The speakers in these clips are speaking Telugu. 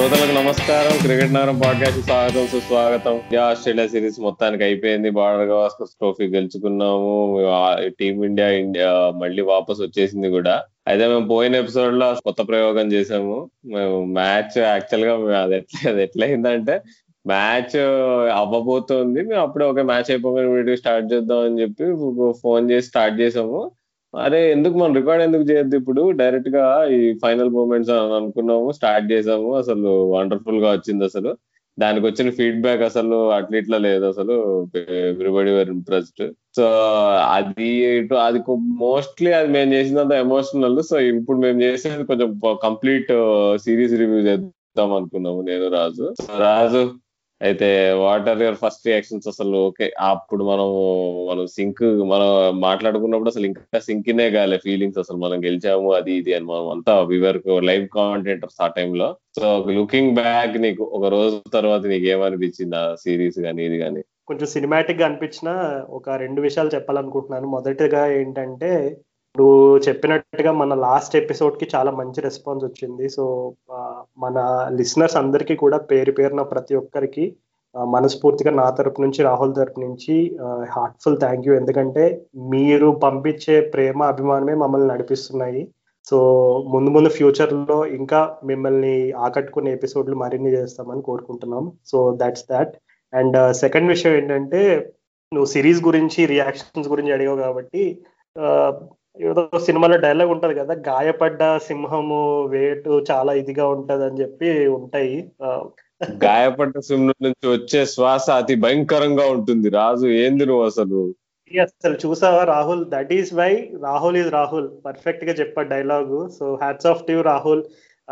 శ్రోతలకు నమస్కారం. క్రికెట్ నగరం పాడ్కాస్ట్ స్వాగతం సుస్వాగతం. ఇండియా ఆస్ట్రేలియా సిరీస్ మొత్తానికి అయిపోయింది. బార్డర్ గవాస్కర్ ట్రోఫీ గెలుచుకున్నాము. టీమిండియా ఇండియా మళ్ళీ వాపస్ వచ్చేసింది కూడా. అయితే మేము పోయిన ఎపిసోడ్లో కొత్త ప్రయోగం చేసాము మేము మ్యాచ్ యాక్చువల్గా అది ఎట్లా అది ఎట్లయిందంటే మ్యాచ్ అవ్వబోతోంది. మేము అప్పుడే ఒక మ్యాచ్ అయిపోగానే వీడియో స్టార్ట్ చేద్దాం అని చెప్పి ఫోన్ చేసి స్టార్ట్ చేసాము అరే ఎందుకు మనం రికార్డ్ ఎందుకు చేయొద్దు ఇప్పుడు? డైరెక్ట్గా ఈ ఫైనల్ మూమెంట్స్ అని అనుకున్నాము స్టార్ట్ చేసాము అసలు వండర్ఫుల్గా వచ్చింది అసలు. దానికి వచ్చిన ఫీడ్బ్యాక్ అసలు అట్లా ఇట్లా లేదు అసలు ఎవ్రీబడి వర్ ఇంప్రెస్డ్. సో అది ఇటు అది మోస్ట్లీ అది మేము చేసినంత ఎమోషనల్. సో ఇప్పుడు మేము చేసేది కొంచెం కంప్లీట్ సిరీస్ రివ్యూ చేద్దాం అనుకున్నాము నేను రాజు. రాజు అయితే what are your first reactions అసలు ఓకే. అప్పుడు మనం మనం సింక్ మనం మాట్లాడుకున్నప్పుడు అసలు ఇంకా సింకినే కాలే ఫీలింగ్స్ అసలు. మనం గెలిచాము అది ఇది అని మనం అంతా వివర్ లైవ్ కాంటెంటర్స్ ఆ టైంలో సో లుకింగ్ బ్యాక్ నీకు ఒక రోజు తర్వాత నీకు ఏమనిపించింది ఆ సిరీస్ కానీ ఇది కానీ కొంచెం సినిమాటిక్గా అనిపించిన ఒక రెండు విషయాలు చెప్పాలనుకుంటున్నాను. మొదటిగా ఏంటంటే నువ్వు చెప్పినట్టుగా మన లాస్ట్ ఎపిసోడ్కి చాలా మంచి రెస్పాన్స్ వచ్చింది. సో మన లిసనర్స్ అందరికీ కూడా పేరు పేరున ప్రతి ఒక్కరికి మనస్ఫూర్తిగా నా తరపు నుంచి రాహుల్ తరపు నుంచి హార్ట్ఫుల్ థ్యాంక్ యూ ఎందుకంటే మీరు పంపించే ప్రేమ అభిమానమే మమ్మల్ని నడిపిస్తున్నాయి. సో ముందు ముందు ఫ్యూచర్లో ఇంకా మిమ్మల్ని ఆకట్టుకునే ఎపిసోడ్లు మరిన్ని చేస్తామని కోరుకుంటున్నాం. So that's that and second విషయం ఏంటంటే నువ్వు సిరీస్ గురించి రియాక్షన్స్ గురించి అడిగావు కాబట్టి ఏదో సినిమాలో డైలాగ్ ఉంటది కదా గాయపడ్డ సింహము వేటు చాలా ఇదిగా ఉంటది అని చెప్పి ఉంటాయి. గాయపడ్డ సింహం నుంచి వచ్చే శ్వాస అతి భయంకరంగా ఉంటుంది. రాజు ఏంది నువ్వు అసలు? అసలు చూసావా Rahul? That is why Rahul is Rahul. పర్ఫెక్ట్గా చెప్పా dialogue. So hats off to Rahul.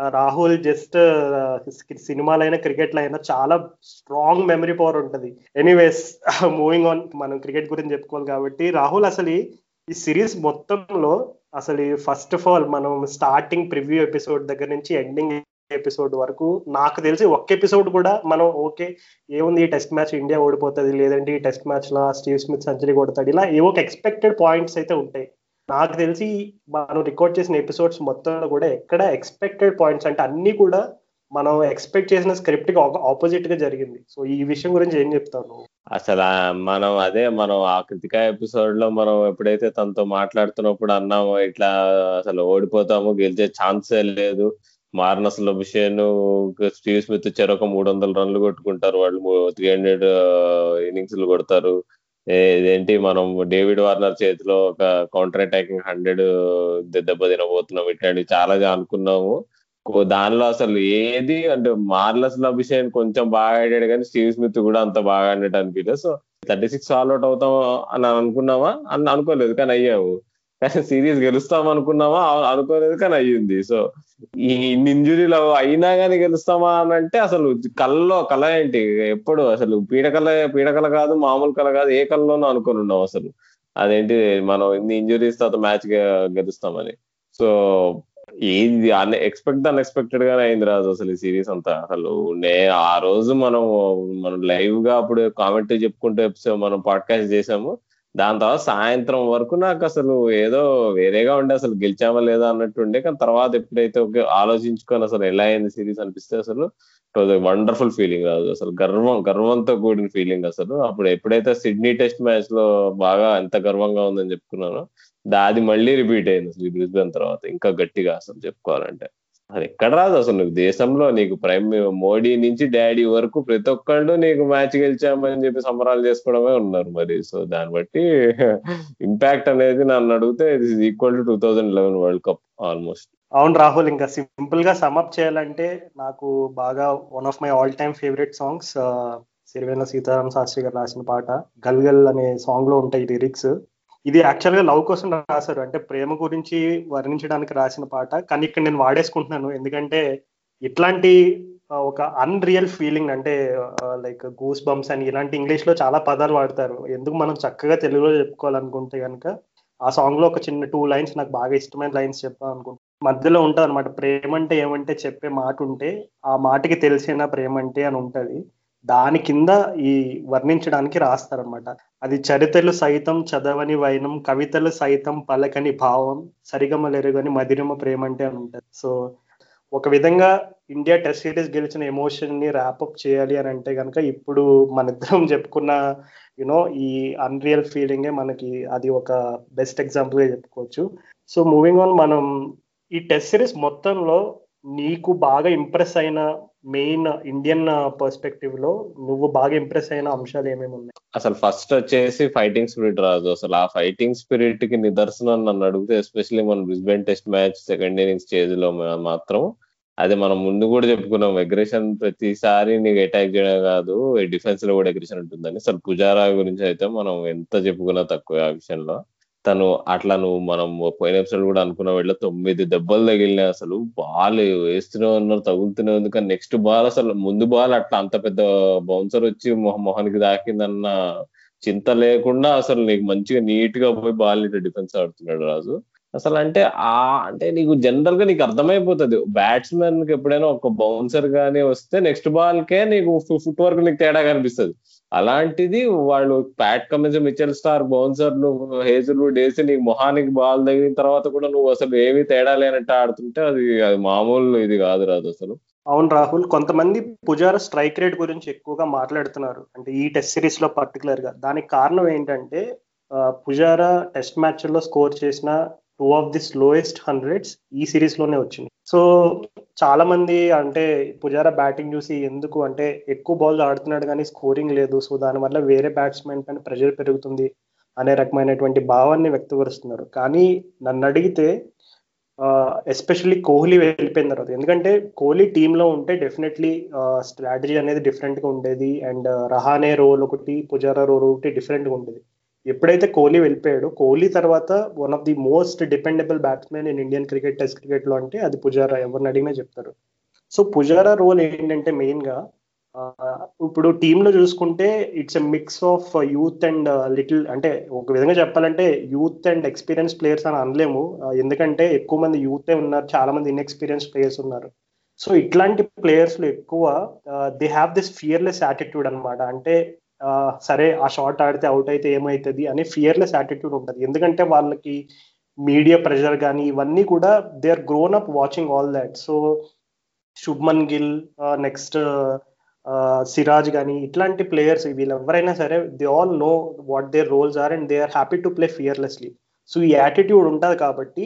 Rahul just సినిమాలైనా cricket అయినా చాలా స్ట్రాంగ్ మెమరీ పవర్ ఉంటుంది. ఎనీవేస్ మూవింగ్ ఆన్ మనం క్రికెట్ గురించి చెప్పుకోవాలి కాబట్టి రాహుల్ అసలు ఈ సిరీస్ మొత్తంలో అసలు ఫస్ట్ ఆఫ్ ఆల్ మనం స్టార్టింగ్ ప్రివ్యూ ఎపిసోడ్ దగ్గర నుంచి ఎండింగ్ ఎపిసోడ్ వరకు నాకు తెలిసి ఒక్క ఎపిసోడ్ కూడా మనం ఓకే ఏముంది ఈ టెస్ట్ మ్యాచ్ ఇండియా ఓడిపోతుంది లేదంటే ఈ టెస్ట్ మ్యాచ్లో స్టీవ్ స్మిత్ సెంచరీ కొడతాడు ఇలా ఏవో ఎక్స్పెక్టెడ్ పాయింట్స్ అయితే ఉంటాయి. నాకు తెలిసి మనం రికార్డ్ చేసిన ఎపిసోడ్స్ మొత్తంలో కూడా ఎక్కడ ఎక్స్పెక్టెడ్ పాయింట్స్ అంటే అన్ని కూడా మనం ఎక్స్పెక్ట్ చేసిన స్క్రిప్ట్కి ఆపోజిట్గా జరిగింది. సో ఈ విషయం గురించి ఏం చెప్తాను అసలు మనం అదే మనం ఆ కృతిక ఎపిసోడ్లో మనం ఎప్పుడైతే తనతో మాట్లాడుతున్నప్పుడు అన్నామో ఇట్లా అసలు ఓడిపోతాము గెలిచే ఛాన్సే లేదు. మార్నస్ లొబిషేన్ స్టీవ్ స్మిత్ చెరొక మూడు వందల రన్లు కొట్టుకుంటారు. వాళ్ళు త్రీ హండ్రెడ్ ఇన్నింగ్స్ కొడతారు. ఇదేంటి మనం డేవిడ్ వార్నర్ చేతిలో ఒక కౌంటర్ అటాకింగ్ హండ్రెడ్ దెబ్బ తినబోతున్నాం ఇట్లాంటివి చాలా అనుకున్నాము. దానిలో అసలు ఏది అంటే మార్లస్ అభిషేక్ కొంచెం బాగా ఆడాడు కానీ స్టీవ్ స్మిత్ కూడా అంత బాగా ఆడినట్టు అనిపించలేదు so thirty six all out అవుతాం అని అనుకున్నావా? అని అనుకోలేదు కానీ అయ్యావు. కానీ సిరీస్ గెలుస్తాం అనుకున్నామా అనుకోలేదు కానీ అయ్యింది. సో ఈ ఇన్ని ఇంజురీలు అయినా కానీ గెలుస్తామా అని అంటే అసలు కళ్ళలో కళ ఏంటి? ఎప్పుడు అసలు పీడకల పీడకల కాదు మామూలు కళ కాదు ఏ కళలోనూ అనుకుని ఉన్నాం అసలు? అదేంటి మనం ఇన్ని ఇంజురీస్ తర్వాత మ్యాచ్ గెలుస్తామని. సో ఏది? అన్ ఎక్స్పెక్ట్ అన్ఎక్స్పెక్టెడ్ గానే అయింది రాజు అసలు ఈ సిరీస్ అంతా. అసలు నే ఆ రోజు మనం మనం లైవ్గా అప్పుడు కామెంట్ చెప్పుకుంటూ ఎపిసోడ్ మనం పాడ్కాస్ట్ చేసాము. దాని తర్వాత సాయంత్రం వరకు నాకు అసలు ఏదో వేరేగా ఉండే అసలు గెలిచామా లేదా అన్నట్టు ఉండే. కానీ తర్వాత ఎప్పుడైతే ఒక ఆలోచించుకొని అసలు ఎలా అయింది సిరీస్ అనిపిస్తే అసలు వండర్ఫుల్ ఫీలింగ్ రాదు అసలు గర్వం గర్వంతో కూడిన ఫీలింగ్ అసలు. అప్పుడు ఎప్పుడైతే సిడ్నీ టెస్ట్ మ్యాచ్లో బాగా ఎంత గర్వంగా ఉందని చెప్పుకున్నానో అది మళ్ళీ రిపీట్ అయింది అసలు బ్రిస్బెన్ తర్వాత. ఇంకా గట్టిగా అసలు చెప్పుకోవాలంటే. అది ఎక్కడ రాదు అసలు నువ్వు దేశంలో నీకు ప్రైమ్ మోడీ నుంచి డాడీ వరకు ప్రతి ఒక్కళ్ళు నీకు మ్యాచ్ గెలిచామని చెప్పి సంబరాలు చేసుకోవడమే ఉన్నారు మరి. సో దాన్ని బట్టి ఇంపాక్ట్ అనేది నన్ను అడిగితే ఇది equal to two thousand eleven world cup almost అవును రాహుల్ ఇంకా సింపుల్గా సమ్అప్ చేయాలంటే నాకు బాగా one of my all time favourite songs Sirivennela Seetharama Sastry garu రాసిన పాట గల్ గల్ అనే సాంగ్లో ఉంటాయి లిరిక్స్ ఇది యాక్చువల్గా లవ్ కోసం రాశారు. అంటే ప్రేమ గురించి వర్ణించడానికి రాసిన పాట. కానీ ఇక్కడ నేను వాడేసుకుంటున్నాను. ఎందుకంటే ఇట్లాంటి ఒక అన్ రియల్ ఫీలింగ్ అంటే లైక్ గూస్ బంప్స్ అని ఇలాంటి ఇంగ్లీష్లో చాలా పదాలు వాడతారు. ఎందుకు మనం చక్కగా తెలుగులో చెప్పుకోవాలనుకుంటే కనుక ఆ సాంగ్లో ఒక చిన్న టూ లైన్స్ నాకు బాగా ఇష్టమైన లైన్స్ చెప్తాను అనుకుంటా మధ్యలో ఉంటుంది అనమాట ప్రేమ అంటే ఏమంటే చెప్పే మాట ఉంటే ఆ మాటకి తెలిసిన ప్రేమ అంటే అని ఉంటది. దాని కింద ఈ వర్ణించడానికి రాస్తారనమాట అది చరితలు సైతం చదవని వైనం కవితలు సైతం పలకని భావం సరిగమలెరుగని మధురమ ప్రేమ అంటే అని ఉంటుంది. సో ఒక విధంగా ఇండియా టెస్ట్ సిరీస్ గెలిచిన ఎమోషన్ని ర్యాప్అప్ చేయాలి అని అంటే కనుక ఇప్పుడు మన ఇద్దరం చెప్పుకున్న యునో ఈ అన్రియల్ ఫీలింగే మనకి అది ఒక బెస్ట్ ఎగ్జాంపుల్గా చెప్పుకోవచ్చు. సో మూవింగ్ ఆన్ మనం ఈ టెస్ట్ సిరీస్ మొత్తంలో నీకు బాగా ఇంప్రెస్ అయిన మెయిన్ ఇండియన్ పర్స్పెక్టివ్లో నువ్వు బాగా ఇంప్రెస్ అయిన అంశాలు ఏమేమి ఉన్నాయి? అసలు ఫస్ట్ వచ్చేసి ఫైటింగ్ స్పిరిట్ రాదు అసలు ఆ ఫైటింగ్ స్పిరిట్కి నిదర్శనం నన్ను అడిగితే ఎస్పెషల్లీ మన Brisbane test match second innings స్టేజ్లో మాత్రం అది మనం ముందు కూడా చెప్పుకున్నాం. అగ్రెషన్ ప్రతిసారి నీకు అటాక్ చేయడం కాదు డిఫెన్స్లో కూడా అగ్రెషన్ ఉంటుందని. అసలు పుజారా గురించి అయితే మనం ఎంత చెప్పుకున్నా తక్కువ ఆ విషయంలో. తను అట్లా నువ్వు మనం పోయిన ఎపిసోడ్ కూడా అనుకున్న వెళ్ళ తొమ్మిది దెబ్బలు తగిలినాయి అసలు. బాల్ వేస్తూనే ఉన్నారు తగులుతూనే ఉంది కానీ నెక్స్ట్ బాల్ అసలు ముందు బాల్ అట్లా అంత పెద్ద బౌన్సర్ వచ్చి మొహానికి దాకిందన్న చింత లేకుండా అసలు నీకు మంచిగా నీట్గా పోయి బాల్ డిఫెన్స్ ఆడుతున్నాడు రాజు. అసలు అంటే ఆ అంటే నీకు జనరల్గా నీకు అర్థమైపోతుంది. బ్యాట్స్మెన్కి ఎప్పుడైనా ఒక బౌన్సర్ గానీ వస్తే నెక్స్ట్ బాల్ కే నీకు ఫుట్ వర్క్ నీకు తేడా కనిపిస్తుంది. అలాంటిది వాళ్ళు ప్యాట్ కమిన్స్ మిచెల్ స్టార్ బౌన్సర్లు హేజులు డేసి నీకు మొహానికి బాల్ తగిలిన తర్వాత కూడా నువ్వు అసలు ఏమీ తేడా లేనట్టు ఆడుతుంటే అది అది మామూలు ఇది కాదు రాదు అసలు. అవును రాహుల్ కొంతమంది పుజార స్ట్రైక్ రేట్ గురించి ఎక్కువగా మాట్లాడుతున్నారు. అంటే ఈ టెస్ట్ సిరీస్లో పర్టికులర్గా. దానికి కారణం ఏంటంటే పుజారా టెస్ట్ మ్యాచ్లో స్కోర్ చేసిన two of the slowest hundreds ఈ సిరీస్లోనే వచ్చింది. సో చాలా మంది అంటే పుజారా బ్యాటింగ్ చూసి ఎందుకు అంటే ఎక్కువ బాల్ ఆడుతున్నాడు కానీ స్కోరింగ్ లేదు. సో దానివల్ల వేరే బ్యాట్స్మెన్ పైన ప్రెషర్ పెరుగుతుంది అనే రకమైనటువంటి భావాన్ని వ్యక్తపరుస్తున్నారు. కానీ నన్ను అడిగితే ఎస్పెషల్లీ కోహ్లీ వెళ్ళిపోయిన తర్వాత ఎందుకంటే కోహ్లీ టీంలో ఉంటే డెఫినెట్లీ స్ట్రాటజీ అనేది డిఫరెంట్గా ఉండేది. అండ్ రహానే రోల్ ఒకటి పుజారా రోల్ ఒకటి డిఫరెంట్గా ఉండేది. ఎప్పుడైతే కోహ్లీ వెళ్ళిపోయాడు కోహ్లీ తర్వాత one of the most dependable batsmen in Indian cricket test క్రికెట్లో అంటే అది పుజారా. ఎవరిని అడిగినా చెప్తారు. సో పుజారా రోల్ ఏంటంటే మెయిన్గా ఇప్పుడు టీమ్లో చూసుకుంటే it's a mix of youth and little అంటే ఒక విధంగా చెప్పాలంటే యూత్ అండ్ ఎక్స్పీరియన్స్ ప్లేయర్స్ అని అనలేము. ఎందుకంటే ఎక్కువ మంది యూతే ఉన్నారు చాలా మంది ఇన్ఎక్స్పీరియన్స్ ప్లేయర్స్ ఉన్నారు. సో ఇట్లాంటి ప్లేయర్స్లో ఎక్కువ they have this fearless attitude అనమాట అంటే సరే ఆ షాట్ ఆడితే అవుట్ అయితే ఏమవుతుంది అనే ఫియర్లెస్ యాటిట్యూడ్ ఉంటుంది. ఎందుకంటే వాళ్ళకి మీడియా ప్రెషర్ కానీ ఇవన్నీ కూడా they are grown up watching all that so Shubman Gill next Siraj కానీ ఇట్లాంటి ప్లేయర్స్ వీళ్ళు ఎవరైనా సరే they all know what their roles are and they are happy to play fearlessly so ఈ యాటిట్యూడ్ ఉంటుంది కాబట్టి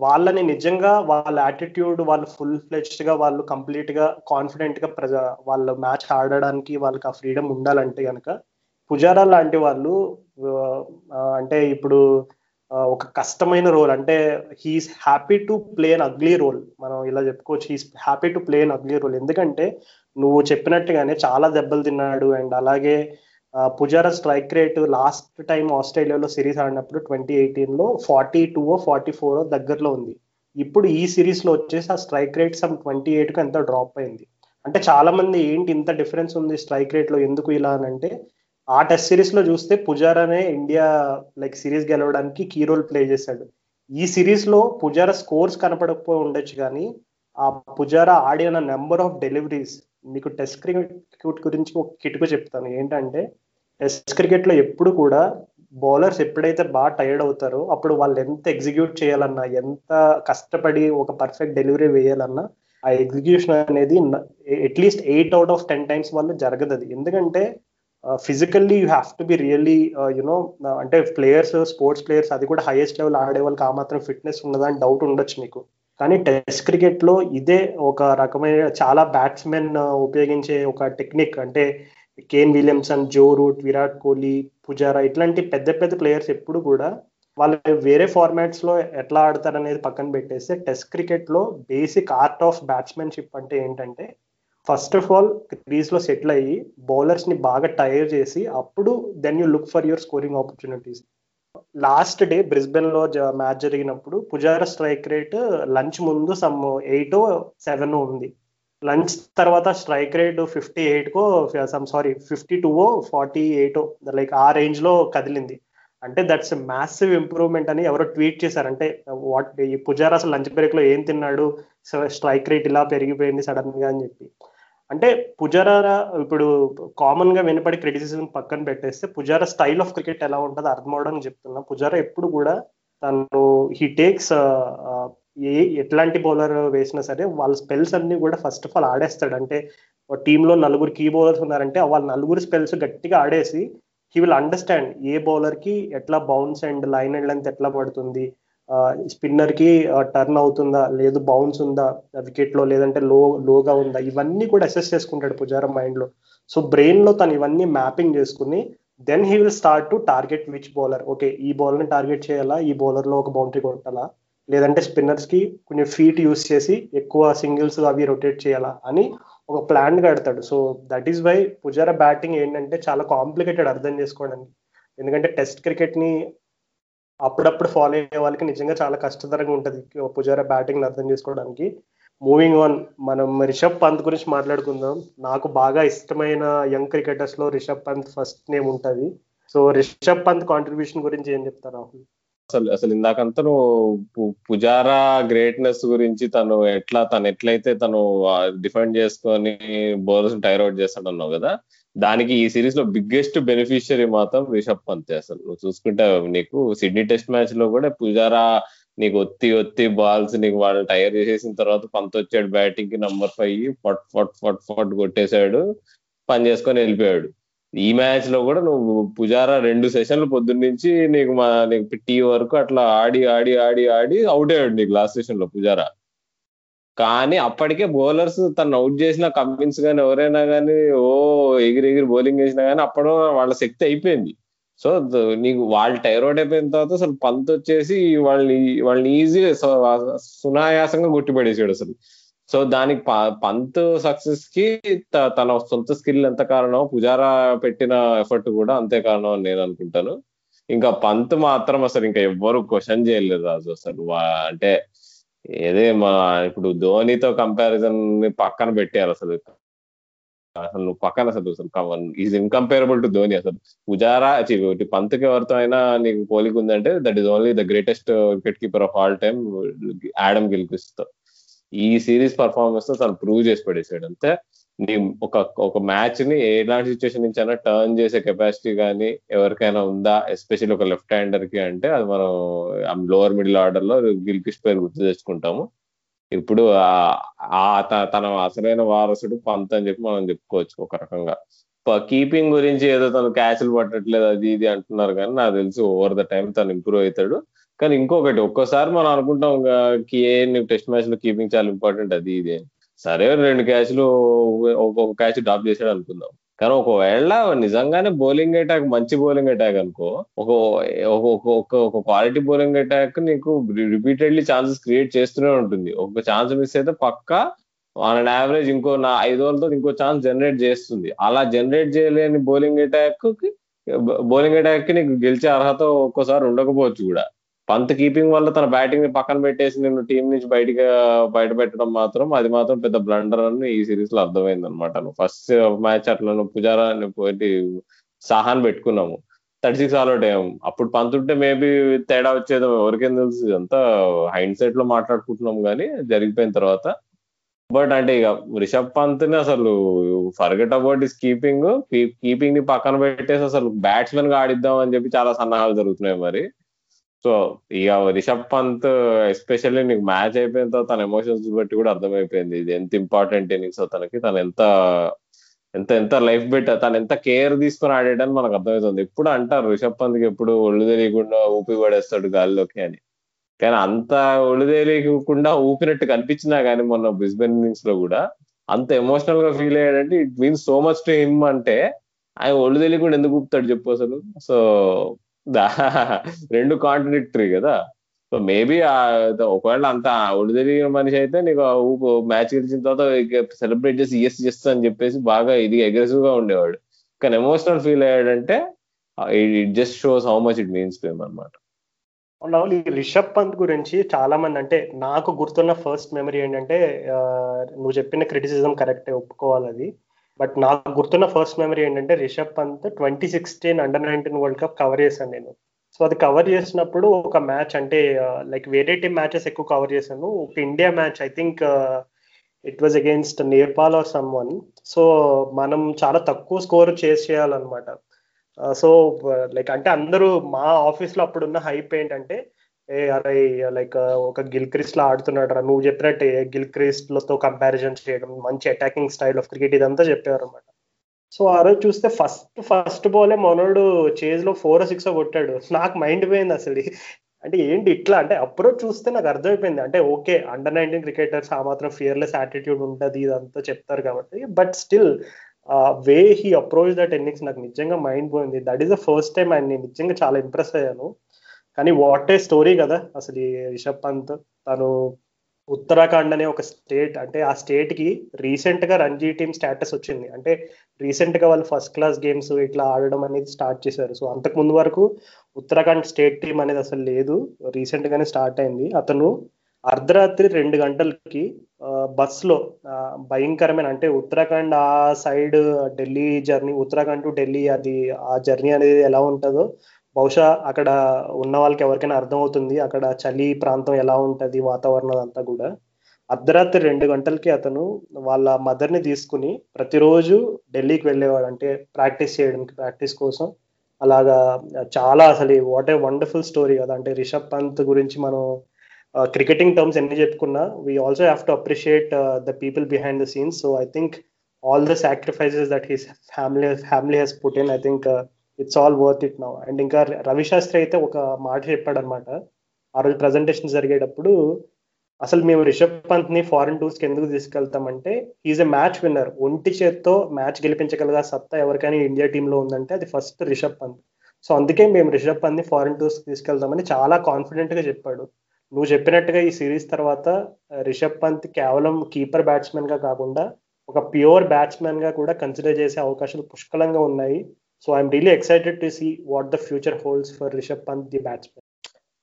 వాళ్ళని నిజంగా వాళ్ళ యాటిట్యూడ్ వాళ్ళు ఫుల్ ఫ్లెచ్డ్గా వాళ్ళు కంప్లీట్గా కాన్ఫిడెంట్గా ప్రజ వాళ్ళ మ్యాచ్ ఆడడానికి వాళ్ళకి ఆ ఫ్రీడమ్ ఉండాలంటే కనుక పుజారా లాంటి వాళ్ళు అంటే ఇప్పుడు ఒక కష్టమైన రోల్ అంటే he's happy to play an ugly role మనం ఇలా చెప్పుకోవచ్చు he's happy to play an ugly role ఎందుకంటే నువ్వు చెప్పినట్టుగానే చాలా దెబ్బలు తిన్నాడు. అండ్ అలాగే Pujara strike rate last time ఆస్ట్రేలియాలో సిరీస్ ఆడినప్పుడు ట్వంటీ ఎయిటీన్లో ఫార్టీ టూ ఫార్టీ ఫోర్ దగ్గరలో ఉంది. ఇప్పుడు ఈ సిరీస్లో వచ్చేసి ఆ స్ట్రైక్ రేట్ సమ్ ట్వంటీ ఎయిట్కు ఎంత డ్రాప్ అయింది. అంటే చాలా మంది ఏంటి ఇంత డిఫరెన్స్ ఉంది స్ట్రైక్ రేట్లో ఎందుకు ఇలా అని అంటే ఆ టెస్ట్ సిరీస్లో చూస్తే పుజారానే ఇండియా లైక్ సిరీస్ గెలవడానికి కీ రోల్ ప్లే చేశాడు. ఈ సిరీస్లో పుజారా స్కోర్స్ కనపడకపోయి ఉండొచ్చు కానీ ఆ పుజారా ఆడిన నెంబర్ ఆఫ్ డెలివరీస్ మీకు టెస్ట్ క్రికెట్ గురించి ఒక కిటుకు చెప్తాను. ఏంటంటే టెస్ట్ క్రికెట్లో ఎప్పుడు కూడా బౌలర్స్ ఎప్పుడైతే బాగా టైర్డ్ అవుతారో అప్పుడు వాళ్ళు ఎంత ఎగ్జిక్యూట్ చేయాలన్నా ఎంత కష్టపడి ఒక పర్ఫెక్ట్ డెలివరీ వేయాలన్నా ఆ ఎగ్జిక్యూషన్ అనేది at least eight out of ten times వల్ల జరగదు అది. ఎందుకంటే physically you have to be really you know అంటే ప్లేయర్స్ స్పోర్ట్స్ ప్లేయర్స్ అది కూడా హైయెస్ట్ లెవెల్ ఆడే వాళ్ళకి ఆ మాత్రం ఫిట్నెస్ ఉన్నదా అని డౌట్ ఉండొచ్చు మీకు కానీ టెస్ట్ క్రికెట్లో ఇదే ఒక రకమైన చాలా బ్యాట్స్మెన్ ఉపయోగించే ఒక టెక్నిక్ అంటే Kane Williamson Joe Root Virat Kohli Pujara ఇట్లాంటి పెద్ద పెద్ద ప్లేయర్స్ ఎప్పుడు కూడా వాళ్ళు వేరే ఫార్మాట్స్లో ఎట్లా ఆడతారు అనేది పక్కన పెట్టేస్తే టెస్ట్ క్రికెట్లో బేసిక్ ఆర్ట్ ఆఫ్ బ్యాట్స్మెన్షిప్ అంటే ఏంటంటే ఫస్ట్ ఆఫ్ ఆల్ క్రీజ్లో సెటిల్ అయ్యి బౌలర్స్ని బాగా టైర్ చేసి అప్పుడు then you look for your scoring opportunities last day బ్రిస్బెన్లో match జరిగినప్పుడు పుజారా స్ట్రైక్ రేట్ లంచ్ ముందు సమ్ ఎయిట్ సెవెన్ ఉంది. లంచ్ తర్వాత స్ట్రైక్ రేట్ ఫిఫ్టీ ఎయిట్ కో some sorry fifty two forty eight like ఆ రేంజ్లో కదిలింది. అంటే దట్స్ మ్యాసివ్ ఇంప్రూవ్మెంట్ అని ఎవరో ట్వీట్ చేశారు. అంటే వాట్ ఈ పుజారా అసలు లంచ్ బ్రేక్లో ఏం తిన్నాడు? స్ట్రైక్ రేట్ ఇలా పెరిగిపోయింది సడన్గా అని చెప్పి. అంటే పుజారా ఇప్పుడు కామన్గా వినపడి క్రిటిసిజం పక్కన పెట్టేస్తే పుజారా స్టైల్ ఆఫ్ క్రికెట్ ఎలా ఉంటుందో అర్థం అవడానికి చెప్తున్నా. పుజారా ఎప్పుడు కూడా తను హీ టేక్స్ ఏ ఎట్లాంటి బౌలర్ వేసినా సరే వాళ్ళ స్పెల్స్ అన్ని కూడా ఫస్ట్ ఆఫ్ ఆల్ ఆడేస్తాడు. అంటే టీంలో నలుగురు కీ బౌలర్స్ ఉన్నారంటే వాళ్ళ నలుగురు స్పెల్స్ గట్టిగా ఆడేసి హీ విల్ అండర్స్టాండ్ ఏ బౌలర్కి ఎట్లా bounce and line and length ఎట్లా పడుతుంది స్పిన్నర్కి టర్న్ అవుతుందా? లేదు బౌన్స్ ఉందా? వికెట్లో లేదంటే లో లోగా ఉందా? ఇవన్నీ కూడా అసెస్ చేసుకుంటాడు పుజారా మైండ్లో సో బ్రెయిన్లో తను ఇవన్నీ మ్యాపింగ్ చేసుకుని then he will start to target which bowler? Okay ఈ బౌలర్ని టార్గెట్ చేయాలా? ఈ బౌలర్లో ఒక బౌండరీ కొట్టాలా? లేదంటే స్పిన్నర్స్కి కొంచెం ఫీట్ యూస్ చేసి ఎక్కువ సింగిల్స్ అవి రొటేట్ చేయాలా? అని ఒక ప్లాన్ కడతాడు. So that is why Pujara batting ఏంటంటే చాలా కాంప్లికేటెడ్ అర్థం చేసుకోవడానికి. ఎందుకంటే టెస్ట్ క్రికెట్ని అప్పుడప్పుడు ఫాలో అయ్యే వాళ్ళకి నిజంగా చాలా కష్టతరంగా ఉంటుంది. పుజారా బ్యాటింగ్ అర్థం చేసుకోవడానికి. మూవింగ్ ఆన్ మనం రిషబ్ పంత్ గురించి మాట్లాడుకుందాం. నాకు బాగా ఇష్టమైన యంగ్ క్రికెటర్స్లో రిషబ్ పంత్ ఫస్ట్ నేమ్ ఉంటుంది. సో రిషబ్ పంత్ కాంట్రిబ్యూషన్ గురించి ఏం చెప్తారు రాహుల్? అసలు అసలు ఇందాకంతా నువ్వు పుజారా గ్రేట్నెస్ గురించి తను ఎట్లా తను ఎట్లయితే తను డిఫెండ్ చేసుకొని బౌలర్స్ టైర్ అవుట్ చేస్తాడన్నావు కదా? దానికి ఈ సిరీస్లో బిగ్గెస్ట్ బెనిఫిషియరీ మాత్రం రిషబ్ పంత్ అసలు. నువ్వు చూసుకుంటే నీకు సిడ్నీ టెస్ట్ మ్యాచ్లో కూడా పుజారా నీకు ఒత్తి ఒత్తి బాల్స్ నీకు వాళ్ళు టైర్ చేసేసిన తర్వాత పంత్ వచ్చాడు బ్యాటింగ్కి నంబర్ ఫైవ్ ఫట్ ఫట్ ఫట్ ఫట్ కొట్టేశాడు పని చేసుకొని వెళ్ళిపోయాడు. ఈ మ్యాచ్లో కూడా నువ్వు పుజారా రెండు సెషన్లు పొద్దున్న నుంచి నీకు మా నీకు టీ వరకు అట్లా ఆడి ఆడి ఆడి ఆడి అవుట్ అయ్యాడు నీకు లాస్ట్ సెషన్లో పుజారా. కానీ అప్పటికే బౌలర్స్ తను అవుట్ చేసిన కమ్మిన్స్ కానీ ఎవరైనా కానీ ఓ ఎగిరి ఎగిరి బౌలింగ్ వేసినా కానీ అప్పుడు వాళ్ళ శక్తి అయిపోయింది. సో నీకు వాళ్ళు టైర్ అయిపోయిన తర్వాత అసలు పంత్ వచ్చేసి వాళ్ళని వాళ్ళని ఈజీ సునాయాసంగా గుట్టిపడేసాడు అసలు. సో దానికి పంత్ సక్సెస్కి తన సొంత స్కిల్ ఎంత కారణం పుజారా పెట్టిన ఎఫర్ట్ కూడా అంతే కారణం అని నేను అనుకుంటాను. ఇంకా పంత్ మాత్రం అసలు ఇంకా ఎవ్వరు క్వశ్చన్ చేయలేదు రాజు అసలు. అంటే ఏదే మా ఇప్పుడు ధోనితో కంపారిజన్ పక్కన పెట్టారు అసలు. అసలు నువ్వు పక్కన అసలు అసలు ఈజ్ ఇన్కంపేరబుల్ టు ధోని అసలు. పుజారా పంత్కి ఎవరితో అయినా నీకు పోలిక ఉందంటే that is only the greatest wicket keeper of all time Adam Gilchrist ఈ సిరీస్ పర్ఫార్మెన్స్తో తను ప్రూవ్ చేసి పడేసాడు. అంతే. నీ ఒక ఒక మ్యాచ్ని ఎలాంటి సిచ్యువేషన్ నుంచి అయినా టర్న్ చేసే కెపాసిటీ కానీ ఎవరికైనా ఉందా? ఎస్పెషల్లీ ఒక లెఫ్ట్ హ్యాండర్కి అంటే అది మనం లోవర్ మిడిల్ ఆర్డర్లో గిల్కిష్ పేరు గుర్తు తెచ్చుకుంటాము. ఇప్పుడు ఆ తన అసలైన వారసుడు పంత్ అని చెప్పి మనం చెప్పుకోవచ్చు ఒక రకంగా. కీపింగ్ గురించి ఏదో తను క్యాచ్లు పట్టట్లేదు అది ఇది అంటున్నారు కానీ నాకు తెలిసి ఓవర్ ద టైం తను ఇంప్రూవ్ అవుతాడు. కానీ ఇంకొకటి ఒక్కోసారి మనం అనుకుంటాం ఏ టెస్ట్ మ్యాచ్లో కీపింగ్ చాలా ఇంపార్టెంట్ అది ఇది అని. సరే రెండు క్యాచ్లు ఒక్కొక్క క్యాచ్ డ్రాప్ చేశాడు అనుకుందాం. కానీ ఒకవేళ నిజంగానే బౌలింగ్ అటాక్ మంచి బౌలింగ్ అటాక్ అనుకో ఒక ఒక క్వాలిటీ బౌలింగ్ అటాక్ నీకు రిపీటెడ్లీ ఛాన్సెస్ క్రియేట్ చేస్తూనే ఉంటుంది. ఒక ఛాన్స్ మిస్ అయితే పక్కా ఆన్ అండ్ యావరేజ్ ఇంకో నా ఐదు ఓవర్లతో ఇంకో ఛాన్స్ జనరేట్ చేస్తుంది. అలా జనరేట్ చేయలేని బౌలింగ్ అటాక్కి బౌలింగ్ అటాక్కి నీకు గెలిచే అర్హత ఒక్కోసారి ఉండకపోవచ్చు కూడా. పంత్ కీపింగ్ వల్ల తన బ్యాటింగ్ని పక్కన పెట్టేసి నేను టీం నుంచి బయటగా బయట పెట్టడం మాత్రం అది మాత్రం పెద్ద బ్లండర్ అని ఈ సిరీస్లో అర్థమైంది అనమాట ఫస్ట్ మ్యాచ్ అట్లా పుజారా పోయి సహాన్ పెట్టుకున్నాము. థర్టీ సిక్స్ ఆల్ అవుట్ అయ్యాము. అప్పుడు పంత్ ఉంటే మేబీ తేడా వచ్చేదో ఎవరికేం తెలుసు అంతా హైండ్ సైట్లో మాట్లాడుకుంటున్నాం కానీ జరిగిపోయిన తర్వాత. బట్ అంటే ఇక రిషబ్ పంత్ని అసలు ఫర్గెట్ అబౌట్ ఇస్ కీపింగ్ కీపింగ్ని పక్కన పెట్టేసి అసలు బ్యాట్స్మెన్గా ఆడిద్దాం అని చెప్పి చాలా సన్నాహాలు జరుగుతున్నాయి మరి. సో ఇక రిషబ్ పంత్ ఎస్పెషల్లీ నీకు మ్యాచ్ అయిపోయిన తర్వాత తన ఎమోషన్స్ బట్టి కూడా అర్థమైపోయింది. ఇది ఎంత ఇంపార్టెంట్ ఇన్నింగ్స్ తనకి తను ఎంత ఎంత ఎంత లైఫ్ బెట్ తను ఎంత కేర్ తీసుకొని ఆడేయడానికి మనకు అర్థమవుతుంది. ఎప్పుడు అంటారు రిషబ్ పంత్కి ఎప్పుడు ఒళ్ళు తెలియకుండా ఊపి పడేస్తాడు గాల్లోకి అని. కానీ అంత ఒళ్ళు తెలియకుండా ఊపినట్టు కనిపించినా కానీ మొన్న బ్రిస్బెన్ ఇన్నింగ్స్లో కూడా అంత ఎమోషనల్గా feel అయ్యాడంటే it means so much to him అంటే ఆయన ఒళ్ళు తెలియకుండా ఎందుకు ఊపుతాడు చెప్పు అసలు. సో రెండు కాంట్రడిక్టరీ కదా. సో మేబీ ఒకవేళ అంత ఒడి మనిషి అయితే నీకు ఊపు మ్యాచ్ గెలిచిన తర్వాత సెలబ్రేట్ చేసి ఇయస్ చేస్తా అని చెప్పేసి బాగా ఇది అగ్రెసివ్గా ఉండేవాడు. కానీ emotional feel అయ్యాడంటే it just shows how much it means to అనమాట ఈ రిషబ్ పంత్ గురించి చాలా మంది అంటే నాకు గుర్తున్న ఫస్ట్ మెమరీ ఏంటంటే నువ్వు చెప్పిన క్రిటిసిజం కరెక్టే ఒప్పుకోవాలి అది. బట్ నాకు గుర్తున్న ఫస్ట్ మెమరీ ఏంటంటే Rishabh Pant twenty sixteen under nineteen world cup cover చేశాను నేను. సో అది కవర్ చేసినప్పుడు ఒక మ్యాచ్ అంటే లైక్ వేరే టీమ్ మ్యాచెస్ ఎక్కువ కవర్ చేశాను. ఒక India match I think it was against Nepal or someone so మనం చాలా తక్కువ స్కోర్ చేస్ చేయాలన్నమాట. సో లైక్ అంటే అందరూ మా ఆఫీస్లో అప్పుడున్న హైప్ ఏంటంటే ఏ అరే లైక్ ఒక గిల్ క్రిస్ట్ లా ఆడుతున్నాడు రా నువ్వు చెప్పినట్టే గిల్ క్రిస్ట్లతో కంపారిజన్ చేయడం మంచి అటాకింగ్ స్టైల్ ఆఫ్ క్రికెట్ ఇదంతా చెప్పారు అనమాట సో ఆ రోజు చూస్తే ఫస్ట్ ఫస్ట్ బాలే మనోడు చేజ్లో ఫోర్ సిక్స్ కొట్టాడు. నాకు మైండ్ పోయింది అసలు. అంటే ఏంటి ఇట్లా? అంటే అప్రోచ్ చూస్తే నాకు అర్థమైపోయింది. అంటే ఓకే అండర్ నైన్టీన్ క్రికెటర్స్ ఆ మాత్రం ఫియర్లెస్ యాటిట్యూడ్ ఉంటుంది ఇదంతా చెప్తారు కాబట్టి. But still way he approach that innings నాకు నిజంగా మైండ్ పోయింది. That is the first time and నేను నిజంగా చాలా ఇంప్రెస్ అయ్యాను. కానీ వాట్ ఏ స్టోరీ కదా అసలు ఈ రిషబ్ పంత్. తను ఉత్తరాఖండ్ అనే ఒక స్టేట్ అంటే ఆ స్టేట్కి రీసెంట్గా రంజీ టీమ్ స్టేటస్ వచ్చింది. అంటే రీసెంట్గా వాళ్ళు ఫస్ట్ క్లాస్ గేమ్స్ ఇట్లా ఆడడం అనేది స్టార్ట్ చేశారు. సో అంతకు ముందు వరకు ఉత్తరాఖండ్ స్టేట్ టీం అనేది అసలు లేదు. రీసెంట్ గానే స్టార్ట్ అయింది. అతను అర్ధరాత్రి రెండు గంటలకి బస్లో భయంకరమైన అంటే ఉత్తరాఖండ్ ఆ side Delhi journey Uttarakhand to Delhi అది ఆ జర్నీ అనేది ఎలా ఉంటుందో బహుశా అక్కడ ఉన్న వాళ్ళకి ఎవరికైనా అర్థమవుతుంది అక్కడ చలి ప్రాంతం ఎలా ఉంటుంది వాతావరణం అంతా కూడా. అర్ధరాత్రి రెండు గంటలకి అతను వాళ్ళ మదర్ని తీసుకుని ప్రతిరోజు ఢిల్లీకి వెళ్ళేవాడు. అంటే ప్రాక్టీస్ చేయడానికి ప్రాక్టీస్ కోసం. అలాగా చాలా అసలు వాట్ ఏ వండర్ఫుల్ స్టోరీ కదా. అంటే రిషబ్ పంత్ గురించి మనం క్రికెటింగ్ టర్మ్స్ ఎన్ని చెప్పుకున్నా we also have to appreciate the people behind the scenes so I think all the sacrifices that he's family family Hess put in I think it's all worth it now and ఇంకా రవిశాస్త్రి అయితే ఒక మాట చెప్పాడు అనమాట ఆ రోజు ప్రజెంటేషన్ జరిగేటప్పుడు అసలు మేము రిషబ్ పంత్ని ఫారెన్ టూర్స్కి ఎందుకు తీసుకెళ్తామంటే ఈజ్ ఎ మ్యాచ్ విన్నర్ ఒంటి చేత్తో మ్యాచ్ గెలిపించగలగా సత్తా ఎవరికైనా ఇండియా టీంలో ఉందంటే అది ఫస్ట్ రిషబ్ పంత్. సో అందుకే మేము రిషబ్ పంత్ని ఫారెన్ టూర్స్ తీసుకెళ్తామని చాలా కాన్ఫిడెంట్గా చెప్పాడు. నువ్వు చెప్పినట్టుగా ఈ సిరీస్ తర్వాత రిషబ్ పంత్ కేవలం కీపర్ బ్యాట్స్మెన్గా కాకుండా ఒక ప్యూర్ బ్యాట్స్మెన్గా కూడా కన్సిడర్ చేసే అవకాశాలు పుష్కలంగా ఉన్నాయి. So I'm really excited to see what the future holds for Rishabh Pant the batsmen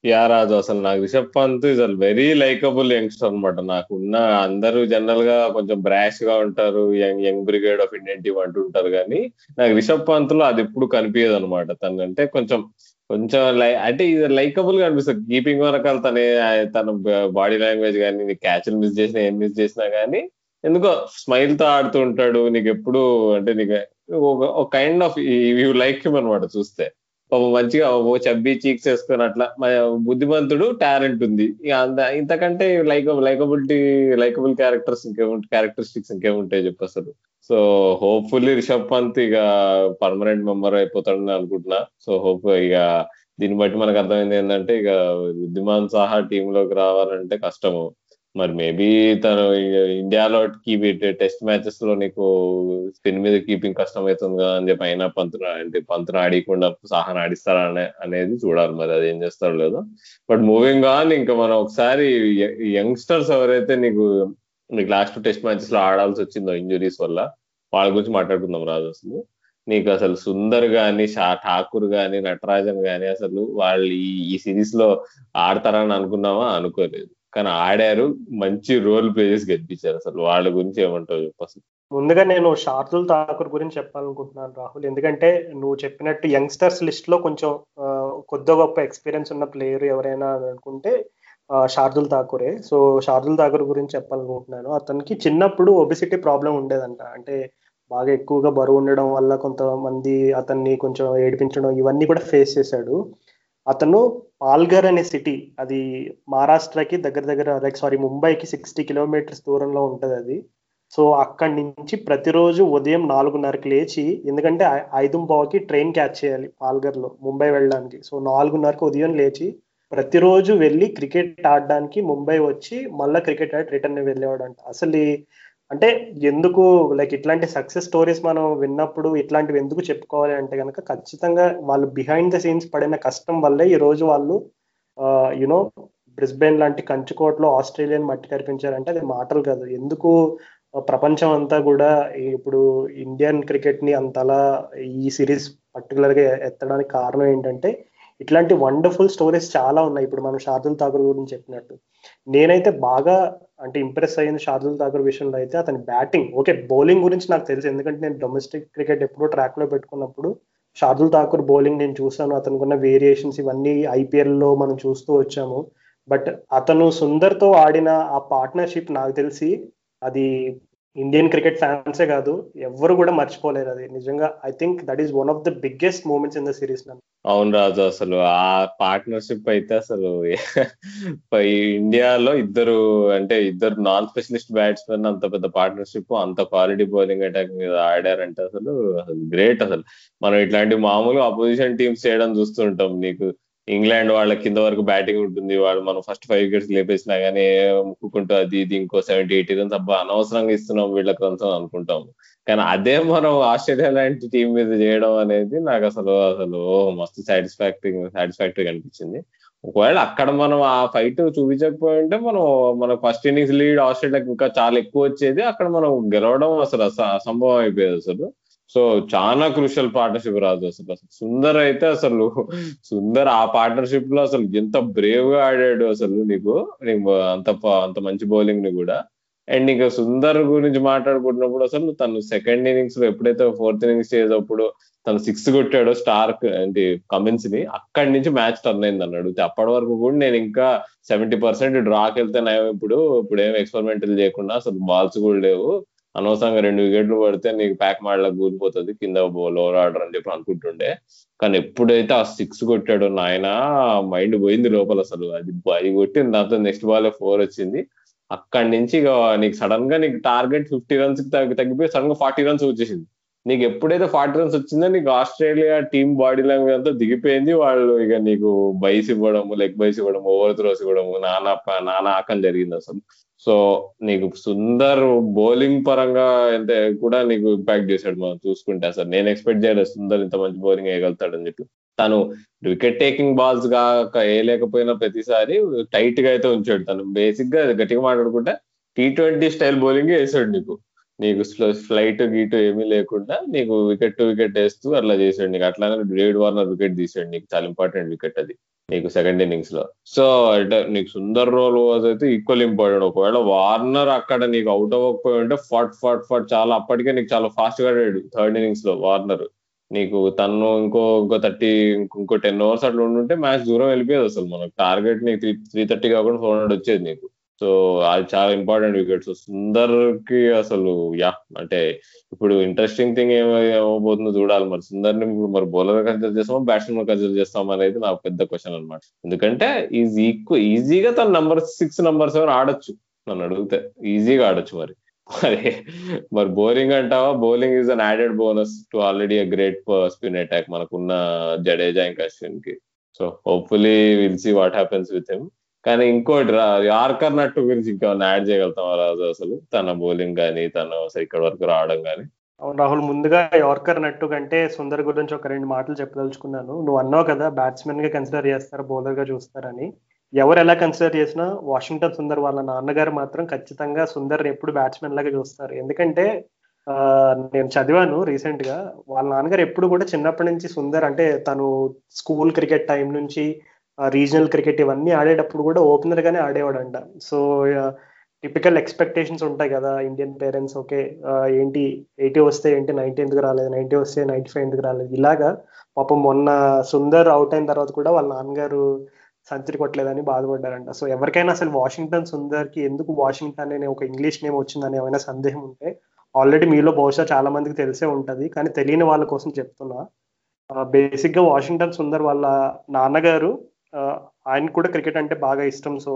yeah Raju అసలు నాకు Rishabh Pant is all very likable youngster అనమాట నాకు ఉన్న అందరూ జనరల్గా కొంచెం బ్రాష్గా ఉంటారు young young brigade of Indian team అంటుంటారు కానీ నాకు రిషబ్ పంత్లో అది ఎప్పుడు కనిపించదు అనమాట తను అంటే కొంచెం కొంచెం లై అంటే ఇది లైకబుల్గా అనిపిస్తుంది. కీపింగ్ వరకాల తనే తన బాడీ లాంగ్వేజ్ కానీ క్యాచ్లు మిస్ చేసినా ఏం మిస్ చేసినా కానీ ఎందుకో స్మైల్తో ఆడుతూ ఉంటాడు. నీకు ఎప్పుడు అంటే నీకు ఒక kind of you like him అనమాట చూస్తే. మంచిగా ఓ చబ్బి చీక్స్ వేసుకొని అట్లా బుద్ధిమంతుడు టాలెంట్ ఉంది. అంత ఇంతకంటే లైక్ లైకబిలిటీ లైకబుల్ క్యారెక్టర్స్ ఇంకేముంటాయి క్యారెక్టరిస్టిక్స్ ఇంకేముంటాయి చెప్పు అసలు. సో హోప్ఫుల్లీ రిషబ్ పంత్ ఇక పర్మనెంట్ మెంబర్ అయిపోతాడని అనుకుంటున్నా. సో హోప్ ఇక దీన్ని బట్టి మనకు అర్థమైంది ఏంటంటే ఇక విద్యమాన్ సాహా టీంలోకి రావాలంటే కష్టము. మరి మేబీ తను ఇండియాలో టెస్ట్ మ్యాచెస్లో నీకు స్పిన్ మీద కీపింగ్ కష్టం అవుతుంది కదా అని చెప్పి అయినా పంతులు అంటే పంతులు ఆడికుండా సహాన్ ఆడిస్తారా అనే అనేది చూడాలి మరి అది ఏం చేస్తారో లేదో. బట్ మూవింగ్ ఆన్ ఇంకా మనం ఒకసారి యంగ్స్టర్స్ ఎవరైతే నీకు నీకు లాస్ట్ టెస్ట్ మ్యాచెస్లో ఆడాల్సి వచ్చిందో ఇంజురీస్ వల్ల వాళ్ళ గురించి మాట్లాడుకుందాం రాజు అసలు. నీకు అసలు సుందర్ గాని షా ఠాకూర్ గాని నటరాజన్ గాని అసలు వాళ్ళు ఈ సిరీస్లో ఆడతారని అనుకున్నావా? అనుకోలేదు. కానీ ఆడారు మంచి రోల్ ప్లే చేసి గెలిపించారు. అసలు వాళ్ళ గురించి ఏమంటావు చెప్పు అసలు? ముందుగా నేను షార్దుల్ ఠాకూర్ గురించి చెప్పాలనుకుంటున్నాను రాహుల్. ఎందుకంటే నువ్వు చెప్పినట్టు యంగ్స్టర్స్ లిస్ట్లో కొంచెం కొద్ది గొప్ప ఎక్స్పీరియన్స్ ఉన్న ప్లేయర్ ఎవరైనా అనుకుంటే శార్దుల్ ఠాకూరే. సో షార్దుల్ ఠాకూర్ గురించి చెప్పాలనుకుంటున్నాను. అతనికి చిన్నప్పుడు ఒబిసిటీ ప్రాబ్లం ఉండేదంట. అంటే బాగా ఎక్కువగా బరువు ఉండడం వల్ల కొంతమంది అతన్ని కొంచెం ఏడిపించడం ఇవన్నీ కూడా ఫేస్ చేశాడు. అతను పాల్ఘర్ అనే సిటీ అది మహారాష్ట్రకి దగ్గర దగ్గర లైక్ సారీ ముంబైకి సిక్స్టీ కిలోమీటర్స్ దూరంలో ఉంటుంది అది. సో అక్కడి నుంచి ప్రతిరోజు ఉదయం నాలుగున్నరకు లేచి ఎందుకంటే ఐదు ట్రైన్ క్యాచ్ చేయాలి పాల్గర్లో ముంబై వెళ్ళడానికి. సో నాలుగున్నరకు ఉదయం లేచి ప్రతిరోజు వెళ్ళి క్రికెట్ ఆడడానికి ముంబై వచ్చి మళ్ళీ క్రికెట్ ఆడి రిటర్న్ వెళ్ళేవాడంట. అసలు అంటే ఎందుకు లైక్ ఇట్లాంటి సక్సెస్ స్టోరీస్ మనం విన్నప్పుడు ఇట్లాంటివి ఎందుకు చెప్పుకోవాలి అంటే కనుక ఖచ్చితంగా వాళ్ళు బిహైండ్ ద సీన్స్ పడిన కష్టం వల్లే ఈ రోజు వాళ్ళు యునో బ్రిస్బెన్ లాంటి కంచుకోటలో ఆస్ట్రేలియన్ మట్టి కనిపించారంటే అది మాటలు కాదు. ఎందుకు ప్రపంచం అంతా కూడా ఇప్పుడు ఇండియన్ క్రికెట్ని అంతలా ఈ సిరీస్ పర్టికులర్గా ఎత్తడానికి కారణం ఏంటంటే ఇట్లాంటి వండర్ఫుల్ స్టోరీస్ చాలా ఉన్నాయి. ఇప్పుడు మనం శార్దుల్ ఠాకూర్ గురించి చెప్పినట్టు. నేనైతే బాగా అంటే ఇంప్రెస్ అయ్యింది శార్దుల్ ఠాకూర్ విషయంలో అయితే అతని బ్యాటింగ్. ఓకే బౌలింగ్ గురించి నాకు తెలుసు. ఎందుకంటే నేను డొమెస్టిక్ క్రికెట్ ఎప్పుడో ట్రాక్లో పెట్టుకున్నప్పుడు శార్దుల్ ఠాకూర్ బౌలింగ్ నేను చూసాను అతనికి ఉన్న వేరియేషన్స్ ఇవన్నీ ఐపీఎల్లో మనం చూస్తూ వచ్చాము. బట్ అతను సుందర్తో ఆడిన ఆ పార్ట్నర్షిప్ నాకు తెలిసి అది ఇండియన్ క్రికెట్ ఫ్యాన్సే కాదు ఎవరు కూడా మర్చిపోలేరు అది. నిజంగా I think that is one of the biggest moments in the series అవును రాజు అసలు ఆ పార్ట్నర్షిప్ అయితే అసలు ఇండియాలో ఇద్దరు అంటే ఇద్దరు నాన్ స్పెషలిస్ట్ బ్యాట్స్మెన్ అంత పెద్ద పార్ట్నర్షిప్ అంత క్వాలిటీ బౌలింగ్ అటాక్ మీద ఆడారంటే అసలు అసలు గ్రేట్ అసలు. మనం ఇట్లాంటి మామూలు అపోజిషన్ టీమ్స్ చేయడం చూస్తుంటాం. నీకు ఇంగ్లాండ్ వాళ్ళ కింద వరకు బ్యాటింగ్ ఉంటుంది. వాళ్ళు మనం ఫస్ట్ ఫైవ్ వికెట్స్ లేపేసినా కానీ ముక్కుంటూ అది ఇది ఇంకో సెవెంటీ ఎయిటీ రన్స్ అబ్బా అనవసరంగా ఇస్తున్నాం వీళ్ళకి రన్స్ అని అనుకుంటాం కానీ అదే మనం ఆస్ట్రేలియా లాంటి టీం మీద చేయడం అనేది నాకు అసలు అసలు మస్తు సాటిస్ఫాక్టరీ సాటిస్ఫాక్టరీ అనిపించింది. ఒకవేళ అక్కడ మనం ఆ ఫైట్ చూపించకపోయి ఉంటే మనం మన ఫస్ట్ ఇన్నింగ్స్ లీడ్ ఆస్ట్రేలియాకి ఇంకా చాలా ఎక్కువ వచ్చేది. అక్కడ మనం గెలవడం అసలు అసంభవం అయిపోయేది అసలు. సో చాలా క్రూషియల్ పార్ట్నర్షిప్ రాదు అసలు. అసలు సుందర్ అయితే అసలు సుందర్ ఆ పార్ట్నర్షిప్లో అసలు ఎంత బ్రేవ్గా ఆడాడు అసలు నీకు. నీకు అంత అంత మంచి బౌలింగ్ని కూడా. అండ్ ఇంకా సుందర్ గురించి మాట్లాడుకుంటున్నప్పుడు అసలు తను సెకండ్ ఇన్నింగ్స్లో ఎప్పుడైతే ఫోర్త్ ఇన్నింగ్స్ చేసేటప్పుడు తను సిక్స్ కొట్టాడో స్టార్క్ అంటే కమిన్స్ని అక్కడి నుంచి మ్యాచ్ టర్న్ అయింది అన్నాడు. అప్పటి వరకు కూడా నేను ఇంకా సెవెంటీ పర్సెంట్ డ్రాకి వెళ్తే ఇప్పుడు. ఇప్పుడు ఏం ఎక్స్పెరిమెంటల్ చేయకుండా అసలు బాల్స్ కూడా లేవు. అనవసరంగా రెండు వికెట్లు పడితే నీకు ప్యాక్ మాడలకు కూలిపోతుంది కింద లోవర్ ఆర్డర్ అని చెప్పి అనుకుంటుండే. కానీ ఎప్పుడైతే ఆ సిక్స్ కొట్టాడో నాయన మైండ్ పోయింది లోపల అసలు. అది అది కొట్టింది దాంతో నెక్స్ట్ బాల్ ఫోర్ వచ్చింది. అక్కడి నుంచి ఇక నీకు సడన్గా నీకు టార్గెట్ ఫిఫ్టీ రన్స్ తగ్గి తగ్గిపోయి సడన్గా ఫార్టీ రన్స్ వచ్చేసింది. నీకు ఎప్పుడైతే ఫార్టీ రన్స్ వచ్చిందో నీకు ఆస్ట్రేలియా టీం బాడీ లాంగ్వేజ్ అంతా దిగిపోయింది. వాళ్ళు ఇక నీకు బైస్ ఇవ్వడము లెగ్ బైస్ ఇవ్వడము ఓవర్ త్రోస్ ఇవ్వడము నానా నానా ఆకం జరిగింది అసలు. సో నీకు సుందర్ బౌలింగ్ పరంగా అంటే కూడా నీకు ఇంపాక్ట్ చేశాడు మనం చూసుకుంటే. అసలు నేను ఎక్స్పెక్ట్ చేయలేదు సుందర్ ఇంత మంచి బౌలింగ్ వేయగలుగుతాడని చెప్పి. తను వికెట్ టేకింగ్ బాల్స్ కాక వేయలేకపోయినా ప్రతిసారి టైట్గా అయితే ఉంచాడు. తను బేసిక్గా గట్టిగా మాట్లాడుకుంటే టీ ట్వంటీ స్టైల్ బౌలింగ్ వేసాడు నీకు. నీకు ఫ్లైట్ గీటు ఏమీ లేకుండా నీకు వికెట్ టు వికెట్ వేస్తూ అట్లా చేసాడు నీకు. అట్లానే డేవిడ్ వార్నర్ వికెట్ తీసాడు నీకు. చాలా ఇంపార్టెంట్ వికెట్ అది. నీకు సెకండ్ ఇన్నింగ్స్లో. సో అంటే నీకు సుందర్ రోల్ వాజ్ అయితే ఈక్వల్ ఇంపార్టెంట్ ఒకవేళ వార్నర్ అక్కడ నీకు అవుట్ అవ్వకపోయి ఉంటే ఫట్ ఫట్ ఫట్ చాలా అప్పటికే నీకు చాలా ఫాస్ట్గా ఆడాడు థర్డ్ ఇన్నింగ్స్లో వార్నర్. నీకు తను ఇంకో ఇంకో థర్టీ ఇంకో టెన్ అవర్స్ అట్లా ఉండుంటే మ్యాచ్ దూరం వెళ్ళిపోయేది అసలు మనకు. టార్గెట్ నీకు త్రీ త్రీ థర్టీ కాకుండా ఫోర్ హండ్రెడ్ వచ్చేది నీకు. సో అది చాలా ఇంపార్టెంట్ వికెట్. సో సుందర్కి అసలు యా అంటే ఇప్పుడు ఇంట్రెస్టింగ్ థింగ్ ఏమవుతుందో చూడాలి మరి. సుందర్ని ఇప్పుడు మరి బౌలర్ కన్సిడర్ చేస్తామా బ్యాట్స్మెన్ కన్సిడర్ చేస్తామా అనేది నాకు పెద్ద క్వశ్చన్ అనమాట ఎందుకంటే ఈజ్ ఈక్వ ఈజీగా తన నంబర్ సిక్స్ నంబర్ సెవెన్ ఆడొచ్చు. నన్ను అడిగితే ఈజీగా ఆడొచ్చు మరి. మరి మరి బౌలింగ్ అంటావా? Bowling is an added bonus to already a great spin attack మనకున్న జడేజా ఇంకా అశ్విన్కి so hopefully will see what happens with him కానీ ఇంకోటి యార్కర్ నట్టు గురించి ఇంకా యాడ్ చేయగలుగుతాం రాజు అసలు? తన బౌలింగ్ కానీ తను ఇక్కడ వరకు రావడం కానీ అవును రాహుల్ ముందుగా యార్కర్ నట్టు కంటే సుందర్ గురించి ఒక రెండు మాటలు చెప్పదలుచుకున్నాను. నువ్వు అన్నావు కదా బ్యాట్స్మెన్గా కన్సిడర్ చేస్తారు బౌలర్గా చూస్తారని. ఎవరు ఎలా కన్సిడర్ చేసినా వాషింగ్టన్ సుందర్ వాళ్ళ నాన్నగారు మాత్రం ఖచ్చితంగా సుందర్ ఎప్పుడు బ్యాట్స్మెన్ లాగా చూస్తారు. ఎందుకంటే నేను చదివాను రీసెంట్గా. వాళ్ళ నాన్నగారు ఎప్పుడు కూడా చిన్నప్పటి నుంచి సుందర్ అంటే తను స్కూల్ క్రికెట్ టైం నుంచి రీజనల్ క్రికెట్ ఇవన్నీ ఆడేటప్పుడు కూడా ఓపెనర్ గానే ఆడేవాడంట. సో టిపికల్ ఎక్స్పెక్టేషన్స్ ఉంటాయి కదా ఇండియన్ పేరెంట్స్ ఓకే ఏంటి ఎయిటీ వస్తే ఏంటి నైన్టీ ఎందుకు రాలేదు నైన్టీ వస్తే నైన్టీ ఫైవ్ ఎందుకు రాలేదు. ఇలాగా పాపం మొన్న సుందర్ అవుట్ అయిన తర్వాత కూడా వాళ్ళ నాన్నగారు సెంచరీ కొట్టలేదని బాధపడ్డారంట. సో ఎవరికైనా అసలు వాషింగ్టన్ సుందర్కి ఎందుకు వాషింగ్టన్ అనే ఒక ఇంగ్లీష్ నేమ్ వచ్చిందని ఏమైనా సందేహం ఉంటే ఆల్రెడీ మీలో బహుశా చాలా మందికి తెలిసే ఉంటది. కానీ తెలియని వాళ్ళ కోసం చెప్తున్నా. బేసిక్గా వాషింగ్టన్ సుందర్ వాళ్ళ నాన్నగారు ఆయన కూడా క్రికెట్ అంటే బాగా ఇష్టం. సో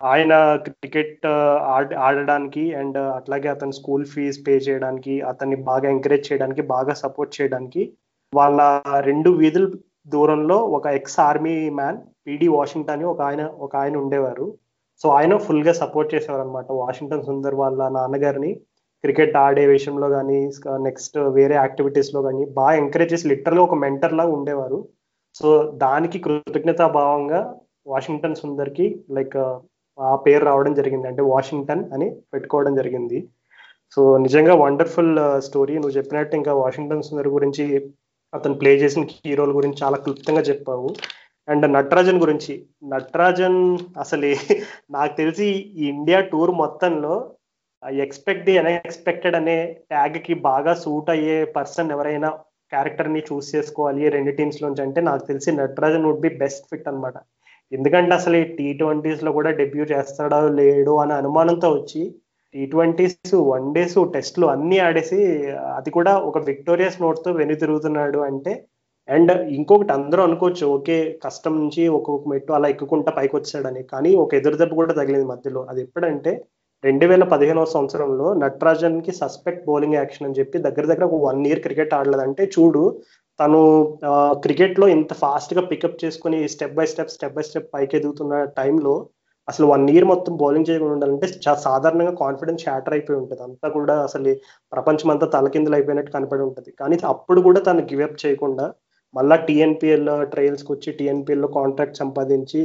ఆయన క్రికెట్ ఆడడానికి అండ్ అట్లాగే అతని స్కూల్ ఫీజ్ పే చేయడానికి అతన్ని బాగా ఎంకరేజ్ చేయడానికి బాగా సపోర్ట్ చేయడానికి వాళ్ళ రెండు వీధుల దూరంలో ఒక ex army man PD Washington ఒక ఆయన ఒక ఆయన ఉండేవారు. సో ఆయన ఫుల్గా సపోర్ట్ చేసేవారు అనమాట వాషింగ్టన్ సుందర్ వాళ్ళ నాన్నగారిని. క్రికెట్ ఆడే విషయంలో కానీ నెక్స్ట్ వేరే యాక్టివిటీస్లో కానీ బాగా ఎంకరేజ్ చేసి లిటరల్ ఒక మెంటర్ లాగా ఉండేవారు. సో దానికి కృతజ్ఞతా భావంగా వాషింగ్టన్ సుందర్కి లైక్ ఆ పేరు రావడం జరిగింది. అంటే వాషింగ్టన్ అని పెట్టుకోవడం జరిగింది. సో నిజంగా వండర్ఫుల్ స్టోరీ. నువ్వు చెప్పినట్టు ఇంకా వాషింగ్టన్ సుందర్ గురించి అతను ప్లే చేసిన హీరోల గురించి చాలా క్లుప్తంగా చెప్పావు. అండ్ నటరాజన్ గురించి. నటరాజన్ అసలు నాకు తెలిసి ఈ ఇండియా టూర్ మొత్తంలో ఎక్స్పెక్ట్ ది అన్ఎక్స్పెక్టెడ్ అనే ట్యాగ్కి బాగా సూట్ అయ్యే పర్సన్ ఎవరైనా క్యారెక్టర్ని చూస్ చేసుకోవాలి. రెండు టీమ్స్ నుంచి అంటే నాకు తెలిసి Natarajan would be best fit అనమాట ఎందుకంటే అసలు ఈ టీ ట్వంటీస్లో కూడా డెబ్యూ చేస్తాడో లేడో అనే అనుమానంతో వచ్చి టీ ట్వంటీస్ వన్ డేస్ టెస్ట్లు అన్ని ఆడేసి అది కూడా ఒక విక్టోరియస్ నోట్తో వెను తిరుగుతున్నాడు అంటే అండ్ ఇంకొకటి అందరూ అనుకోవచ్చు ఓకే కష్టం నుంచి ఒక్కొక్క మెట్టు అలా ఎక్కుకుంటా పైకి వచ్చాడని కానీ ఒక ఎదురు దెబ్బ కూడా తగిలింది మధ్యలో. అది ఎప్పుడంటే రెండు వేల పదిహేనవ సంవత్సరంలో నటరాజన్కి సస్పెక్ట్ బౌలింగ్ యాక్షన్ అని చెప్పి దగ్గర దగ్గర ఒక వన్ ఇయర్ క్రికెట్ ఆడలేదంటే చూడు తను క్రికెట్లో ఇంత ఫాస్ట్గా పికప్ చేసుకుని step by step step by step పైకి ఎదుగుతున్న టైంలో అసలు వన్ ఇయర్ మొత్తం బౌలింగ్ చేయకుండా ఉండాలంటే సాధారణంగా కాన్ఫిడెన్స్ షాటర్ అయిపోయి ఉంటుంది. అంతా కూడా అసలు ప్రపంచం అంతా తలకిందులు అయిపోయినట్టు కనపడి ఉంటుంది. కానీ అప్పుడు కూడా తను గివప్ చేయకుండా మళ్ళా టీఎన్పిఎల్ ట్రయల్స్కి వచ్చి టీఎన్పిఎల్లో కాంట్రాక్ట్ సంపాదించి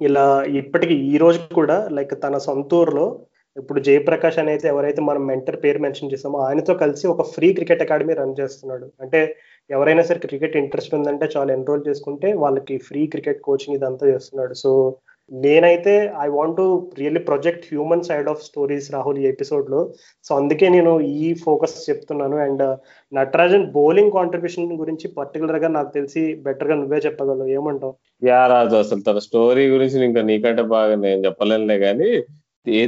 ఇలా ఇప్పటికి ఈ రోజు కూడా లైక్ తన సొంత ఊర్లో ఇప్పుడు జయప్రకాష్ అనేది ఎవరైతే మనం మెంటర్ పేరు మెన్షన్ చేసామో ఆయనతో కలిసి ఒక ఫ్రీ క్రికెట్ అకాడమీ రన్ చేస్తున్నాడు. అంటే ఎవరైనా సరే క్రికెట్ ఇంట్రెస్ట్ ఉందంటే చాలా ఎన్రోల్ చేసుకుంటే వాళ్ళకి ఫ్రీ క్రికెట్ కోచింగ్ ఇదంతా చేస్తున్నాడు. సో నేనైతే I want to really project human side of stories Rahul ఈ ఎపిసోడ్లో సో అందుకే నేను ఈ ఫోకస్ చెప్తున్నాను. అండ్ నటరాజన్ బౌలింగ్ కాంట్రిబ్యూషన్ గురించి పర్టికులర్గా నాకు తెలిసి బెటర్గా నువ్వే చెప్పగలవు. ఏమంటావు? యా రాజు అసలు తన స్టోరీ గురించి ఇంకా నీకంటే బాగా నేను చెప్పలేనులే కానీ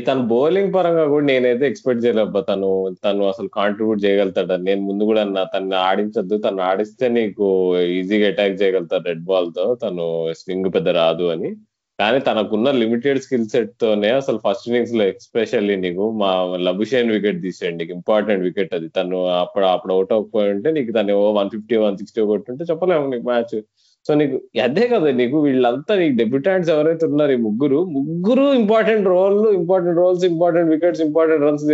తన బౌలింగ్ పరంగా కూడా నేనైతే ఎక్స్పెక్ట్ చేయలేబ్బా. తను తను అసలు కాంట్రిబ్యూట్ చేయగలుగుతాడు నేను ముందు కూడా అన్నా తను ఆడించద్దు. తను ఆడిస్తే నీకు ఈజీగా అటాక్ చేయగలుగుతాడు రెడ్ బాల్తో. తను స్వింగ్ పెద్ద రాదు అని. కానీ తనకున్న లిమిటెడ్ స్కిల్ సెట్ తోనే అసలు ఫస్ట్ ఇన్నింగ్స్లో ఎక్స్పెషల్లీ నీకు మా లబుషేన్ వికెట్ తీసేయండి. నీకు ఇంపార్టెంట్ వికెట్ అది. తను అప్పుడు అప్పుడు అవుట్ అవ్వకపోయి ఉంటే నీకు తను వన్ ఫిఫ్టీ వన్ సిక్స్టీ కొట్టుంటే చెప్పలేము నీకు మ్యాచ్ సో నీకు అదే కదా నీకు వీళ్ళంతా నీకు డెబ్యూటాంట్స్ ఎవరైతే ఉన్నారు ఈ ముగ్గురు ముగ్గురు important role important roles important wickets important runs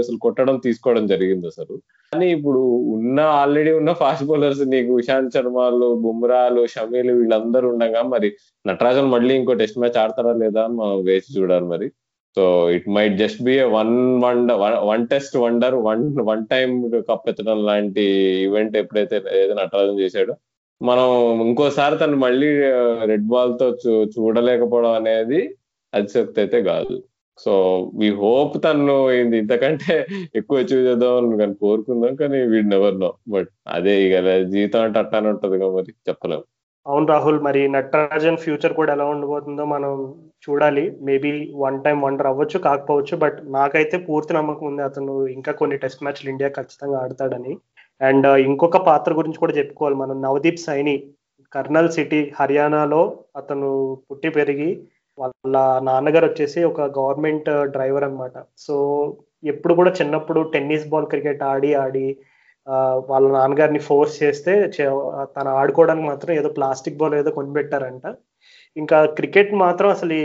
అసలు కొట్టడం తీసుకోవడం జరిగింది అసలు. కానీ ఇప్పుడు ఉన్న ఆల్రెడీ ఉన్న ఫాస్ట్ బౌలర్స్ నీకు ఇషాంత్ శర్మలు బుమ్రాలు షమీలు వీళ్ళందరూ ఉండగా మరి నటరాజన్ మళ్ళీ ఇంకో టెస్ట్ మ్యాచ్ ఆడతారా లేదా అని మనం వేసి చూడాలి మరి. So it might just be one wonder one test wonder one one time cup ఎత్తడం లాంటి ఈవెంట్ ఎప్పుడైతే ఏదైనా నటరాజన్ చేశాడో మనం ఇంకోసారి తను మళ్ళీ రెడ్ బాల్తో చూడలేకపోవడం అనేది అతిశక్తి అయితే కాదు. సో వీ హోప్ తను ఏంది ఇంతకంటే ఎక్కువ అచీవ్ చేద్దాం కానీ కోరుకుందాం కానీ వీడ్ నెవర్ నో బట్ అదే ఇక జీవితం అంటే అట్టానే ఉంటది మరి చెప్పలేము అవును రాహుల్ మరి నటరాజన్ ఫ్యూచర్ కూడా ఎలా ఉండబోతుందో మనం చూడాలి. మేబీ వన్ టైం వండర్ అవ్వచ్చు కాకపోవచ్చు బట్ నాకైతే పూర్తి నమ్మకం ఉంది అతను ఇంకా కొన్ని టెస్ట్ మ్యాచ్లు ఇండియా ఖచ్చితంగా ఆడతాడని. అండ్ ఇంకొక పాత్ర గురించి కూడా చెప్పుకోవాలి. మనం నవదీప్ సైని కర్నల్ సిటీ హర్యానాలో అతను పుట్టి పెరిగి వాళ్ళ నాన్నగారు వచ్చేసి ఒక గవర్నమెంట్ డ్రైవర్ అనమాట సో ఎప్పుడు కూడా చిన్నప్పుడు టెన్నిస్ బాల్ క్రికెట్ ఆడి ఆడి వాళ్ళ నాన్నగారిని ఫోర్స్ చేస్తే తను ఆడుకోవడానికి మాత్రం ఏదో ప్లాస్టిక్ బాల్ ఏదో కొనిపెట్టారంట. ఇంకా క్రికెట్ మాత్రం అసలు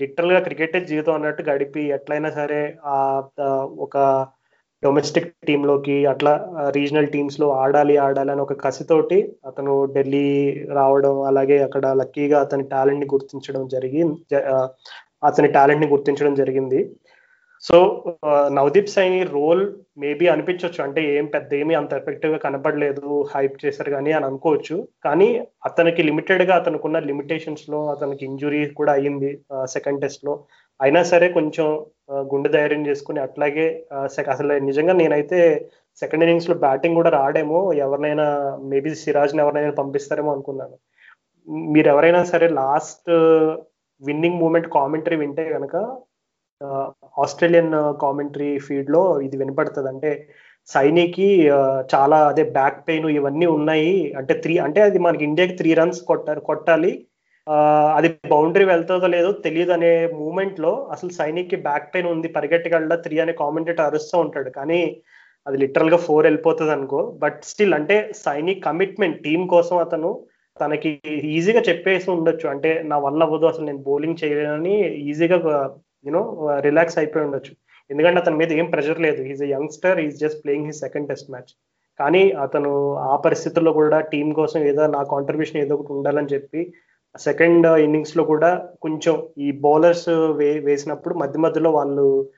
లిటరల్గా క్రికెటే జీవితం అన్నట్టు గడిపి ఎట్లయినా సరే ఆ ఒక డొమెస్టిక్ టీంలోకి అట్లా రీజనల్ టీమ్స్లో ఆడాలి ఆడాలి అని ఒక కసితోటి అతను ఢిల్లీ రావడం అలాగే అక్కడ లక్కీగా అతని టాలెంట్ని గుర్తించడం జరిగింది అతని టాలెంట్ని గుర్తించడం జరిగింది. So Navdeep Saini role maybe అనిపించవచ్చు అంటే ఏం పెద్ద ఏమీ అంత ఎఫెక్టివ్గా కనపడలేదు హైప్ చేశారు కానీ అని అనుకోవచ్చు. కానీ అతనికి లిమిటెడ్గా అతనుకున్న లిమిటేషన్స్లో అతనికి ఇంజురీ కూడా అయ్యింది సెకండ్ టెస్ట్లో. అయినా సరే కొంచెం గుండె ధైర్యం చేసుకుని అట్లాగే అసలు నిజంగా నేనైతే సెకండ్ ఇన్నింగ్స్లో బ్యాటింగ్ కూడా రాడేమో ఎవరినైనా మేబీ సిరాజ్ని ఎవరినైనా పంపిస్తారేమో అనుకున్నాను. మీరు ఎవరైనా సరే లాస్ట్ విన్నింగ్ మూమెంట్ కామెంటరీ వింటే కనుక ఆస్ట్రేలియన్ కామెంటరీ ఫీల్డ్లో ఇది వినపడుతుంది. అంటే సైనికి చాలా అదే బ్యాక్ పెయిన్ ఇవన్నీ ఉన్నాయి. అంటే త్రీ అంటే అది మనకి ఇండియాకి త్రీ రన్స్ కొట్టారు కొట్టాలి. అది బౌండరీ వెళ్తుందో లేదో తెలియదు అనే మూమెంట్లో అసలు సైనిక్కి బ్యాక్ పెయిన్ ఉంది పరిగెట్టగలడా త్రీ అనే కామెంటేటర్ అరుస్తూ ఉంటాడు. కానీ అది లిటరల్గా ఫోర్ వెళ్ళిపోతుంది అనుకో. బట్ స్టిల్ అంటే సైనిక్ కమిట్మెంట్ టీం కోసం అతను తనకి ఈజీగా చెప్పేసి ఉండొచ్చు. అంటే నా వల్ల అవ్వదు అసలు నేను బౌలింగ్ చేయలేనని ఈజీగా యూనో రిలాక్స్ అయిపోయి ఉండొచ్చు. ఎందుకంటే అతని మీద ఏం ప్రెషర్ లేదు. Is a youngster is just playing his second test match కానీ అతను ఆ పరిస్థితుల్లో కూడా టీం కోసం ఏదో నా కాంట్రిబ్యూషన్ ఏదో ఒకటి ఉండాలని చెప్పి సెకండ్ ఇన్నింగ్స్లో కూడా కొంచెం ఈ బౌలర్స్ వే వేసినప్పుడు మధ్య మధ్యలో వాళ్ళు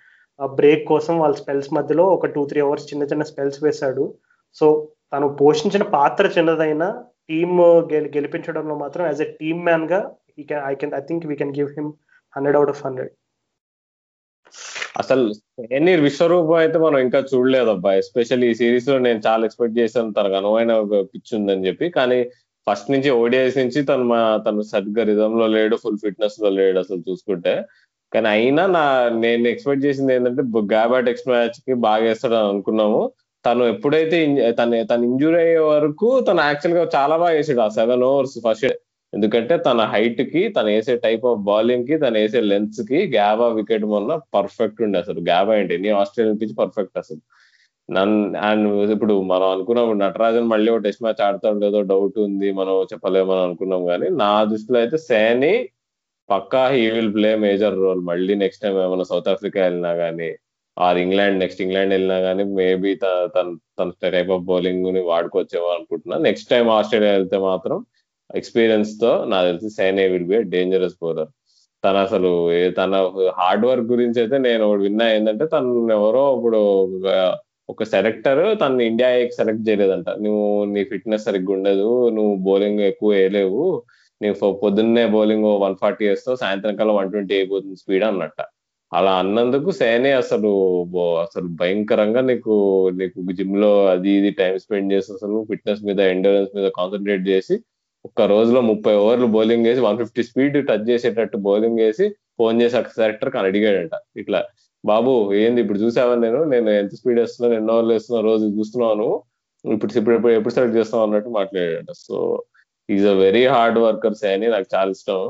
బ్రేక్ కోసం వాళ్ళ స్పెల్స్ మధ్యలో ఒక టూ త్రీ అవర్స్ చిన్న చిన్న స్పెల్స్ వేశాడు. సో తను పోషించిన పాత్ర చిన్నదైనా టీమ్ గెలి గెలిపించడంలో మాత్రం యాజ్ ఎ టీమ్ మ్యాన్గా ఈ can I can I think we can give him hundred out of hundred అసలు ఎన్ని విశ్వరూపం అయితే మనం ఇంకా చూడలేదు అబ్బాయి ఎస్పెషల్లీ ఈ సిరీస్లో నేను చాలా ఎక్స్పెక్ట్ చేశాను. తనకు అనువైన పిచ్ ఉందని చెప్పి. కానీ ఫస్ట్ నుంచి ఓడిఐస్ నుంచి తను మా తను సరిగ్గా రిజమ్లో లేడు ఫుల్ ఫిట్నెస్లో లేడు అసలు చూసుకుంటే. కానీ అయినా నా నేను ఎక్స్పెక్ట్ చేసింది ఏంటంటే గాబా టెక్స్ట్ మ్యాచ్కి బాగా వేస్తాడు అనుకున్నాము. తను ఎప్పుడైతే తన తను ఇంజూరీ అయ్యే వరకు తను యాక్చువల్గా చాలా బాగా వేసాడు ఆ సెవెన్ ఓవర్స్ ఫస్ట్ ఎందుకంటే తన హైట్కి తను వేసే టైప్ ఆఫ్ బౌలింగ్కి తను వేసే లెన్స్కి గ్యాబా వికెట్ మొన్న పర్ఫెక్ట్ ఉండే అసలు. గ్యాబా ఏంటి? నీ ఆస్ట్రేలియన్ పిచ్ పర్ఫెక్ట్ అసలు. నన్ను అండ్ ఇప్పుడు మనం అనుకున్నాం నటరాజన్ మళ్ళీ ఒక టెస్ట్ మ్యాచ్ ఆడతాడు లేదో డౌట్ ఉంది మనం చెప్పలేమని అనుకున్నాం కానీ నా దృష్టిలో అయితే సేని పక్కా he will play major role మళ్ళీ నెక్స్ట్ టైం ఏమైనా సౌత్ ఆఫ్రికా వెళ్ళినా కానీ ఆర్ ఇంగ్లాండ్ నెక్స్ట్ ఇంగ్లాండ్ వెళ్ళినా కానీ మేబీ తన తన టైప్ ఆఫ్ బౌలింగ్ని వాడుకోవచ్చేమో అనుకుంటున్నా. నెక్స్ట్ టైం ఆస్ట్రేలియా వెళ్తే మాత్రం ఎక్స్పీరియన్స్తో నాకు తెలిసి Saini will be dangerous bowler తన అసలు తన హార్డ్ వర్క్ గురించి అయితే నేను విన్నా ఏంటంటే తను ఎవరో ఇప్పుడు ఒక సెలెక్టర్ తను ఇండియా సెలెక్ట్ చేయలేదంట. నువ్వు నీ ఫిట్నెస్ సరిగ్గా ఉండదు నువ్వు బౌలింగ్ ఎక్కువ వేయలేవు నీవు పొద్దున్నే బౌలింగ్ వన్ ఫార్టీ వేస్తావు సాయంత్రం కల్లా వన్ ట్వంటీ అయిపోతుంది స్పీడ్ అన్నట్ట. అలా అన్నందుకు సేనే అసలు అసలు భయంకరంగా నీకు నీకు జిమ్లో అది ఇది టైం స్పెండ్ చేసి అసలు ఫిట్నెస్ మీద ఎండోరెన్స్ మీద కాన్సన్ట్రేట్ చేసి ఒక్క రోజులో ముప్పై ఓవర్లు బౌలింగ్ వేసి వన్ ఫిఫ్టీ స్పీడ్ టచ్ చేసేటట్టు బౌలింగ్ వేసి ఫోన్ చేసి సెలెక్టర్ కానీ అడిగాడంట. ఇట్లా బాబు ఏంది ఇప్పుడు చూసావా నేను? నేను ఎంత స్పీడ్ వేస్తున్నాను ఎన్నో అవర్లు వేస్తున్నా రోజు చూస్తున్నాను. ఇప్పుడు ఇప్పుడు ఎప్పుడు సెలెక్ట్ చేస్తాం అన్నట్టు మాట్లాడాడు. So is a very hard workers అని నాకు చాలా ఇష్టం.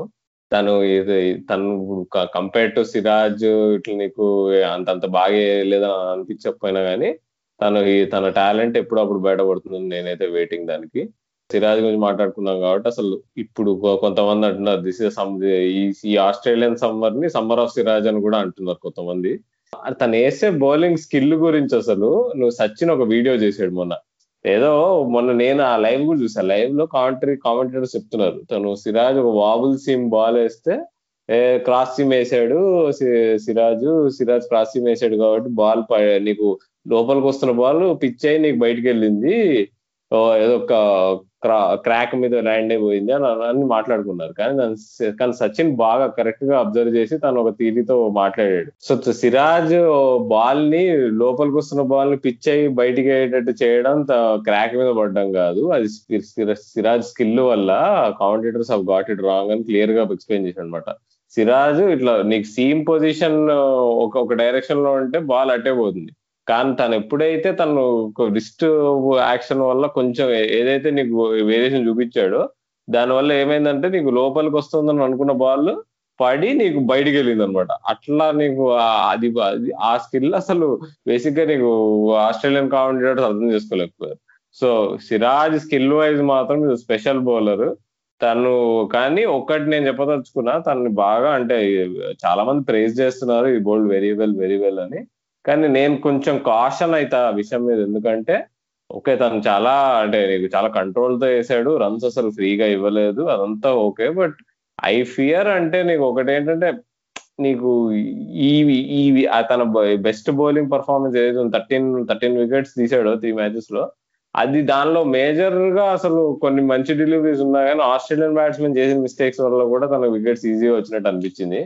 తను ఇది తను కంపేర్ టు సిరాజ్ ఇట్లా నీకు అంతంత బాగా లేదని అనిపించకపోయినా కానీ తను తన టాలెంట్ ఎప్పుడప్పుడు బయటపడుతుంది నేనైతే వెయిటింగ్ దానికి. సిరాజ్ గురించి మాట్లాడుకున్నాం కాబట్టి అసలు ఇప్పుడు కొంతమంది అంటున్నారు దిస్ ఇస్ ఈ ఆస్ట్రేలియన్ సమ్మర్ని సమ్మర్ ఆఫ్ సిరాజ్ అని కూడా అంటున్నారు కొంతమంది. తను వేసే బౌలింగ్ స్కిల్ గురించి అసలు నువ్వు సచిన్ ఒక వీడియో చేసాడు మొన్న. ఏదో మొన్న నేను ఆ లైవ్ కూడా చూసాను లైవ్లో కామెంటరీ కామెంటేటర్స్ చెప్తున్నారు. తను సిరాజ్ ఒక వాబుల్ సీమ్ బాల్ వేస్తే క్రాస్ సీమ్ వేసాడు సిరాజ్ సిరాజ్ క్రాస్ సీమ్ వేసాడు కాబట్టి బాల్ నీకు లోపలికి వస్తున్న బాల్ పిచ్ అయి నీకు బయటకు వెళ్ళింది. ఏదో ఒక క్రాక్ మీద ల్యాండ్ అయిపోయింది అని అని మాట్లాడుకున్నారు. కానీ కానీ సచిన్ బాగా కరెక్ట్గా అబ్జర్వ్ చేసి తను ఒక తీరితో మాట్లాడాడు. సో సిరాజ్ బాల్ని లోపలికి వస్తున్న బాల్ని పిచ్ అయ్యి బయటికి అయ్యేటట్టు చేయడం క్రాక్ మీద పడడం కాదు. అది సిరాజ్ స్కిల్ వల్ల commentators have got it wrong అని క్లియర్గా ఎక్స్ప్లెయిన్ చేశాడు అనమాట సిరాజ్ ఇట్లా నీకు సీమ్ పొజిషన్ ఒక ఒక డైరెక్షన్లో ఉంటే బాల్ అట్టే పోతుంది. కానీ తను ఎప్పుడైతే తను రిస్ట్ యాక్షన్ వల్ల కొంచెం ఏదైతే నీకు వేరియేషన్ చూపించాడో దానివల్ల ఏమైందంటే నీకు లోపలికి వస్తుందని అనుకున్న బాల్ పడి నీకు బయటికి వెళ్ళింది అనమాట అట్లా నీకు అది ఆ స్కిల్ అసలు బేసిక్గా నీకు ఆస్ట్రేలియన్ కామెంటేటర్స్ అర్థం చేసుకోలేకపోయారు. సో సిరాజ్ స్కిల్ వైజ్ మాత్రం స్పెషల్ బౌలర్. తను కానీ ఒక్కటి నేను చెప్పదలుచుకున్నా తనని బాగా అంటే చాలా మంది ప్రేజ్ చేస్తున్నారు ఈ bowled very well very well అని. కానీ నేను కొంచెం కాషన్ అయితే ఆ విషయం మీద. ఎందుకంటే ఓకే తను చాలా అంటే నీకు చాలా కంట్రోల్తో వేసాడు రన్స్ అసలు ఫ్రీగా ఇవ్వలేదు అదంతా ఓకే బట్ ఐ ఫియర్ అంటే నీకు ఒకటి ఏంటంటే నీకు ఈ ఈ తన బెస్ట్ బౌలింగ్ పర్ఫార్మెన్స్ ఏదైతే థర్టీన్ థర్టీన్ వికెట్స్ తీసాడో త్రీ మ్యాచెస్లో అది దానిలో మేజర్గా అసలు కొన్ని మంచి డెలివరీస్ ఉన్నాయి కానీ ఆస్ట్రేలియన్ బ్యాట్స్మెన్ చేసిన మిస్టేక్స్ వల్ల కూడా తన వికెట్స్ ఈజీగా వచ్చినట్టు అనిపించింది.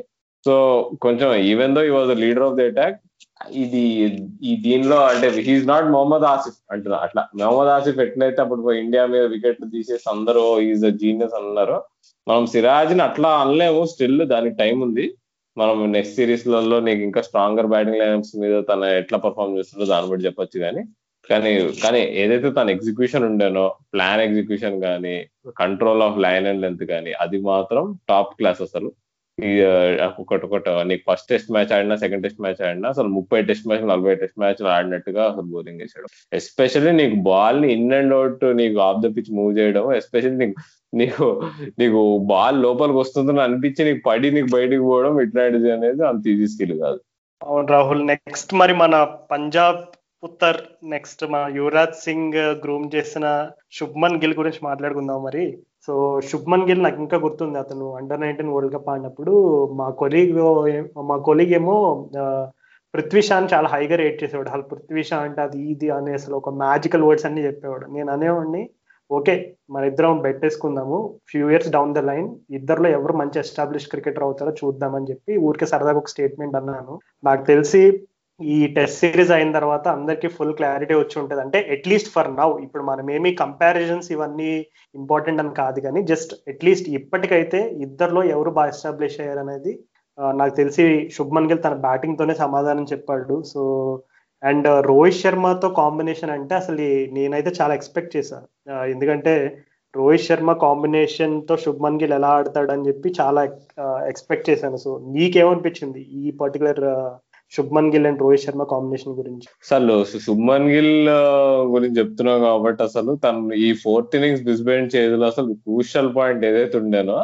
సో కొంచెం ఈవెన్ దో ఈ was leader of the attack ఇది ఈ దీనిలో అంటే హీఈస్ నాట్ మొహమ్మద్ ఆసిఫ్ అంటున్నా అట్లా. మొహమ్మద్ ఆసిఫ్ ఎట్లయితే అప్పుడు ఇండియా మీద వికెట్లు తీసేసి అందరూ ఈజ్ అ జీనియస్ అన్నారు మనం సిరాజ్ని అట్లా అనలేము స్టిల్ దానికి టైం ఉంది. మనం నెక్స్ట్ సిరీస్లలో నీకు ఇంకా స్ట్రాంగర్ బ్యాటింగ్ లైనప్స్ మీద తన ఎట్లా పర్ఫామ్ చేస్తుందో దాన్ని బట్టి చెప్పొచ్చు కానీ కానీ కానీ ఏదైతే తన ఎగ్జిక్యూషన్ ఉండేనో ప్లాన్ ఎగ్జిక్యూషన్ కానీ control of line and length కానీ అది మాత్రం టాప్ క్లాస్ అసలు. ఒకటి ఒకటి నీకు ఫస్ట్ టెస్ట్ మ్యాచ్ ఆడినా సెకండ్ టెస్ట్ మ్యాచ్ ఆడినా అసలు ముప్పై టెస్ట్ మ్యాచ్ నలభై టెస్ట్ మ్యాచ్ ఆడినట్టుగా అసలు బౌలింగ్ వేసాడు ఎస్పెషల్లీ నీకు బాల్ని ఇన్ అండ్ అవుట్ నీకు ఆఫ్ ద పిచ్ మూవ్ చేయడం ఎస్పెషల్లీ నీకు నీకు నీకు బాల్ లోపలికి వస్తుందని అనిపించి నీకు పడి నీకు బయటికి పోవడం ఇట్లాంటిది అనేది అంత ఈజీ స్కిల్ కాదు. అవును రాహుల్ నెక్స్ట్ మరి మన పంజాబ్ పుత్తర్ నెక్స్ట్ మన యువరాజ్ సింగ్ గ్రూమ్ చేసిన శుభ్మన్ గిల్ గురించి మాట్లాడుకుందాం మరి. సో శుభ్మన్ గిల్ నాకు ఇంకా గుర్తుంది. అతను అండర్ నైన్టీన్ వరల్డ్ కప్ ఆడినప్పుడు మా కొలీగ్ మా కొలీగ్ ఏమో పృథ్వీ షాన్ చాలా హైగా రేట్ చేసేవాడు. అసలు పృథ్వీ షా అంటే అది ఇది అని అసలు ఒక మ్యాజికల్ వర్డ్స్ అన్ని చెప్పేవాడు. నేను అనేవాడిని ఓకే మన ఇద్దరం పెట్టేసుకుందాము. Few years down the line ఇద్దరులో ఎవరు మంచి ఎస్టాబ్లిష్ క్రికెటర్ అవుతారో చూద్దామని చెప్పి ఊరికే సరదాగా ఒక స్టేట్మెంట్ అన్నాను. నాకు తెలిసి ఈ టెస్ట్ సిరీస్ అయిన తర్వాత అందరికి ఫుల్ క్లారిటీ వచ్చి ఉంటుంది. అంటే అట్లీస్ట్ ఫర్ నౌ ఇప్పుడు మనం ఏమి కంపారిజన్స్ ఇవన్నీ ఇంపార్టెంట్ అని కాదు కానీ జస్ట్ అట్లీస్ట్ ఇప్పటికైతే ఇద్దరులో ఎవరు బాగా ఎస్టాబ్లిష్ అయ్యారు అనేది నాకు తెలిసి శుభ్మన్ గిల్ తన బ్యాటింగ్ తోనే సమాధానం చెప్పాడు. సో అండ్ రోహిత్ శర్మతో కాంబినేషన్ అంటే అసలు నేనైతే చాలా ఎక్స్పెక్ట్ చేశాను ఎందుకంటే రోహిత్ శర్మ కాంబినేషన్తో శుభ్మన్ గిల్ ఎలా ఆడతాడని చెప్పి చాలా ఎక్స్పెక్ట్ చేశాను. సో నీకేమనిపించింది ఈ particular Shubman Gill and Rohit Sharma combination గురించి. అసలు శుభ్మన్ గిల్ గురించి చెప్తున్నావు కాబట్టి అసలు తను ఈ ఫోర్త్ ఇన్నింగ్స్ డిస్బెండ్ చేయదులో అసలు క్రూషల్ పాయింట్ ఏదైతే ఉండేనో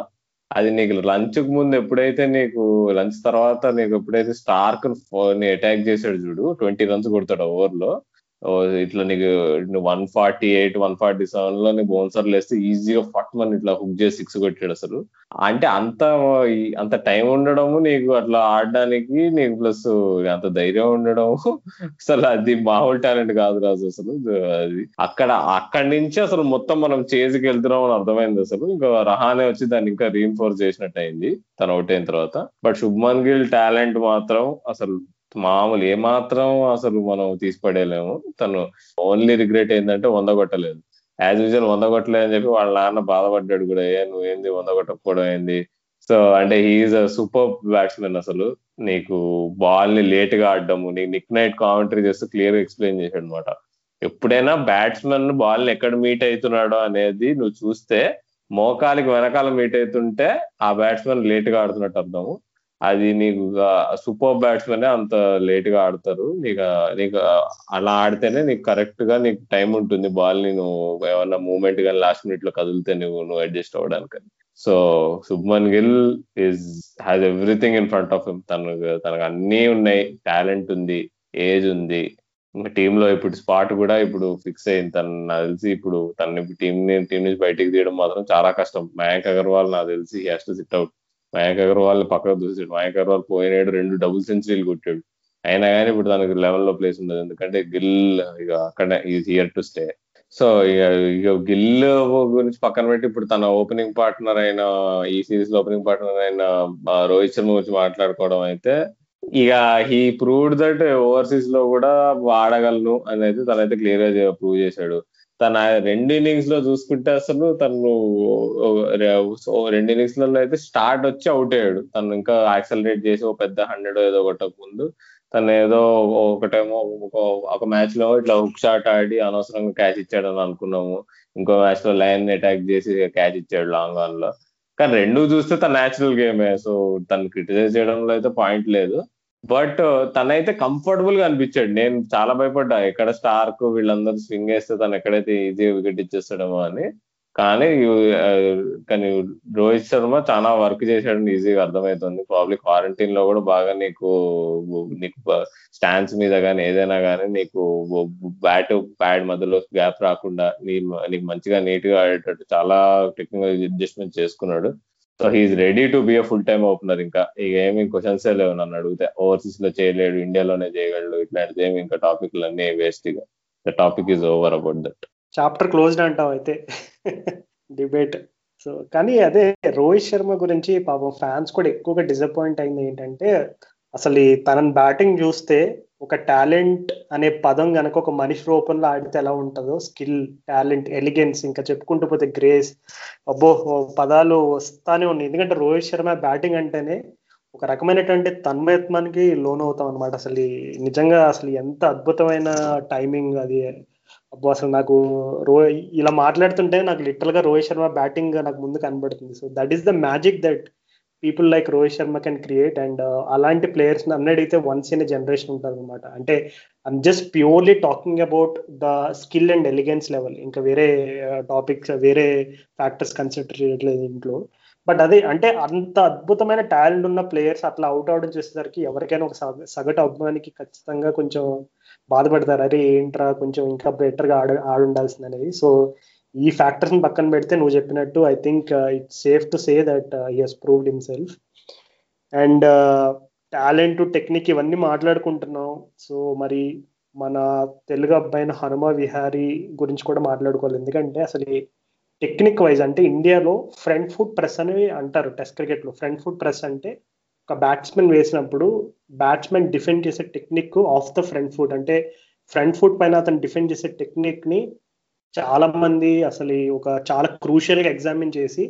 అది నీకు లంచ్కు ముందు ఎప్పుడైతే నీకు లంచ్ తర్వాత నీకు ఎప్పుడైతే స్టార్క్ అటాక్ చేశాడు చూడు ట్వంటీ రన్స్ కొడతాడు ఓవర్లో ఇట్లా నీకు one forty eight one forty సెవెన్లో నీకు బౌన్సర్లు వేస్తే ఈజీగా ఫట్ మన ఇట్లా హుక్ చేసి సిక్స్ కొట్టాడు అసలు. అంటే అంత అంత టైం ఉండడము నీకు అట్లా ఆడడానికి నీకు ప్లస్ అంత ధైర్యం ఉండడము అసలు అది మామూలు టాలెంట్ కాదు రాజు అసలు. అది అక్కడ అక్కడి నుంచి అసలు మొత్తం మనం చేజ్కి వెళ్తున్నాం అని అర్థమైంది అసలు. ఇంకా రహానే వచ్చి దాన్ని ఇంకా రీఎన్ఫోర్స్ చేసినట్టు అయింది. తను అవుట్ అయిన తర్వాత. బట్ శుభ్మన్ గిల్ టాలెంట్ మాత్రం అసలు మామూలు ఏమాత్రం అసలు మనం తీసిపడేయలేము. తను ఓన్లీ రిగ్రెట్ ఏంటంటే వంద కొట్టలేదు. యాజ్ యూజువల్ వంద కొట్టలేదు అని చెప్పి వాళ్ళ నాన్న బాధపడ్డాడు కూడా ఏ నువ్వేంది వంద కొట్టకపోవడం ఏంది? సో అంటే హీఈస్ అ సూపర్ బ్యాట్స్మెన్ అసలు. నీకు బాల్ని లేట్గా ఆడడము నీకు నిక్ నైట్ కామెంటరీ చేస్తూ క్లియర్గా ఎక్స్ప్లెయిన్ చేశాడు అనమాట ఎప్పుడైనా బ్యాట్స్మెన్ బాల్ని ఎక్కడ మీట్ అవుతున్నాడో అనేది నువ్వు చూస్తే మోకాలికి వెనకాల మీట్ అవుతుంటే ఆ బ్యాట్స్మెన్ లేట్గా ఆడుతున్నట్టు అర్థము. అది నీకు సూపర్ బ్యాట్స్మెన్ అంత లేట్గా ఆడతారు. నీకు నీకు అలా ఆడితేనే నీకు కరెక్ట్గా నీకు టైం ఉంటుంది బాల్. ని నువ్వు ఏమన్నా మూమెంట్ కానీ లాస్ట్ మినిట్లో కదిలితే నువ్వు నువ్వు అడ్జస్ట్ అవ్వడానికి. So Shubman Gill is has everything in front of him. తనకు తనకు అన్నీ ఉన్నాయి. టాలెంట్ ఉంది ఏజ్ ఉంది. ఇంకా టీమ్లో ఇప్పుడు స్పాట్ కూడా ఇప్పుడు ఫిక్స్ అయింది. తను నాకు తెలిసి ఇప్పుడు తన టీం టీం నుంచి బయటికి తీయడం మాత్రం చాలా కష్టం. మయాంక్ అగర్వాల్ నాకు తెలిసి has to sit out Mayank Agarwal పక్కకు దూసాడు మయాంక్ అగర్వాల్ పోయినాడు రెండు డబుల్ సెంచరీలు కొట్టాడు. అయినా కానీ ఇప్పుడు తనకి లెవెల్లో ప్లేస్ ఉండదు. ఎందుకంటే గిల్ ఇక అక్కడ is here to stay so ఇక ఇక గిల్ గురించి పక్కన పెట్టి ఇప్పుడు తన ఓపెనింగ్ పార్ట్నర్ అయిన ఈ సిరీస్లో ఓపెనింగ్ పార్ట్నర్ అయిన రోహిత్ శర్మ గురించి మాట్లాడుకోవడం అయితే ఇక హీ ప్రూవ్డ్ దట్ ఓవర్సీస్లో కూడా ఆడగలను అని అయితే తనైతే క్లియర్గా ప్రూవ్ చేశాడు. తన రెండు ఇన్నింగ్స్లో చూసుకుంటే అసలు తను రెండు ఇన్నింగ్స్లలో అయితే స్టార్ట్ వచ్చి అవుట్ అయ్యాడు. తను ఇంకా యాక్సలరేట్ చేసి ఒక పెద్ద హండ్రెడ్ ఏదో కొట్టక ముందు తను ఏదో ఒకటేమో ఒక మ్యాచ్లో ఇట్లా హుక్ షాట్ ఆడి అనవసరంగా క్యాచ్ ఇచ్చాడని అనుకున్నాము. ఇంకో మ్యాచ్లో లైన్ అటాక్ చేసి క్యాచ్ ఇచ్చాడు లాంగ్ ఆన్లో కానీ రెండు చూస్తే తన నేచురల్ గేమే. సో తను క్రిటిసైజ్ చేయడంలో అయితే పాయింట్ లేదు. బట్ తనైతే కంఫర్టబుల్గా అనిపించాడు. నేను చాలా భయపడ్డా. ఎక్కడ స్టార్క్ వీళ్ళందరూ స్వింగ్ వేస్తే తను ఎక్కడైతే ఈజీ వికెట్ ఇచ్చేస్తాడేమో అని. కానీ కానీ రోహిత్ శర్మ చాలా వర్క్ చేశాడు. ఈజీగా అర్థమవుతుంది ప్రాబ్లీ క్వారంటైన్లో కూడా బాగా నీకు నీకు స్టాండ్స్ మీద కానీ ఏదైనా కానీ నీకు బ్యాట్ ప్యాడ్ మధ్యలో గ్యాప్ రాకుండా నీ నీకు మంచిగా నీట్గా ఆడేటట్టు చాలా టెక్నికల్ అడ్జస్ట్మెంట్ చేసుకున్నాడు. So he is ready to be a full time opener ఇంకా ఇక ఏమి క్వశ్చన్స్ లేవు నన్ను అడిగితే. ఓవర్సీస్లో చేయలేడు ఇండియాలోనే చేయగలడు ఇట్లాంటిది ఏమి ఇంకా టాపిక్లు అన్ని వేస్ట్గా the topic is over about that chapter closed అంటావు అయితే. డిబేట్ సో కానీ అదే రోహిత్ శర్మ గురించి పాపం ఫ్యాన్స్ కూడా ఎక్కువగా డిసప్పాయింట్ అయింది ఏంటంటే అసలు తనని బ్యాటింగ్ చూస్తే ఒక టాలెంట్ అనే పదం కనుక ఒక మనిషి రూపంలో ఆడితే ఎలా ఉంటుందో? స్కిల్ టాలెంట్ ఎలిగెన్స్ ఇంకా చెప్పుకుంటూ పోతే గ్రేస్ అబ్బో పదాలు వస్తానే ఉన్నాయి. ఎందుకంటే రోహిత్ శర్మ బ్యాటింగ్ అంటేనే ఒక రకమైనటువంటి తన్మయత్వానికి లోన్ అవుతాం అనమాట అసలు నిజంగా అసలు ఎంత అద్భుతమైన టైమింగ్ అది. అబ్బో అసలు నాకు రో ఇలా మాట్లాడుతుంటే నాకు లిటరల్గా రోహిత్ శర్మ బ్యాటింగ్ నాకు ముందు కనబడుతుంది. So that is the magic that people like Rohit Sharma can create and అలాంటి ప్లేయర్స్ అన్ని అడిగితే వన్స్ ఇన్ జనరేషన్ ఉంటారు అనమాట అంటే I'm just purely talking about the skill and elegance level ఇంకా వేరే uh, టాపిక్స్ వేరే ఫ్యాక్టర్స్ కన్సిడర్ చేయట్లేదు ఇంట్లో. బట్ అదే అంటే అంత అద్భుతమైన టాలెంట్ ఉన్న ప్లేయర్స్ అట్లా అవుట్ అవడం చేసేసరికి ఎవరికైనా ఒక సగటు అభిమానికి ఖచ్చితంగా కొంచెం బాధపడతారు. అరే ఏంట్రా కొంచెం ఇంకా బెటర్గా ఆడ ఆడుండాల్సింది అనేది సో ఈ ఫ్యాక్టర్స్ని పక్కన పెడితే నువ్వు చెప్పినట్టు I think it's safe to say that he he's proved himself and talent technique ఇవన్నీ మాట్లాడుకుంటున్నాం. సో మరి మన తెలుగు అబ్బాయిన హనుమ విహారీ గురించి కూడా మాట్లాడుకోవాలి. ఎందుకంటే అసలు టెక్నిక్ వైజ్ అంటే ఇండియాలో ఫ్రంట్ ఫుట్ ప్రెస్ అని అంటారు టెస్ట్ క్రికెట్లో ఫ్రంట్ ఫుట్ ప్రెస్ అంటే ఒక బ్యాట్స్మెన్ వేసినప్పుడు బ్యాట్స్మెన్ డిఫెండ్ చేసే technique of the front foot అంటే ఫ్రంట్ ఫుట్ పైన అతను డిఫెండ్ చేసే టెక్నిక్ని చాలా మంది అసలు ఒక చాలా క్రూషియల్గా ఎగ్జామిన్ చేసి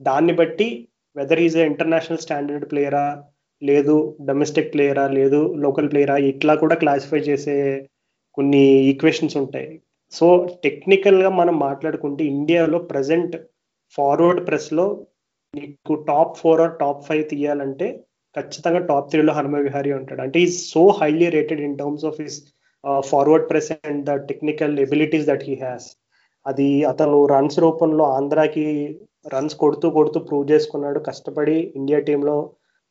దాన్ని బట్టి వెదర్ ఈజ్ ఇంటర్నేషనల్ స్టాండర్డ్ ప్లేయరా లేదు డొమెస్టిక్ ప్లేయరా లేదు లోకల్ ప్లేయరా ఇట్లా కూడా క్లాసిఫై చేసే కొన్ని ఈక్వేషన్స్ ఉంటాయి. సో టెక్నికల్గా మనం మాట్లాడుకుంటే ఇండియాలో ప్రజెంట్ ఫార్వర్డ్ ప్రెస్లో నీకు top four or top five తీయాలంటే ఖచ్చితంగా టాప్ త్రీలో హనుమ విహారీ ఉంటాడు. అంటే is so highly rated in terms of his forward press and the technical abilities that he has అది అతను రన్స్ రూపంలో ఆంధ్రాకి రన్స్ కొడుతూ కొడుతూ ప్రూవ్ చేసుకున్నాడు కష్టపడి ఇండియా టీంలో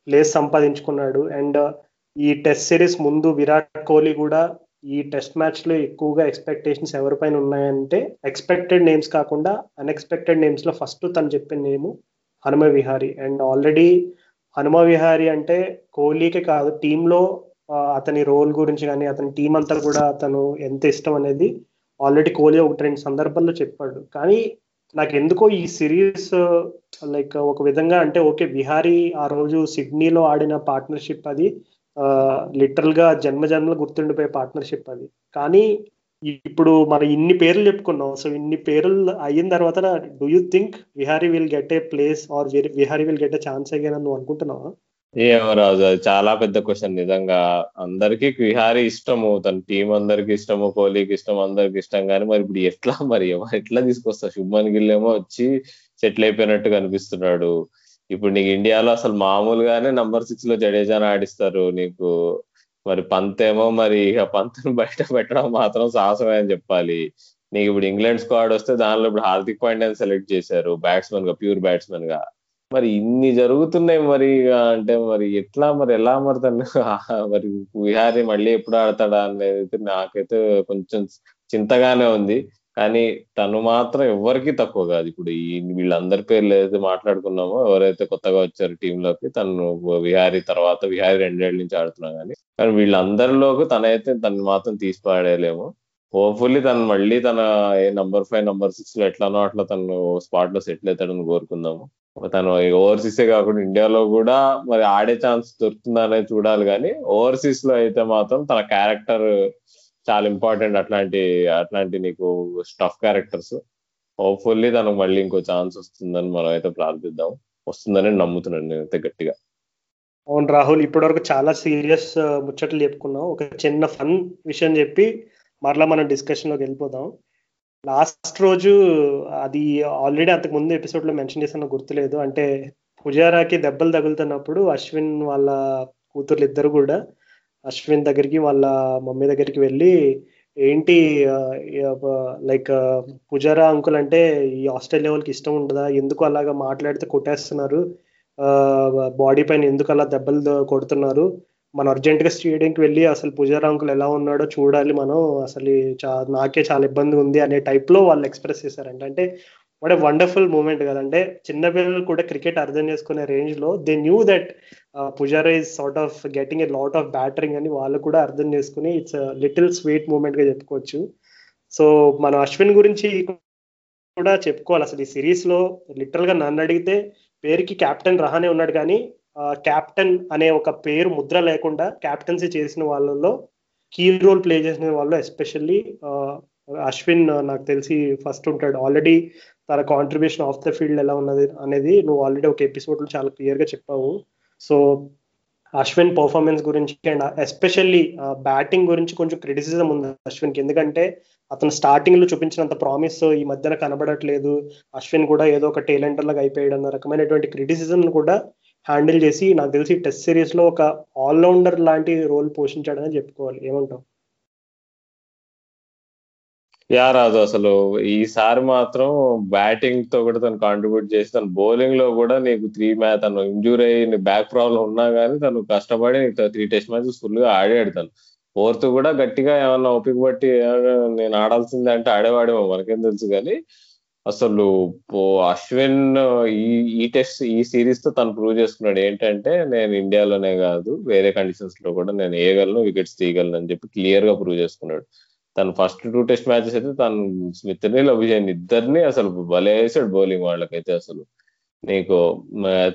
ప్లేస్ సంపాదించుకున్నాడు. అండ్ uh, ఈ టెస్ట్ సిరీస్ ముందు విరాట్ కోహ్లీ కూడా ఈ టెస్ట్ మ్యాచ్లో ఎక్కువగా ఎక్స్పెక్టేషన్స్ ఎవరిపైన ఉన్నాయంటే ఎక్స్పెక్టెడ్ నేమ్స్ కాకుండా అన్ఎక్స్పెక్టెడ్ నేమ్స్లో ఫస్ట్ తను చెప్పిన name Hanuma Vihari. And already Hanuma Vihari అంటే కోహ్లీకే కాదు టీంలో uh, అతని రోల్ గురించి కానీ అతని టీం అంతా కూడా అతను ఎంత ఇష్టం అనేది ఆల్రెడీ కోహ్లీ ఒకటి రెండు సందర్భాల్లో చెప్పాడు. కానీ నాకు ఎందుకో ఈ సిరీస్ లైక్ ఒక విధంగా అంటే ఓకే విహారీ ఆ రోజు సిడ్నీలో ఆడిన పార్ట్నర్షిప్ అది లిటరల్గా జన్మ జన్మలు గుర్తుండిపోయే పార్ట్నర్షిప్ అది. కానీ ఇప్పుడు మనం ఇన్ని పేర్లు చెప్పుకున్నాం. సో ఇన్ని పేర్లు అయిన తర్వాత do you think Vihari will get a place or Vihari will get a chance అయ్యాను నువ్వు అనుకుంటున్నావా? ఏమో రాజు అది చాలా పెద్ద క్వశ్చన్ నిజంగా అందరికి విహారీ ఇష్టము తన టీం అందరికి ఇష్టము కోహ్లీకి ఇష్టం అందరికి ఇష్టం. కానీ మరి ఇప్పుడు ఎట్లా మరి? ఎట్లా తీసుకొస్తా శుభ్మన్ గిల్ ఏమో వచ్చి సెటిల్ అయిపోయినట్టు కనిపిస్తున్నాడు ఇప్పుడు నీకు ఇండియాలో అసలు మామూలుగానే నంబర్ సిక్స్లో జడేజాని ఆడిస్తారు. నీకు మరి పంత్ ఏమో మరి ఇక పంత్ను బయట పెట్టడం మాత్రం సాహసమే అని చెప్పాలి. నీకు ఇప్పుడు ఇంగ్లాండ్ స్క్వాడ్ వస్తే దానిలో ఇప్పుడు హార్దిక్ పాండ్యాని సెలెక్ట్ చేశారు బ్యాట్స్మెన్గా ప్యూర్ బ్యాట్స్మెన్గా. మరి ఇన్ని జరుగుతున్నాయి మరి అంటే మరి ఎట్లా మరి ఎలా మరి తను? మరి విహారీ మళ్ళీ ఎప్పుడు ఆడతాడా అనేది నాకైతే కొంచెం చింతగానే ఉంది. కానీ తను మాత్రం ఎవరికి తక్కువ కాదు. ఇప్పుడు ఈ వీళ్ళందరి పేర్లు ఏదైతే మాట్లాడుకున్నామో ఎవరైతే కొత్తగా వచ్చారు టీంలోకి తను విహారీ తర్వాత విహారీ రెండేళ్ళ నుంచి ఆడుతున్నా కానీ కానీ వీళ్ళందరిలోకి తనైతే తను మాత్రం తీసి పాడేయలేము. హోప్ఫుల్లీ తను మళ్ళీ తన నంబర్ ఫైవ్ నంబర్ సిక్స్లో ఎట్లానో అట్లా తను స్పాట్లో సెటిల్ అవుతాడని కోరుకుందాము. తను ఓవర్సీసే కాకుండా ఇండియాలో కూడా మరి ఆడే ఛాన్స్ దొరుకుతుందా అనేది చూడాలి కానీ ఓవర్సీస్లో అయితే మాత్రం తన క్యారెక్టర్ చాలా ఇంపార్టెంట్ అట్లాంటి అట్లాంటి నీకు స్టఫ్ క్యారెక్టర్స్ హోప్ఫుల్లీ తనకు మళ్ళీ ఇంకో ఛాన్స్ వస్తుందని మనం అయితే ప్రార్థిద్దాం. వస్తుందని నమ్ముతున్నాను నేనైతే గట్టిగా. అవును రాహుల్ ఇప్పటివరకు చాలా సీరియస్ ముచ్చట్లు చెప్పుకున్నాం ఒక చిన్న ఫన్ విషయం చెప్పి మరలా మనం డిస్కషన్లోకి వెళ్ళిపోదాం. లాస్ట్ రోజు అది ఆల్రెడీ అంతకు ముందు ఎపిసోడ్లో మెన్షన్ చేసిన గుర్తులేదు. అంటే పుజారాకి దెబ్బలు తగులుతున్నప్పుడు అశ్విన్ వాళ్ళ కూతుర్లు ఇద్దరు కూడా అశ్విన్ దగ్గరికి వాళ్ళ మమ్మీ దగ్గరికి వెళ్ళి ఏంటి లైక్ పుజారా అంకుల్ అంటే ఈ ఆస్ట్రేలియా వాళ్ళకి ఇష్టం ఉండదా? ఎందుకు అలాగా మాట్లాడితే కొట్టేస్తున్నారు? బాడీ పైన ఎందుకు అలా దెబ్బలు కొడుతున్నారు? మనం అర్జెంట్గా స్టేడియంకి వెళ్ళి అసలు పుజారాంకులు ఎలా ఉన్నాడో చూడాలి మనం. అసలు నాకే చాలా ఇబ్బంది ఉంది అనే టైప్లో వాళ్ళు ఎక్స్ప్రెస్ చేశారంట. అంటే వాట్ ఏ వండర్ఫుల్ మూమెంట్ కదంటే చిన్నపిల్లలు కూడా క్రికెట్ అర్థం చేసుకునే రేంజ్లో they knew that Pujara is sort of getting a lot of battering అని వాళ్ళు కూడా అర్థం చేసుకుని ఇట్స్ లిటిల్ స్వీట్ మూమెంట్గా చెప్పుకోవచ్చు. సో మన అశ్విన్ గురించి కూడా చెప్పుకోవాలి. అసలు ఈ సిరీస్లో లిటరల్గా నన్ను అడిగితే పేరుకి కెప్టెన్ రహానే ఉన్నాడు కానీ క్యాప్టెన్ అనే ఒక పేరు ముద్ర లేకుండా క్యాప్టెన్సీ చేసిన వాళ్ళలో కీ రోల్ ప్లే చేసిన వాళ్ళు ఎస్పెషల్లీ అశ్విన్ నాకు తెలిసి ఫస్ట్ ఉంటాడు. ఆల్రెడీ తన కాంట్రిబ్యూషన్ ఆఫ్ ద ఫీల్డ్ ఎలా ఉన్నది అనేది నువ్వు ఆల్రెడీ ఒక ఎపిసోడ్లో చాలా క్లియర్గా చెప్పావు. సో అశ్విన్ పర్ఫార్మెన్స్ గురించి అండ్ ఎస్పెషల్లీ బ్యాటింగ్ గురించి కొంచెం క్రిటిసిజం ఉంది అశ్విన్కి. ఎందుకంటే అతను స్టార్టింగ్లో చూపించినంత ప్రామిస్ ఈ మధ్యన కనబడట్లేదు. అశ్విన్ కూడా ఏదో ఒక టేలెంటర్ లాగా అయిపోయాడు అన్న రకమైనటువంటి క్రిటిసిజం కూడా హ్యాండిల్ చేసి నాకు తెలిసి టెస్ట్ సిరీస్లో ఒక ఆల్రౌండర్ లాంటి రోల్ పోషించాడని చెప్పుకోవాలి. ఏమంటావు? యా రాజు అసలు ఈసారి మాత్రం బ్యాటింగ్తో కూడా తను కాంట్రిబ్యూట్ చేసి తను బౌలింగ్లో కూడా నీకు త్రీ మ్యాచ్ తను ఇంజూరీ అయ్యి బ్యాక్ ప్రాబ్లం ఉన్నా కానీ తను కష్టపడి త్రీ టెస్ట్ మ్యాచెస్ ఫుల్గా ఆడాడు తను. ఫోర్త్ కూడా గట్టిగా ఏమన్నా ఓపిక బట్టి నేను ఆడాల్సిందే అంటే ఆడేవాడేమో మనకేం తెలుసు కానీ అసలు అశ్విన్ ఈ ఈ టెస్ట్ ఈ సిరీస్తో తను ప్రూవ్ చేసుకున్నాడు. ఏంటంటే నేను ఇండియాలోనే కాదు వేరే కండిషన్స్లో కూడా నేను వేయగలను వికెట్స్ తీయగలను అని చెప్పి క్లియర్గా ప్రూవ్ చేసుకున్నాడు. తను ఫస్ట్ టూ టెస్ట్ మ్యాచెస్ అయితే తను స్మిత్ని అభిజయన్ ఇద్దరిని అసలు భలే వేసాడు బౌలింగ్ వాళ్ళకైతే అసలు. నీకు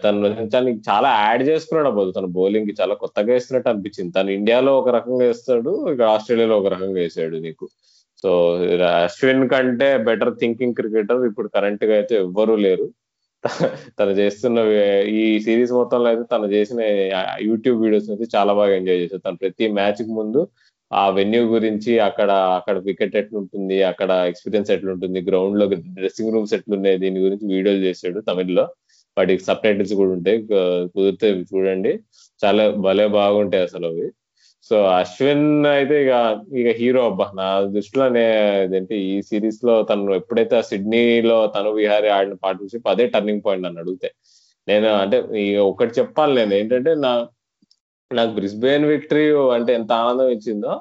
తను తనకి చాలా యాడ్ చేసుకున్నాడు అబ్బోదు తన బౌలింగ్కి చాలా కొత్తగా వేస్తున్నట్టు అనిపించింది. తను ఇండియాలో ఒక రకంగా వేస్తాడు ఇక్కడ ఆస్ట్రేలియాలో ఒక రకంగా వేసాడు నీకు. సో అశ్విన్ కంటే బెటర్ థింకింగ్ క్రికెటర్ ఇప్పుడు కరెంట్గా అయితే ఎవ్వరూ లేరు. తను చేస్తున్న ఈ సిరీస్ మొత్తంలో అయితే తను చేసిన యూట్యూబ్ వీడియోస్ అయితే చాలా బాగా ఎంజాయ్ చేశారు తను ప్రతి మ్యాచ్కి ముందు ఆ వెన్యూ గురించి అక్కడ అక్కడ వికెట్ ఎట్లుంటుంది అక్కడ ఎక్స్పీరియన్స్ ఎట్లుంటుంది గ్రౌండ్లో డ్రెస్సింగ్ రూమ్స్ ఎట్లున్నాయి దీని గురించి వీడియోలు చేశాడు తమిళ్ళో. వాటికి సబ్ టైటిల్స్ కూడా ఉంటాయి. కుదిరితే చూడండి. చాలా భలే బాగుంటాయి అసలు అవి. సో అశ్విన్ అయితే ఇక ఇక హీరో అబ్బా. నా దృష్టిలో ఏంటి ఈ సిరీస్లో తను ఎప్పుడైతే సిడ్నీలో తను విహారీ ఆడిన పార్ట్నర్షిప్ అదే టర్నింగ్ పాయింట్ నన్ను అడిగితే. నేను అంటే ఇక ఒకటి చెప్పాలి నేను. ఏంటంటే నా నాకు బ్రిస్బేన్ విక్టరీ అంటే ఎంత ఆనందం ఇచ్చిందో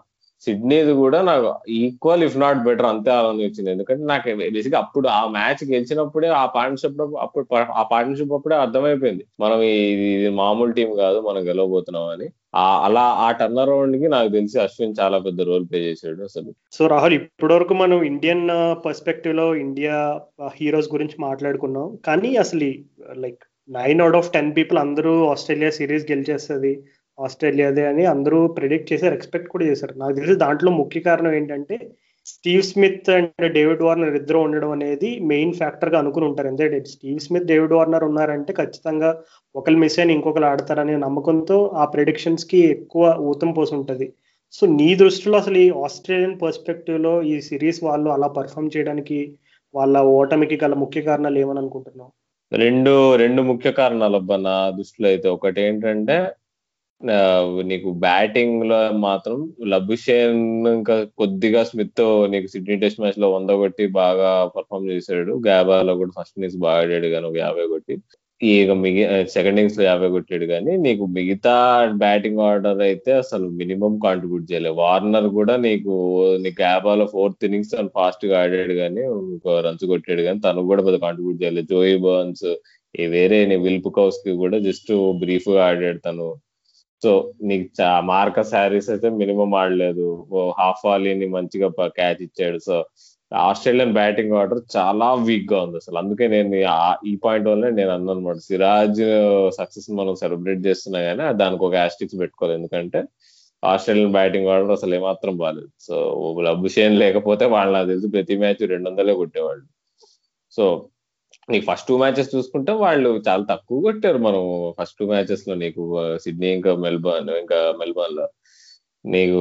సిడ్నీది కూడా నాకు ఈక్వల్ ఇఫ్ నాట్ బెటర్ అంతే ఆనందం వచ్చింది. ఎందుకంటే నాకు బేసిక్ అప్పుడు ఆ మ్యాచ్ గెలిచినప్పుడే ఆ పార్ట్నర్షిప్ అప్పుడు ఆ పార్ట్నర్షిప్ అప్పుడే అర్థమైపోయింది. మనం ఇది మామూలు టీం కాదు మనం గెలవబోతున్నాం అని. అలా ఆ టర్న్ అరౌండ్కి నాకు తెలిసి అశ్విన్ చాలా పెద్ద రోల్ ప్లే చేశాడు అసలు. సో రాహుల్ ఇప్పటి వరకు మనం ఇండియన్ పర్స్పెక్టివ్లో ఇండియా హీరోస్ గురించి మాట్లాడుకున్నాం. కానీ అసలు like nine out of ten people అందరూ ఆస్ట్రేలియా సిరీస్ గెలిచేస్తుంది. ఆస్ట్రేలియాదే అని అందరూ ప్రిడిక్ట్ చేశారు ఎక్స్పెక్ట్ కూడా చేశారు. నాకు తెలిసి దాంట్లో ముఖ్య కారణం ఏంటంటే Steve Smith and David Warner ఇద్దరు ఉండడం అనేది మెయిన్ ఫ్యాక్టర్గా అనుకుని ఉంటారు. ఎందుకంటే స్టీవ్ స్మిత్ డేవిడ్ వార్నర్ ఉన్నారంటే ఖచ్చితంగా ఒకరు మిస్ అయిన ఇంకొకరు ఆడతారనే నమ్మకంతో ఆ ప్రెడిక్షన్స్కి ఎక్కువ ఊతం పోసి ఉంటుంది. సో నీ దృష్టిలో అసలు ఈ ఆస్ట్రేలియన్ పర్స్పెక్టివ్లో ఈ సిరీస్ వాళ్ళు అలా పర్ఫామ్ చేయడానికి వాళ్ళ ఓటమికి గల ముఖ్య కారణాలు ఏమని అనుకుంటున్నావు? రెండు రెండు ముఖ్య కారణాలు అబ్బా నా దృష్టిలో అయితే. ఒకటి ఏంటంటే నీకు బ్యాటింగ్లో మాత్రం లబుషేన్ ఇంకా కొద్దిగా స్మిత్ నీకు సిడ్నీ టెస్ట్ మ్యాచ్లో వంద కొట్టి బాగా పర్ఫామ్ చేశాడు. గ్యాబాలో కూడా ఫస్ట్ ఇన్నింగ్స్ బాగా ఆడాడు కానీ ఒక యాభై కొట్టి. ఇక మిగి సెకండ్ ఇన్నింగ్స్లో యాభై కొట్టాడు కానీ నీకు మిగతా బ్యాటింగ్ ఆర్డర్ అయితే అసలు మినిమం కాంట్రిబ్యూట్ చేయలేదు. వార్నర్ కూడా నీకు నీకు గ్యాబాలో ఫోర్త్ ఇన్నింగ్స్ తను ఫాస్ట్గా ఆడాడు కానీ రన్స్ కొట్టాడు కానీ తను కూడా పెద్ద కాంట్రిబ్యూట్ చేయలేదు. జోయి బర్న్స్ వేరే విల్ప్ కౌస్కి కూడా జస్ట్ బ్రీఫ్గా ఆడాడు తను. సో నీకు మార్కస్ హ్యారీస్ అయితే మినిమం ఆడలేదు హాఫ్ వాలీని మంచిగా క్యాచ్ ఇచ్చాడు. సో ఆస్ట్రేలియన్ బ్యాటింగ్ ఆర్డర్ చాలా వీక్గా ఉంది అసలు. అందుకే నేను ఈ పాయింట్ వల్ల నేను అన్నాను అనమాట సిరాజ్ సక్సెస్ మనం సెలబ్రేట్ చేస్తున్నా కానీ దానికి ఒక యాస్టిక్స్ పెట్టుకోవాలి. ఎందుకంటే ఆస్ట్రేలియన్ బ్యాటింగ్ ఆర్డర్ అసలు ఏమాత్రం బాగాలేదు సో అభిషేన్ లేకపోతే వాళ్ళు నాకు తెలిసి ప్రతి మ్యాచ్ రెండు వందలే కొట్టేవాళ్ళు. సో నీకు ఫస్ట్ టూ మ్యాచెస్ చూసుకుంటే వాళ్ళు చాలా తక్కువ కొట్టారు. మనం ఫస్ట్ టూ మ్యాచెస్లో నీకు సిడ్నీ ఇంకా మెల్బర్న్ ఇంకా మెల్బర్న్లో నీకు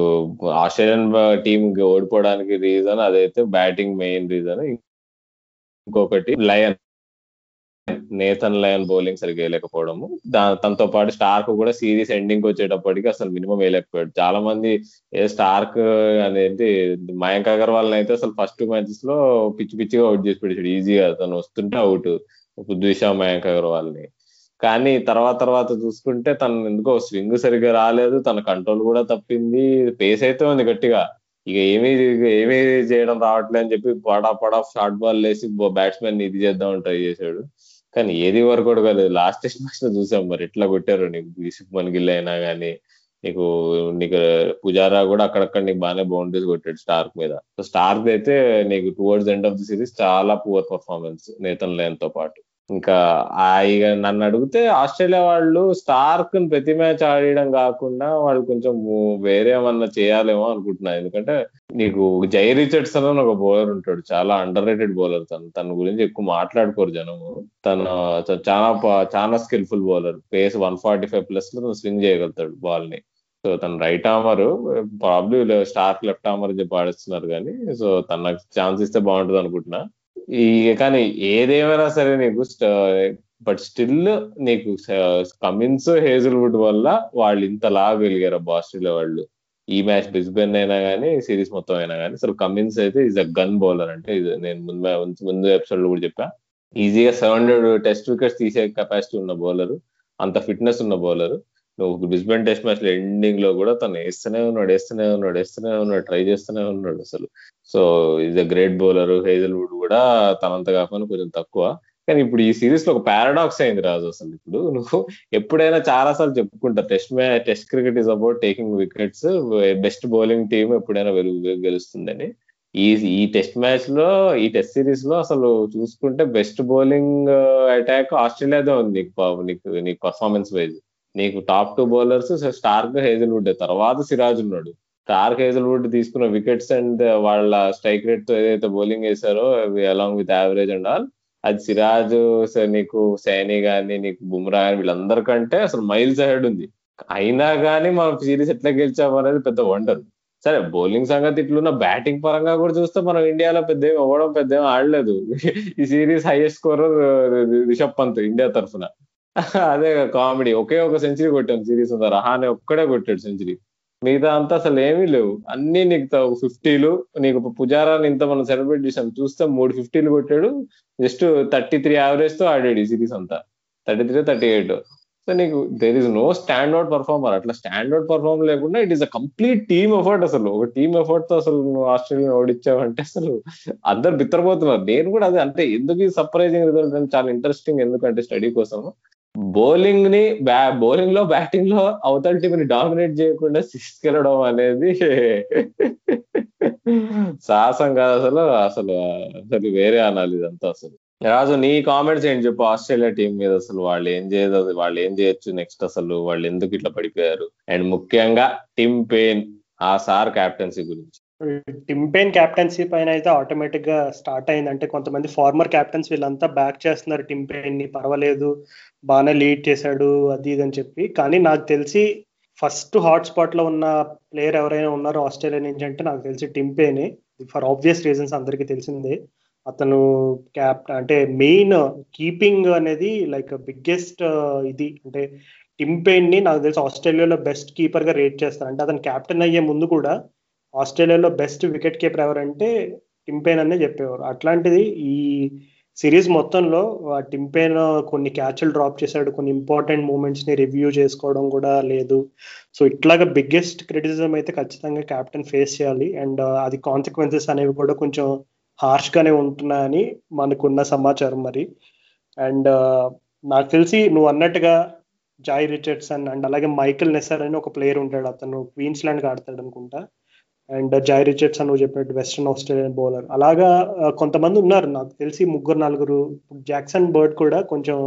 ఆస్ట్రేలియన్ టీమ్ ఓడిపోవడానికి రీజన్ అదైతే బ్యాటింగ్ మెయిన్ రీజన్ ఇంకొకటి లయన్ నేతన్ లయన్ బౌలింగ్ సరిగ్గా వేయలేకపోవడము. తనతో పాటు స్టార్క్ కూడా సిరీస్ ఎండింగ్ వచ్చేటప్పటికి అసలు మినిమం వేయలేకపోయాడు. చాలా మంది ఏ స్టార్క్ అనేది మయాంక్ అగర్వాల్ అయితే అసలు ఫస్ట్ మ్యాచెస్లో పిచ్చి పిచ్చిగా అవుట్ చేసి పెట్టాడు ఈజీగా తను వస్తుంటే అవుట్ పృథ్వీషా మయాంక్ అగర్వాల్ని కానీ తర్వాత తర్వాత చూసుకుంటే తను ఎందుకో స్వింగ్ సరిగ్గా రాలేదు. తన కంట్రోల్ కూడా తప్పింది. పేస్ అయితే ఉంది గట్టిగా. ఇక ఏమీ ఏమీ చేయడం రావట్లే అని చెప్పి పడా పడా షార్ట్ బాల్ వేసి బ్యాట్స్మెన్ ఇది చేద్దామని ట్రై చేశాడు. కానీ ఏది వరకు కూడా కాలేదు. లాస్ట్ టెస్ట్ మ్యాచ్లో చూసాం మరి. ఎట్లా కొట్టారు? నీకు శుభ్మన్ గిల్ అయినా కానీ నీకు నీకు పుజారా కూడా అక్కడక్కడ నీకు బాగానే బౌండరీస్ కొట్టాడు స్టార్క్ మీద. సో స్టార్క్ అయితే నీకు towards end of the series చాలా పువర్ పర్ఫార్మెన్స్ నేతన్ లేన్తో పాటు. ఇంకా ఇక నన్ను అడిగితే ఆస్ట్రేలియా వాళ్ళు స్టార్క్ ప్రతి మ్యాచ్ ఆడడం కాకుండా వాళ్ళు కొంచెం వేరే ఏమన్నా చేయాలేమో అనుకుంటున్నా ఎందుకంటే నీకు జై రిచర్డ్సన్ అని ఒక బౌలర్ ఉంటాడు. చాలా అండర్ రేటెడ్ బౌలర్ తను. తన గురించి ఎక్కువ మాట్లాడుకోరు జనము. తను చాలా చాలా skilful bowler. Pace one forty five ప్లస్లో తను స్వింగ్ చేయగలుగుతాడు బాల్ని. సో తను right armer probably Starc left armer చెప్పి ఆడిస్తున్నారు కానీ సో తనకు ఛాన్స్ ఇస్తే బాగుంటుంది అనుకుంటున్నా. ఈ కానీ ఏదేమైనా సరే నీకు బట్ స్టిల్ నీకు కమిన్స్ హేజల్వుడ్ వల్ల వాళ్ళు ఇంత వెలిగారు ఆస్ట్రేలియా వాళ్ళు. ఈ మ్యాచ్ బిస్బెన్ అయినా కానీ సిరీస్ మొత్తం అయినా కానీ అసలు కమిన్స్ అయితే ఈజ్ అ గన్ బౌలర్ అంటే ఇది నేను ముందు ముందు ఎపిసోడ్లో కూడా చెప్పా. ఈజీగా సెవెన్ హండ్రెడ్ టెస్ట్ వికెట్స్ తీసే కెపాసిటీ ఉన్న బౌలర్. అంత ఫిట్నెస్ ఉన్న బౌలర్. నువ్వు బ్రిస్బెన్ టెస్ట్ మ్యాచ్లో ఎండింగ్లో కూడా తను వేస్తూనే ఉన్నాడు వేస్తూనే ఉన్నాడు వేస్తూనే ఉన్నాడు ట్రై చేస్తూనే ఉన్నాడు అసలు. So is a great bowler Hazlewood కూడా తనంత కాకుండా కొంచెం తక్కువ. కానీ ఇప్పుడు ఈ సిరీస్లో ఒక పారాడాక్స్ అయింది రాజు అసలు. ఇప్పుడు నువ్వు ఎప్పుడైనా చాలా సార్లు చెప్పుకుంటా test match test cricket is about taking wickets best bowling team ఎప్పుడైనా గెలుస్తుందని. ఈ ఈ టెస్ట్ మ్యాచ్లో ఈ టెస్ట్ సిరీస్లో అసలు చూసుకుంటే బెస్ట్ బౌలింగ్ అటాక్ ఆస్ట్రేలియాదే ఉంది నీకు నీకు నీకు పర్ఫార్మెన్స్ వైజ్ నీకు top two bowlers Starc Hazlewood తర్వాత సిరాజ్ ఉన్నాడు. స్టార్క్ హేజల్వుడ్ తీసుకున్న వికెట్స్ అండ్ వాళ్ళ స్ట్రైక్ రేట్తో ఏదైతే బౌలింగ్ వేశారో along with average and all అది సిరాజ్ నీకు సైని గాని నీకు బుమ్రా గాని వీళ్ళందరికంటే అసలు మైల్స్ అహెడ్ ఉంది. అయినా కానీ మనం సిరీస్ ఎట్లా గెలిచాము అనేది పెద్ద వండర్ సరే బౌలింగ్ సంగతి ఇట్లున్న బ్యాటింగ్ పరంగా కూడా చూస్తే మనం ఇండియాలో పెద్ద ఏమి అవ్వడం పెద్ద ఏమి ఆడలేదు. ఈ series highest scorer Rishabh Pant India తరఫున. అదే కామెడీ. ఒకే ఒక సెంచరీ కొట్టాను సిరీస్ అంతా. రహానే ఒక్కడే కొట్టాడు సెంచరీ. మిగతా అంతా అసలు ఏమీ లేవు. అన్ని నీకు ఫిఫ్టీలు. నీకు పుజారాని ఇంత మనం సెలబ్రేట్ చేసాం. చూస్తే మూడు ఫిఫ్టీలు కొట్టాడు. జస్ట్ థర్టీ త్రీ యావరేజ్తో ఆడాడు ఈ సిరీస్ అంతా. Thirty three thirty eight. So నీకు there is no stand out performer అట్లా స్టాండ్ అవుట్ పర్ఫార్మ్ లేకుండా it is a complete team effort అసలు. ఒక టీమ్ ఎఫర్ట్తో అసలు నువ్వు ఆస్ట్రేలియా ఓడిచ్చావంటే అసలు అందరు బిత్తరపోతున్నారు. నేను కూడా అదే అంటే ఎందుకు సర్ప్రైజింగ్ రిజల్ట్ అని చాలా ఇంట్రెస్టింగ్ ఎందుకంటే స్టడీ కోసం బౌలింగ్ని బ్యా బౌలింగ్లో బ్యాటింగ్లో అవతల టీం ని డామినేట్ చేయకుండా సిక్స్ అనేది సాహసం కాదు అసలు. అసలు అసలు వేరే అనాలి ఇదంతా అసలు. రాజు నీ కామెంట్స్ ఏంటి చెప్పు? ఆస్ట్రేలియా టీం మీద అసలు వాళ్ళు ఏం చేయదు వాళ్ళు ఏం చేయొచ్చు నెక్స్ట్ అసలు? వాళ్ళు ఎందుకు ఇట్లా పడిపోయారు? అండ్ ముఖ్యంగా టిమ్ పెయిన్ ఆ సార్ క్యాప్టెన్సీ గురించి. టింపేన్ క్యాప్టెన్సీ పైన అయితే ఆటోమేటిక్గా స్టార్ట్ అయింది అంటే కొంతమంది ఫార్మర్ క్యాప్టెన్స్ వీళ్ళంతా బ్యాక్ చేస్తున్నారు టింపేన్ని పర్వాలేదు బాగానే లీడ్ చేశాడు అది ఇది అని చెప్పి. కానీ నాకు తెలిసి ఫస్ట్ హాట్ స్పాట్లో ఉన్న ప్లేయర్ ఎవరైనా ఉన్నారో ఆస్ట్రేలియా నుంచి అంటే నాకు తెలిసి టింపేనే ఫర్ ఆబ్వియస్ రీజన్స్ అందరికీ తెలిసిందే. అతను క్యాప్ అంటే మెయిన్ కీపింగ్ అనేది లైక్ బిగ్గెస్ట్ ఇది. అంటే టింపేన్ని నాకు తెలిసి ఆస్ట్రేలియాలో బెస్ట్ కీపర్గా రేట్ చేస్తారు అంటే అతను క్యాప్టెన్ అయ్యే ముందు కూడా ఆస్ట్రేలియాలో బెస్ట్ వికెట్ కీపర్ ఎవరంటే టింపేన్ అనే చెప్పేవారు. అట్లాంటిది ఈ సిరీస్ మొత్తంలో ఆ టింపేన్ కొన్ని క్యాచ్లు డ్రాప్ చేశాడు కొన్ని ఇంపార్టెంట్ మూమెంట్స్ని రివ్యూ చేసుకోవడం కూడా లేదు. సో ఇట్లాగా బిగ్గెస్ట్ క్రిటిసిజం అయితే ఖచ్చితంగా కెప్టెన్ ఫేస్ చేయాలి. అండ్ uh, అది కాన్సిక్వెన్సెస్ అనేవి కూడా కొంచెం హార్ష్ గానే ఉంటున్నాయని మనకున్న సమాచారం మరి. అండ్ uh, నాకు తెలిసి నువ్వు అన్నట్టుగా జాయ్ రిచర్డ్సన్ అండ్ అలాగే మైకిల్ నెసర్ అని ఒక ప్లేయర్ ఉంటాడు. అతను క్వీన్స్లాండ్కి ఆడతాడు అనుకుంటా. అండ్ జాయ్ రిచర్డ్సన్ నువ్వు చెప్పినట్టు వెస్ట్రన్ ఆస్ట్రేలియన్ బౌలర్. అలాగా కొంతమంది ఉన్నారు. నాకు తెలిసి ముగ్గురు నలుగురు జాక్సన్ బర్డ్ కూడా కొంచెం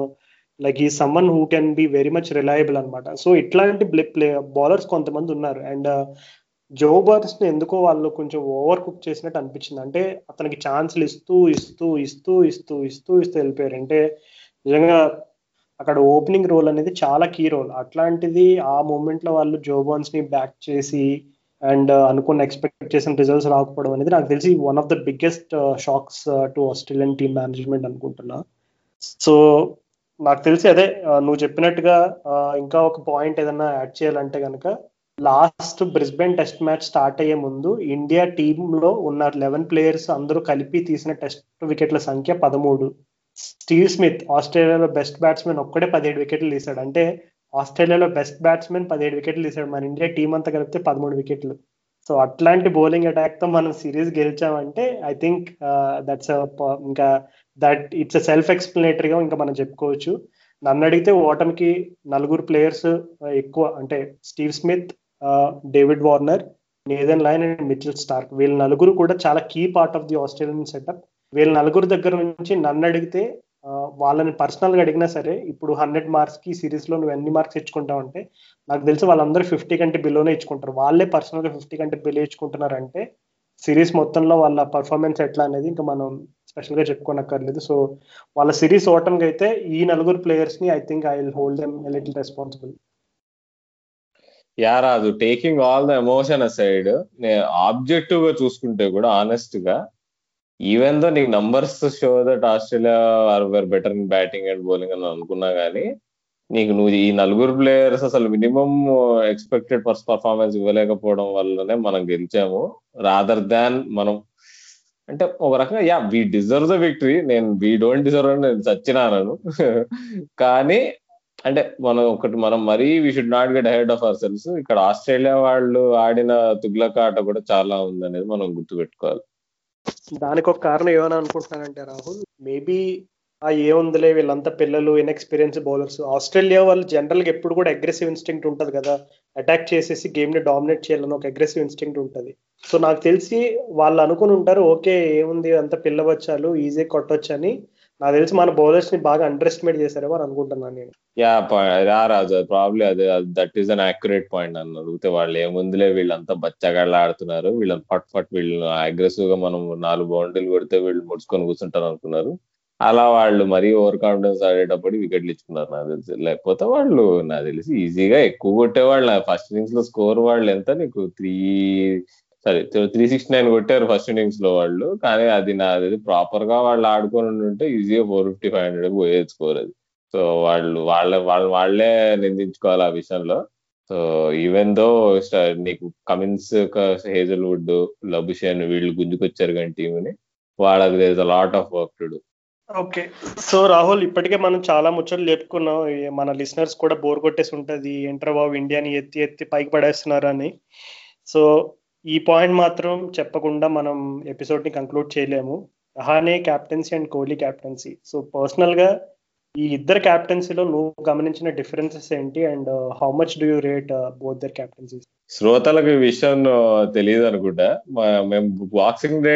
లైక్ ఈ someone who can be very much reliable అనమాట సో ఇట్లాంటి ప్లే బౌలర్స్ కొంతమంది ఉన్నారు. అండ్ uh, జో బర్స్ని ఎందుకో వాళ్ళు కొంచెం ఓవర్ కుక్ చేసినట్టు అనిపించింది. అంటే అతనికి ఛాన్స్లు ఇస్తూ ఇస్తూ ఇస్తూ ఇస్తూ ఇస్తూ ఇస్తూ వెళ్ళిపోయారు. అంటే నిజంగా అక్కడ ఓపెనింగ్ రోల్ అనేది చాలా కీ రోల్. అట్లాంటిది ఆ మూమెంట్లో వాళ్ళు జోబాన్స్ని బ్యాక్ చేసి అండ్ uh, అనుకున్న ఎక్స్పెక్ట్ చేసిన రిజల్ట్స్ రాకపోవడం అనేది నాకు తెలిసి one of the biggest shocks to Australian team management అనుకుంటున్నా. సో నాకు తెలిసి అదే uh, నువ్వు చెప్పినట్టుగా uh, ఇంకా ఒక పాయింట్ ఏదన్నా యాడ్ చేయాలంటే కనుక last Brisbane test match start అయ్యే ముందు ఇండియా టీంలో ఉన్న లెవెన్ ప్లేయర్స్ అందరూ కలిపి తీసిన టెస్ట్ వికెట్ల సంఖ్య పదమూడు. స్టీవ్ స్మిత్ ఆస్ట్రేలియాలో బెస్ట్ బ్యాట్స్మెన్ ఒక్కడే పదిహేడు వికెట్లు తీశాడు. అంటే ఆస్ట్రేలియాలో బెస్ట్ బ్యాట్స్మెన్ పదిహేడు వికెట్లు తీసాడు మన ఇండియా టీం అంతా కలిపితే పదమూడు వికెట్లు సో అట్లాంటి బౌలింగ్ అటాక్తో మనం సిరీస్ గెలిచామంటే ఐ థింక్ దట్స్ ఇంకా దట్ ఇట్స్ సెల్ఫ్ ఎక్స్ప్లెనేటరీగా ఇంకా మనం చెప్పుకోవచ్చు. నన్ను అడిగితే ఓటమికి నలుగురు ప్లేయర్స్ uh, ఎక్కువ అంటే Steve Smith uh, David Warner Nathan Lyon and Mitchell Starc. వీళ్ళ నలుగురు కూడా చాలా key part of the Australian setup వీళ్ళ నలుగురు దగ్గర నుంచి నన్ను అడిగితే వాళ్ళని పర్సనల్గా అడిగినా సరే ఇప్పుడు హండ్రెడ్ మార్క్స్కి సిరీస్లో నువ్వు ఎన్ని మార్క్స్ ఇచ్చుకుంటావు అంటే నాకు తెలిసి వాళ్ళందరూ ఫిఫ్టీ కంటే బిలోనే ఇచ్చుకుంటారు. వాళ్ళే పర్సనల్గా ఫిఫ్టీ కంటే బిలో ఇచ్చుకుంటున్నారంటే సిరీస్ మొత్తంలో వాళ్ళ పర్ఫార్మెన్స్ ఎట్లా అనేది ఇంకా మనం స్పెషల్గా చెప్పుకోనక్కర్లేదు. సో వాళ్ళ సిరీస్ ఓటమికి అయితే ఈ నలుగురు ప్లేయర్స్ని I think I will hold them little responsible yeah రాదు taking all the emotion aside నేను ఆబ్జెక్టివ్గా చూసుకుంటే కూడా ఆనెస్ట్గా ఈవెన్ దో నీకు numbers show that Australia are were better in batting and bowling అని అనుకున్నా గానీ నీకు నువ్వు ఈ నలుగురు ప్లేయర్స్ అసలు మినిమం ఎక్స్పెక్టెడ్ పర్ఫార్మెన్స్ ఇవ్వలేకపోవడం వల్లనే మనం గెలిచాము. రాదర్ దాన్ మనం అంటే ఒక రకంగా yeah we deserve the victory నేను వీ డోంట్ డిజర్వ్ అని నేను చచ్చినాను కానీ అంటే మనం ఒకటి మనం మరీ we should not get head of our selves ఇక్కడ ఆస్ట్రేలియా వాళ్ళు ఆడిన తుగ్లక ఆట కూడా చాలా ఉందనేది మనం గుర్తుపెట్టుకోవాలి. దానికి ఒక కారణం ఏమని అనుకుంటున్నానంటే రాహుల్ మేబీ ఆ ఏముందిలే వీళ్ళంతా పిల్లలు ఇన్ఎక్స్పీరియన్స్ బౌలర్స్ ఆస్ట్రేలియా వాళ్ళు జనరల్గా ఎప్పుడు కూడా అగ్రెసివ్ ఇన్స్టింక్ట్ ఉంటది కదా. అటాక్ చేసేసి గేమ్ని డామినేట్ చేయాలని ఒక అగ్రెసివ్ ఇన్స్టింక్ట్ ఉంటది. సో నాకు తెలిసి వాళ్ళు అనుకుని ఉంటారు ఓకే ఏముంది? అంత పిల్లవచ్చాలు ఈజీ కొట్టొచ్చు అని నాకు తెలిసి మన బౌలర్స్ని బాగా అండర్ ఎస్టిమేట్ చేశారేమో అని అనుకుంటున్నాను నేను. యా రా రాజు ప్రాబ్లీ అదే that is an accurate point నన్ను అడిగితే వాళ్ళు ఏముందిలే వీళ్ళంతా బచ్చగాళ్ళు ఆడుతున్నారు వీళ్ళని ఫట్ ఫట్ వీళ్ళు అగ్రెసివ్గా మనం నాలుగు బౌండరీలు కొడితే వీళ్ళు ముడుచుకొని కూర్చుంటారు అనుకున్నారు. అలా వాళ్ళు మరీ ఓవర్ కాన్ఫిడెన్స్ ఆడేటప్పుడు వికెట్లు ఇచ్చుకున్నారు నాకు తెలిసి. లేకపోతే వాళ్ళు నాకు తెలిసి ఈజీగా ఎక్కువ కొట్టేవాళ్ళు. ఫస్ట్ ఇన్నింగ్స్లో స్కోర్ వాళ్ళు ఎంత? నీకు త్రీ సరే త్రీ సిక్స్టీ నైన్ కొట్టారు ఫస్ట్ ఇన్నింగ్స్లో వాళ్ళు. కానీ అది నాది ప్రాపర్గా వాళ్ళు ఆడుకొని ఉంటే ఈజీగా ఫోర్ ఫిఫ్టీ ఫైవ్ హండ్రెడ్ పోయేది స్కోర్ అది. సో వాళ్ళు వాళ్ళ వాళ్ళు వాళ్ళే నిందించుకోవాలి ఆ విషయంలో. సో ఈవెన్ దో నీకు కమిన్స్ హేజల్వుడ్ లబుషేన్ వీళ్ళు గుంజుకొచ్చారు కానీ టీంని వాళ్ళకి there lot of work to do okay. So Rahul ఇప్పటికే మనం చాలా ముచ్చట్లు చెప్పుకున్నాం. మన లిసనర్స్ కూడా బోర్ కొట్టేసి ఉంటది. ఎంటర్ బాబు ఇండియాని ఎత్తి ఎత్తి పైకి పడేస్తున్నారు అని సో ఈ పాయింట్ మాత్రం చెప్పకుండా మనం ఎపిసోడ్ని కంక్లూడ్ చేయలేము. Rahane captaincy and Kohli captaincy so పర్సనల్గా ఈ ఇద్దరు క్యాప్టెన్సీలో నువ్వు గమనించిన డిఫరెన్సెస్ ఏంటి? And how much do you rate both their captaincy శ్రోతలకు ఈ విషయం uh, తెలియదు అనుకుంటా. మేము బాక్సింగ్ డే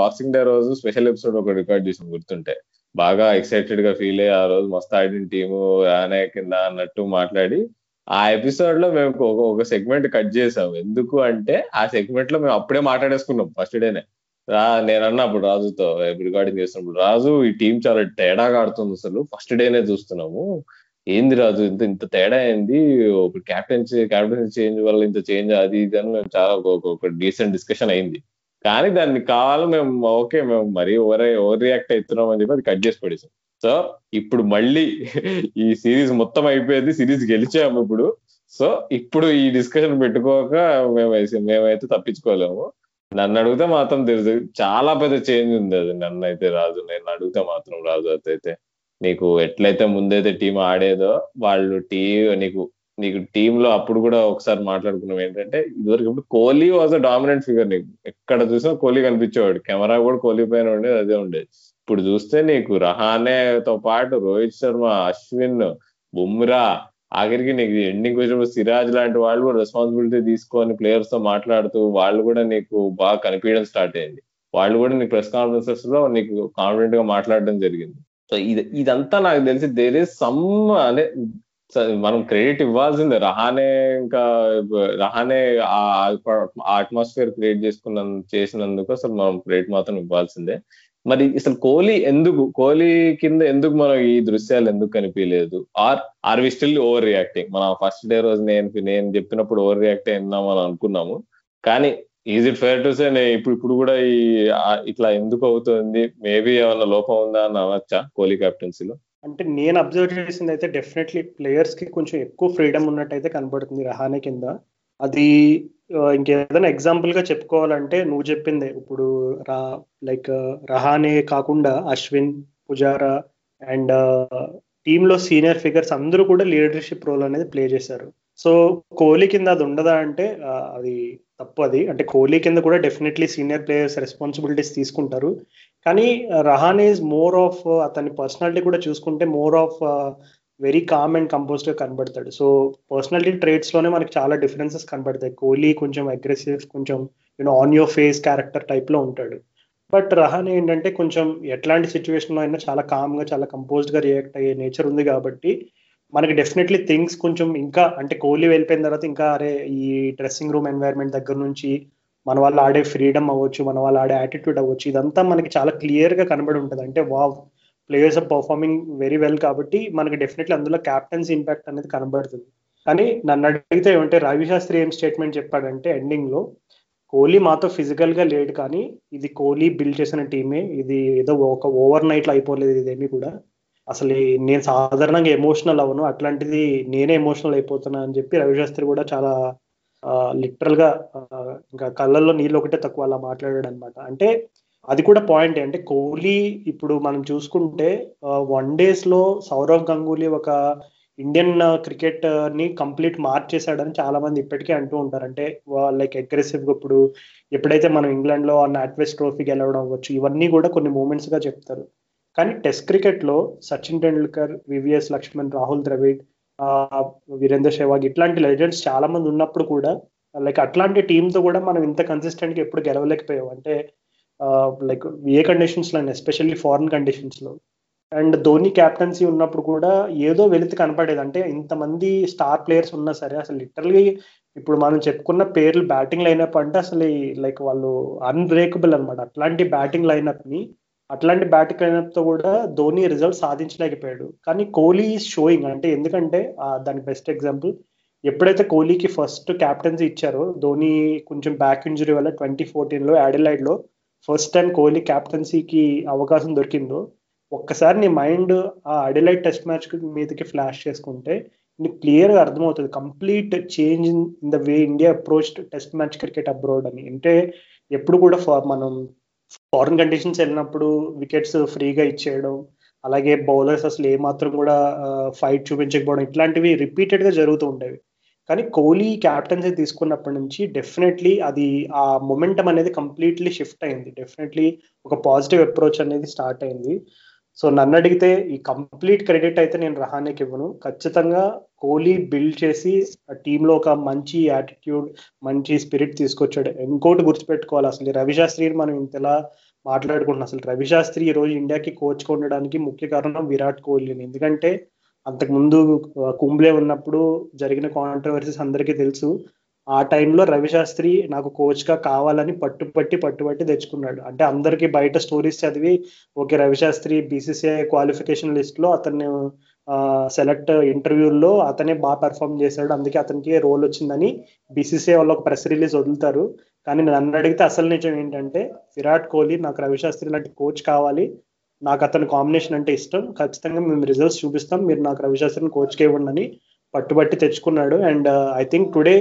బాక్సింగ్ డే రోజు స్పెషల్ ఎపిసోడ్ ఒక రికార్డ్ చేసాం గుర్తుంటే. బాగా ఎక్సైటెడ్గా ఫీల్ అయ్యి ఆ రోజు మస్తు ఆడిన టీము రానే కింద అన్నట్టు మాట్లాడి ఆ ఎపిసోడ్లో మేము ఒక సెగ్మెంట్ కట్ చేసాం. ఎందుకు అంటే ఆ సెగ్మెంట్లో మేము అప్పుడే మాట్లాడేసుకున్నాం ఫస్ట్ డేనే రా నేను అన్నప్పుడు రాజుతో రికార్డింగ్ చేస్తున్నప్పుడు. రాజు ఈ టీం చాలా తేడాగా ఆడుతుంది అసలు. ఫస్ట్ డేనే చూస్తున్నాము. ఏంది రాజు ఇంత ఇంత తేడా ఏంది? ఒక క్యాప్టెన్సీ క్యాప్టెన్సీ చేంజ్ వల్ల ఇంత చేంజ్ అది ఇది అని మేము చాలా ఒక డీసెంట్ డిస్కషన్ అయింది. కానీ దాన్ని కావాలి మేము ఓకే మేము మరీ ఓవర్ ఓవర్ రియాక్ట్ అవుతున్నాం అని చెప్పి అది కట్ చేసి పడేసాం. సో ఇప్పుడు మళ్ళీ ఈ సిరీస్ మొత్తం అయిపోయింది సిరీస్ గెలిచాము ఇప్పుడు. సో ఇప్పుడు ఈ డిస్కషన్ పెట్టుకోక మేము మేమైతే తప్పించుకోలేము. నన్ను అడిగితే మాత్రం తెలుసు. చాలా పెద్ద చేంజ్ ఉంది అది. నన్ను అయితే రాజు నేను అడిగితే మాత్రం రాజు అయితే నీకు ఎట్లయితే ముందైతే టీం ఆడేదో వాళ్ళు టీ నీకు నీకు టీమ్లో అప్పుడు కూడా ఒకసారి మాట్లాడుకున్నాం ఏంటంటే ఇదివరకు ఇప్పుడు Kohli was a dominant figure నీకు. ఎక్కడ చూసినా కోహ్లీ కనిపించేవాడు. కెమెరా కూడా కోహ్లీ పైన ఉండేది అదే ఉండేది. ఇప్పుడు చూస్తే నీకు రహానేతో పాటు రోహిత్ శర్మ అశ్విన్ బుమ్రా ఆఖరికి నీకు ఎండింగ్ వచ్చినప్పుడు సిరాజ్ లాంటి వాళ్ళు కూడా రెస్పాన్సిబిలిటీ తీసుకొని ప్లేయర్స్తో మాట్లాడుతూ వాళ్ళు కూడా నీకు బాగా కనిపించడం స్టార్ట్ అయింది. వాళ్ళు కూడా నీకు ప్రెస్ కాన్ఫరెన్సెస్లో నీకు కాన్ఫిడెంట్గా మాట్లాడడం జరిగింది. సో ఇది ఇదంతా నాకు తెలిసి దేర్ ఇస్ సమ్ అనే మనం క్రెడిట్ ఇవ్వాల్సిందే. రహానే ఇంకా రహానే ఆ అట్మాస్ఫియర్ క్రియేట్ చేసుకున్న చేసినందుకు అసలు మనం క్రెడిట్ మాత్రం ఇవ్వాల్సిందే. మరి అసలు కోహ్లీ ఎందుకు కోహ్లీ కింద ఎందుకు మనం ఈ దృశ్యాలు ఎందుకు కనిపించలేదు are are we still overreacting మనం ఫస్ట్ డే రోజు నేను నేను చెప్పినప్పుడు ఓవర్ రియాక్ట్ అయినాం అని అనుకున్నాము. కానీ is it fair to say ఇప్పుడు ఇప్పుడు కూడా ఈ ఇట్లా ఎందుకు అవుతుంది? మేబీ ఏమైనా లోపం ఉందా అని అనొచ్చా కోహ్లీ కెప్టెన్సీలో అంటే నేను అబ్జర్వ్ చేసింది అయితే డెఫినెట్లీ ప్లేయర్స్కి కొంచెం ఎక్కువ ఫ్రీడమ్ ఉన్నట్టయితే కనబడుతుంది రహానే కింద. అది ఇంకేదైనా ఎగ్జాంపుల్గా చెప్పుకోవాలంటే నువ్వు చెప్పిందే. ఇప్పుడు రా లైక్ రహానే కాకుండా అశ్విన్ పుజారా అండ్ టీంలో సీనియర్ ఫిగర్స్ అందరూ కూడా లీడర్షిప్ రోల్ అనేది ప్లే చేశారు. సో కోహ్లీ కింద అది ఉండదా అంటే అది తప్పు అది. అంటే కోహ్లీ కింద కూడా డెఫినెట్లీ సీనియర్ ప్లేయర్స్ రెస్పాన్సిబిలిటీస్ తీసుకుంటారు. కానీ రహానే మోర్ ఆఫ్ అతని పర్సనాలిటీ కూడా చూసుకుంటే more of very calm and కంపోజ్డ్గా కనబడతాడు. సో పర్సనాలిటీ ట్రేడ్స్లోనే మనకి చాలా డిఫరెన్సెస్ కనబడతాయి. కోహ్లీ కొంచెం అగ్రెసివ్ కొంచెం you know on your face character టైప్లో ఉంటాడు. బట్ రహానే ఏంటంటే కొంచెం ఎట్లాంటి సిచ్యువేషన్లో అయినా చాలా కామ్గా చాలా కంపోజ్డ్గా రియాక్ట్ అయ్యే నేచర్ ఉంది కాబట్టి మనకి డెఫినెట్లీ థింగ్స్ కొంచెం ఇంకా అంటే కోహ్లీ వెళ్ళిపోయిన తర్వాత ఇంకా అరే ఈ డ్రెస్సింగ్ రూమ్ ఎన్వైర్న్మెంట్ దగ్గర నుంచి మన వాళ్ళు ఆడే ఫ్రీడమ్ అవ్వచ్చు మన వాళ్ళు ఆడే యాటిట్యూడ్ అవ్వచ్చు ఇదంతా మనకి చాలా క్లియర్గా కనబడి ఉంటుంది. అంటే wow players are performing very well కాబట్టి మనకి డెఫినెట్లీ అందులో క్యాప్టెన్స్ ఇంపాక్ట్ అనేది కనబడుతుంది. కానీ నన్ను అడిగితే ఏమంటే రవి శాస్త్రి ఏం స్టేట్మెంట్ చెప్పాడంటే ఎండింగ్లో కోహ్లీ మాతో ఫిజికల్గా లేడు కానీ ఇది కోహ్లీ బిల్డ్ చేసిన టీమే ఇది ఏదో ఒక ఓవర్ నైట్లో అయిపోలేదు ఇదేమి కూడా. అసలు నేను సాధారణంగా ఎమోషనల్ అవ్వను. అట్లాంటిది నేనే ఎమోషనల్ అయిపోతున్నా అని చెప్పి రవిశాస్త్రి కూడా చాలా లిటరల్గా ఇంకా కళ్ళల్లో నీళ్ళు ఒకటే తక్కువ అలా మాట్లాడాడు అనమాట అంటే అది కూడా పాయింట్ అంటే కోహ్లీ ఇప్పుడు మనం చూసుకుంటే వన్ డేస్లో సౌరవ్ గంగూలీ ఒక ఇండియన్ క్రికెట్ని కంప్లీట్ మార్చేశాడని చాలా మంది ఇప్పటికే అంటూ ఉంటారు. అంటే లైక్ అగ్రెసివ్గా ఇప్పుడు ఎప్పుడైతే మనం ఇంగ్లాండ్లో నాట్వెస్ట్ ట్రోఫీ గెలవడం అవ్వచ్చు ఇవన్నీ కూడా కొన్ని మూమెంట్స్గా చెప్తారు. కానీ టెస్ట్ క్రికెట్లో సచిన్ టెండూల్కర్ వివిఎస్ లక్ష్మణ్ రాహుల్ ద్రవిడ్ వీరేంద్ర సెహ్వాగ్ ఇట్లాంటి లెజెండ్స్ చాలా మంది ఉన్నప్పుడు కూడా లైక్ అట్లాంటి టీంతో కూడా మనం ఇంత కన్సిస్టెంట్గా ఎప్పుడు గెలవలేకపోయాం. అంటే లైక్ ఏ కండిషన్స్లో ఎస్పెషల్లీ ఫారిన్ కండిషన్స్లో అండ్ ధోని క్యాప్టెన్సీ ఉన్నప్పుడు కూడా ఏదో వెలితి కనపడేది. అంటే ఇంతమంది స్టార్ ప్లేయర్స్ ఉన్నా సరే అసలు లిటరల్గా ఇప్పుడు మనం చెప్పుకున్న పేర్లు బ్యాటింగ్ లైనప్ అంటే అసలు లైక్ వాళ్ళు అన్బ్రేకబుల్ అనమాట అట్లాంటి బ్యాటింగ్ లైనప్ని అట్లాంటి బ్యాటింగ్ లైనప్తో కూడా ధోని రిజల్ట్ సాధించలేకపోయాడు. కానీ కోహ్లీ షోయింగ్ అంటే ఎందుకంటే దానికి బెస్ట్ ఎగ్జాంపుల్ ఎప్పుడైతే కోహ్లీకి ఫస్ట్ క్యాప్టెన్సీ ఇచ్చారో ధోని కొంచెం బ్యాక్ ఇంజరీ వల్ల ట్వంటీ ఫోర్టీన్లో యాడిలైడ్లో లో ఫస్ట్ టైం కోహ్లీ క్యాప్టెన్సీకి అవకాశం దొరికిందో ఒక్కసారి నీ మైండ్ ఆ అడిలైట్ టెస్ట్ మ్యాచ్ మీదకి ఫ్లాష్ చేసుకుంటే నీకు క్లియర్గా అర్థమవుతుంది. Complete change in the way India approach test match cricket abroad అని. అంటే ఎప్పుడు కూడా మనం ఫారిన్ కండిషన్స్ వెళ్ళినప్పుడు వికెట్స్ ఫ్రీగా ఇచ్చేయడం అలాగే బౌలర్స్ అసలు ఏమాత్రం కూడా ఫైట్ చూపించకపోవడం ఇట్లాంటివి రిపీటెడ్గా జరుగుతూ ఉండేవి. కానీ కోహ్లీ క్యాప్టెన్సీ తీసుకున్నప్పటి నుంచి డెఫినెట్లీ అది ఆ మొమెంటం అనేది కంప్లీట్లీ షిఫ్ట్ అయింది. డెఫినెట్లీ ఒక పాజిటివ్ అప్రోచ్ అనేది స్టార్ట్ అయింది. సో నన్ను అడిగితే ఈ కంప్లీట్ క్రెడిట్ అయితే నేను రహానేకి ఇవ్వను. ఖచ్చితంగా కోహ్లీ బిల్డ్ చేసి టీంలో ఒక మంచి యాటిట్యూడ్ మంచి స్పిరిట్ తీసుకొచ్చాడు. ఇంకోటి గుర్తుపెట్టుకోవాలి అసలు రవిశాస్త్రి మనం ఇంతలా మాట్లాడుకుంటున్నాం. అసలు రవిశాస్త్రి ఈ రోజు ఇండియాకి కోచ్ ఉండడానికి ముఖ్య కారణం విరాట్ కోహ్లీని. ఎందుకంటే అంతకుముందు కుంబ్లే ఉన్నప్పుడు జరిగిన కాంట్రవర్సీస్ అందరికీ తెలుసు. ఆ టైంలో రవిశాస్త్రి నాకు కోచ్గా కావాలని పట్టుపట్టి పట్టుబట్టి తెచ్చుకున్నాడు. అంటే అందరికి బయట స్టోరీస్ చదివి ఓకే రవిశాస్త్రి బీసీసీఐ క్వాలిఫికేషన్ లిస్ట్లో అతన్ని సెలెక్ట్ ఇంటర్వ్యూల్లో అతనే బాగా పెర్ఫామ్ చేశాడు. అందుకే అతనికి రోల్ వచ్చిందని బీసీసీఐ వాళ్ళు ఒక ప్రెస్ రిలీజ్ వదులుతారు. కానీ నన్ను అడిగితే అసలు నిజం ఏంటంటే విరాట్ కోహ్లీ నాకు రవిశాస్త్రి లాంటి కోచ్ కావాలి. నాకు అతని కాంబినేషన్ అంటే ఇష్టం. ఖచ్చితంగా మేము రిజల్ట్స్ చూపిస్తాం. మీరు నాకు రవిశాస్త్రిని కోచ్కి ఇవ్వండి పట్టుబట్టి తెచ్చుకున్నాడు. And I think today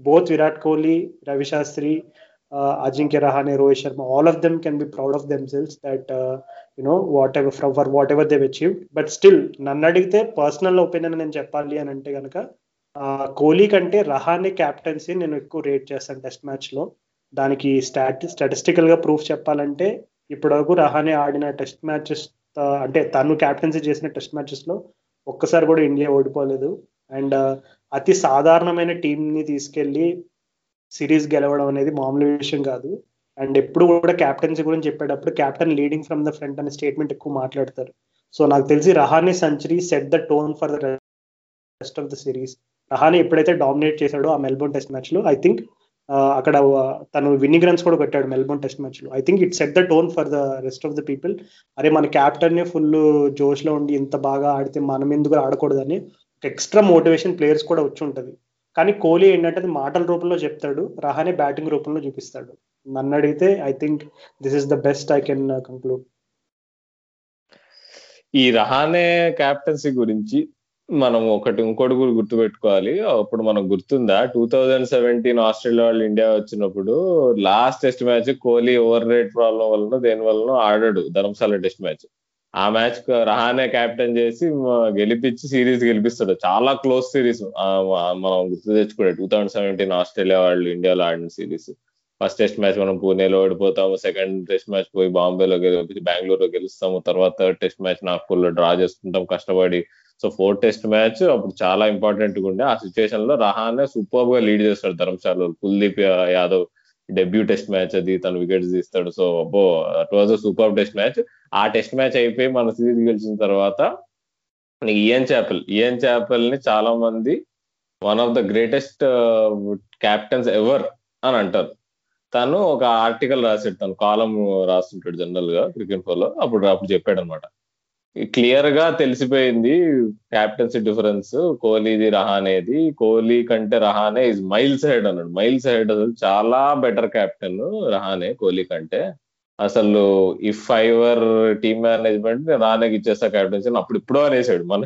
both Virat Kohli Ravi Shastri uh, Ajinkya Rahane Rohit Sharma all of them can be proud of them cells that you know what ever from for what ever they've achieve but still నన్ను అడిగితే పర్సనల్ ఒపీనియన్ నేను చెప్పాలి అని అంటే కనుక కోహ్లీ కంటే రహానే క్యాప్టెన్సీ నేను ఎక్కువ రేట్ చేస్తాను టెస్ట్ మ్యాచ్లో దానికి స్టాట్ స్టాటిస్టికల్గా ప్రూఫ్ చెప్పాలంటే ఇప్పటివరకు రహానే ఆడిన టెస్ట్ మ్యాచెస్ అంటే తను క్యాప్టెన్సీ చేసిన టెస్ట్ మ్యాచెస్లో ఒక్కసారి కూడా ఇండియా ఓడిపోలేదు. అండ్ అతి సాధారణమైన టీంని తీసుకెళ్ళి సిరీస్ గెలవడం అనేది మామూలు విషయం కాదు. అండ్ ఎప్పుడు కూడా క్యాప్టెన్సీ గురించి చెప్పేటప్పుడు captain leading from the front అనే స్టేట్మెంట్ ఎక్కువ మాట్లాడతారు. సో నాకు తెలిసి Rahane century set the tone for the rest of the series. Rahane ఎప్పుడైతే డామినేట్ చేశాడో ఆ మెల్బోర్న్ టెస్ట్ మ్యాచ్లో ఐ థింక్ అక్కడ తను విన్నింగ్ రన్స్ కూడా కొట్టాడు మెల్బోర్న్ టెస్ట్ మ్యాచ్లో I think it set the tone for the rest of the people అరే మన క్యాప్టెన్ ఫుల్ జోష్లో ఉండి ఇంత బాగా ఆడితే మనం ఎందుకు ఆడకూడదని ఎక్స్ట్రా మోటివేషన్ ప్లేయర్స్ కూడా వచ్చి ఉంటది. కానీ కోహ్లీ ఏంటంటే అది మాటల రూపంలో చెప్తాడు రహానే బ్యాటింగ్ రూపంలో చూపిస్తాడు. నన్ను అడిగితే I think this is the best I can conclude ఈ రహానే క్యాప్టెన్సీ గురించి మనం ఒకటి ఇంకోటి కూడా గుర్తుపెట్టుకోవాలి. అప్పుడు మనకు గుర్తుందా? టూ థౌజండ్ సెవెంటీన్ ఆస్ట్రేలియా వాళ్ళు ఇండియా వచ్చినప్పుడు last test match Kohli over rate problem వలన దేని వలన ఆడాడు ధర్మశాల టెస్ట్ మ్యాచ్. ఆ మ్యాచ్ రహానే క్యాప్టెన్ చేసి గెలిపించి సిరీస్ గెలిపిస్తాడు. చాలా క్లోజ్ సిరీస్. మనం గుర్తు తెచ్చుకోలేదు టూ థౌజండ్ సెవెంటీన్ ఆస్ట్రేలియా వాళ్ళు ఇండియాలో ఆడిన సిరీస్. ఫస్ట్ టెస్ట్ మ్యాచ్ మనం పూణేలో ఓడిపోతాము సెకండ్ టెస్ట్ మ్యాచ్ పోయి బాంబేలో గెలిపి బెంగళూరులో గెలుస్తాము తర్వాత థర్డ్ టెస్ట్ మ్యాచ్ నాగ్పూర్లో డ్రా చేసుకుంటాం కష్టపడి సో ఫోర్త్ టెస్ట్ మ్యాచ్ అప్పుడు చాలా ఇంపార్టెంట్గా ఉండే. ఆ సిచ్యువేషన్లో రహానే సూపర్గా లీడ్ చేస్తాడు Dharamsala Kuldeep Yadav debut test match అది తను వికెట్స్ తీస్తాడు. సో అబ్బో it was super test match ఆ టెస్ట్ మ్యాచ్ అయిపోయి మన సిరీస్ గెలిచిన తర్వాత ఈఎన్ చాపెల్ ఈఎన్ చాపెల్ని చాలా మంది one of the greatest captains ever అని అంటారు. తను ఒక ఆర్టికల్ రాసాడు తను కాలం రాస్తుంటాడు జనరల్గా క్రికెట్ ఫోర్లో. అప్పుడు అప్పుడు చెప్పాడు అనమాట క్లియర్గా తెలిసిపోయింది క్యాప్టెన్సీ డిఫరెన్స్ కోహ్లీది రహానేది కోహ్లీ కంటే రహానే ఇస్ మైల్స్ హెడ్ అన్నాడు. మైల్స్ హెడ్ అసలు చాలా బెటర్ క్యాప్టెన్ రహానే కోహ్లీ కంటే. అసలు if I were team management రానేకి ఇచ్చేస్తా క్యాప్టెన్సీ అప్పుడు ఇప్పుడు అనేసాడు. మన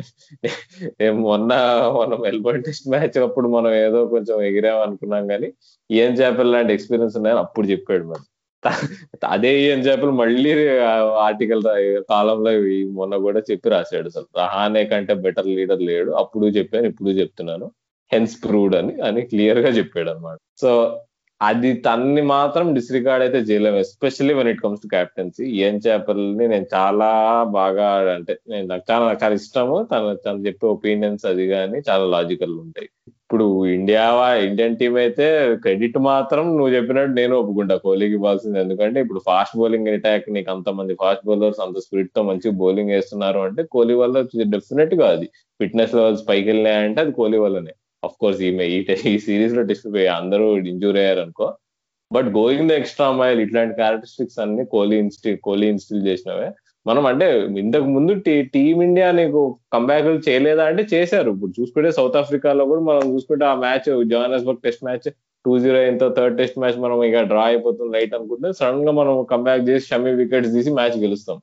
మొన్న మన మెల్బోర్న్ టెస్ట్ మ్యాచ్ అప్పుడు మనం ఏదో కొంచెం ఎగిరాం అనుకున్నాం కానీ ఏం చేపలు లాంటి ఎక్స్పీరియన్స్ ఉన్నాయని అప్పుడు చెప్పాడు మరి. అదే అని చేపలు మళ్ళీ ఆర్టికల్ కాలంలో మొన్న కూడా చెప్పి రాశాడు అసలు రహానే కంటే బెటర్ లీడర్ లేడు. అప్పుడు చెప్పాను ఇప్పుడు చెప్తున్నాను. హెన్స్ ప్రూవ్డ్ అని అని క్లియర్గా చెప్పాడు అనమాట సో అది తన్ని మాత్రం డిస్రికార్డ్ అయితే చేయలేము especially when it comes to captaincy ఏం చేపల్ని నేను చాలా బాగా అంటే నేను నాకు చాలా చాలా ఇష్టము. తను తను చెప్పే ఒపీనియన్స్ అది కానీ చాలా లాజికల్ ఉంటాయి. ఇప్పుడు ఇండియా ఇండియన్ టీం అయితే క్రెడిట్ మాత్రం నువ్వు చెప్పినట్టు నేను ఒప్పుకుంటా. కోహ్లీకి ఇవ్వాల్సింది. ఎందుకంటే ఇప్పుడు ఫాస్ట్ బౌలింగ్ అటాక్ నీకు అంత మంది ఫాస్ట్ బౌలర్స్ అంత స్పీడ్తో మంచి బౌలింగ్ వేస్తున్నారు అంటే కోహ్లీ వల్ల డెఫినెట్గా అది. ఫిట్నెస్ లెవెల్స్ పైకి వెళ్ళినాయంటే అది కోహ్లీ వల్లనే. అఫ్ కోర్స్ ఈమె ఈ ఈ సిరీస్లో టెస్ట్ అందరూ ఇంజూర్ అయ్యారు అనుకో but going the extra mile ఇట్లాంటి క్యారెక్టరిస్టిక్స్ అన్ని కోహ్లీ ఇన్స్టి కోహ్లీ ఇన్స్టిల్ చేసినవే. మనం అంటే ఇంతకు ముందు టీ టీమిండియా నీకు కంబ్యాక్ చేయలేదా అంటే చేశారు. ఇప్పుడు చూసుకుంటే సౌత్ ఆఫ్రికాలో కూడా మనం చూసుకుంటే ఆ match Johannesburg test match two zero ఎంతో థర్డ్ టెస్ట్ మ్యాచ్ మనం ఇక డ్రా అయిపోతుంది రైట్ అనుకుంటే సడన్గా మనం కంబ్యాక్ చేసి షమీ వికెట్స్ తీసి మ్యాచ్ గెలుస్తాం.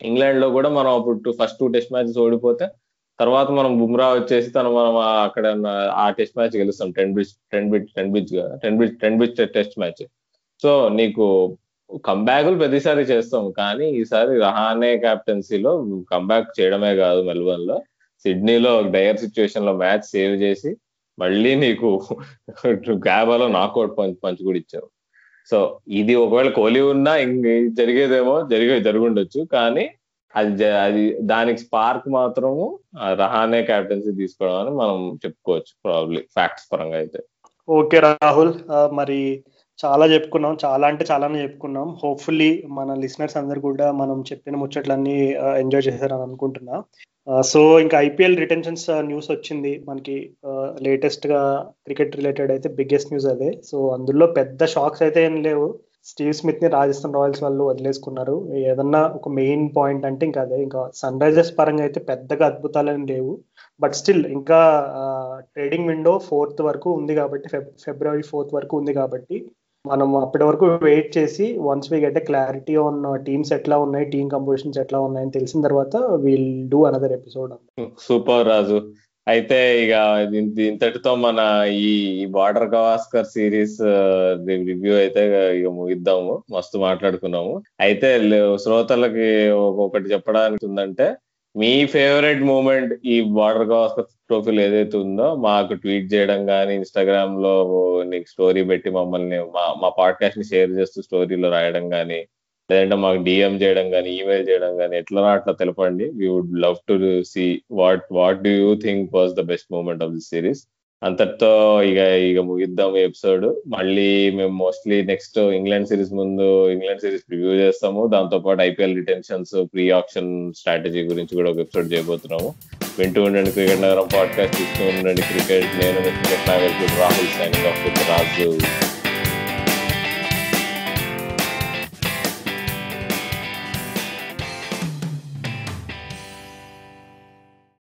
ఇంగ్లాండ్లో కూడా మనం అప్పుడు ఫస్ట్ టూ టెస్ట్ మ్యాచెస్ ఓడిపోతే తర్వాత మనం బుమ్రా వచ్చేసి తను మనం అక్కడ ఆ టెస్ట్ మ్యాచ్ గెలుస్తాం. Ten bitch ten bitch ten bitch ten bitch ten bitch test match so నీకు కంబ్యాక్లు ప్రతిసారి చేస్తాం. కానీ ఈసారి రహానే క్యాప్టెన్సీలో కంబ్యాక్ చేయడమే కాదు మెల్బర్న్లో సిడ్నీలో డయర్ సిచ్యువేషన్లో మ్యాచ్ సేవ్ చేసి మళ్ళీ నీకు గ్యాబాలో నాకౌట్ పంచ్ పంచ్ కూడా ఇచ్చారు సో ఇది ఒకవేళ కోహ్లీ ఉన్నా జరిగేదేమో జరిగే జరుగుండొచ్చు. కానీ అది అది దానికి స్పార్క్ మాత్రము రహానే క్యాప్టెన్సీ తీసుకోవడం అని మనం చెప్పుకోవచ్చు ప్రాబ్లీ ఫ్యాక్ట్స్ పరంగా అయితే. ఓకే రాహుల్ మరి చాలా చెప్పుకున్నాం. చాలా అంటే చాలానే చెప్పుకున్నాం. హోప్ఫుల్లీ మన లిసనర్స్ అందరు కూడా మనం చెప్పిన ముచ్చట్లన్నీ ఎంజాయ్ చేశారని అనుకుంటున్నా. సో ఇంకా ఐపీఎల్ రిటెన్షన్స్ న్యూస్ వచ్చింది. మనకి లేటెస్ట్గా క్రికెట్ రిలేటెడ్ అయితే బిగ్గెస్ట్ న్యూస్ అదే. సో అందులో పెద్ద షాక్స్ అయితే ఏం లేవు. స్టీవ్ స్మిత్ని రాజస్థాన్ రాయల్స్ వాళ్ళు వదిలేసుకున్నారు. ఏదన్నా ఒక మెయిన్ పాయింట్ అంటే ఇంకా అదే. ఇంకా సన్ రైజర్స్ పరంగా అయితే పెద్దగా అద్భుతాలని లేవు. బట్ స్టిల్ ఇంకా ట్రేడింగ్ విండో ఫోర్త్ వరకు ఉంది కాబట్టి ఫిబ్రవరి ఫోర్త్ వరకు ఉంది కాబట్టి మనం అప్పటి వరకు వెయిట్ చేసి once we get clarity on teams ఎట్లా ఉన్నాయి టీమ్ కంపోజిషన్స్ ఎట్లా ఉన్నాయని తెలిసిన తర్వాత will do another episode super Raju. అయితే ఇక ఇంతటితో మన ఈ బార్డర్ గవాస్కర్ సిరీస్ రివ్యూ అయితే ఇక ముగిద్దాము. మస్తు మాట్లాడుకున్నాము. అయితే శ్రోతలకి ఒకటి చెప్పడానికి ఉందంటే మీ ఫేవరెట్ మూమెంట్ ఈ బార్డర్ గవాస్కర్ ట్రోఫీలు ఏదైతే ఉందో మాకు ట్వీట్ చేయడం కానీ ఇన్స్టాగ్రామ్లో నీకు స్టోరీ పెట్టి మమ్మల్ని మా మా పాడ్కాస్ట్ని షేర్ చేస్తూ స్టోరీలో రాయడం కానీ లేదంటే మాకు డిఎం చేయడం కానీ ఈమెయిల్ చేయడం కానీ ఎట్లా అట్లా తెలపండి. We would love to see what what do you think was the best moment of the series అంతటితో ఇక ఇక ముగిద్దాం ఎపిసోడ్. మళ్ళీ మేము మోస్ట్లీ నెక్స్ట్ ఇంగ్లాండ్ సిరీస్ ముందు ఇంగ్లాండ్ సిరీస్ రివ్యూ చేస్తాము. దాంతో పాటు IPL retentions pre auction strategy గురించి కూడా ఒక ఎపిసోడ్ చేయబోతున్నాము. వింటూ ఉండండి క్రికెట్ నగరం పాడ్కాస్ట్ ఇస్తూ ఉండండి క్రికెట్. నేను cricket Rahul signing off Raju.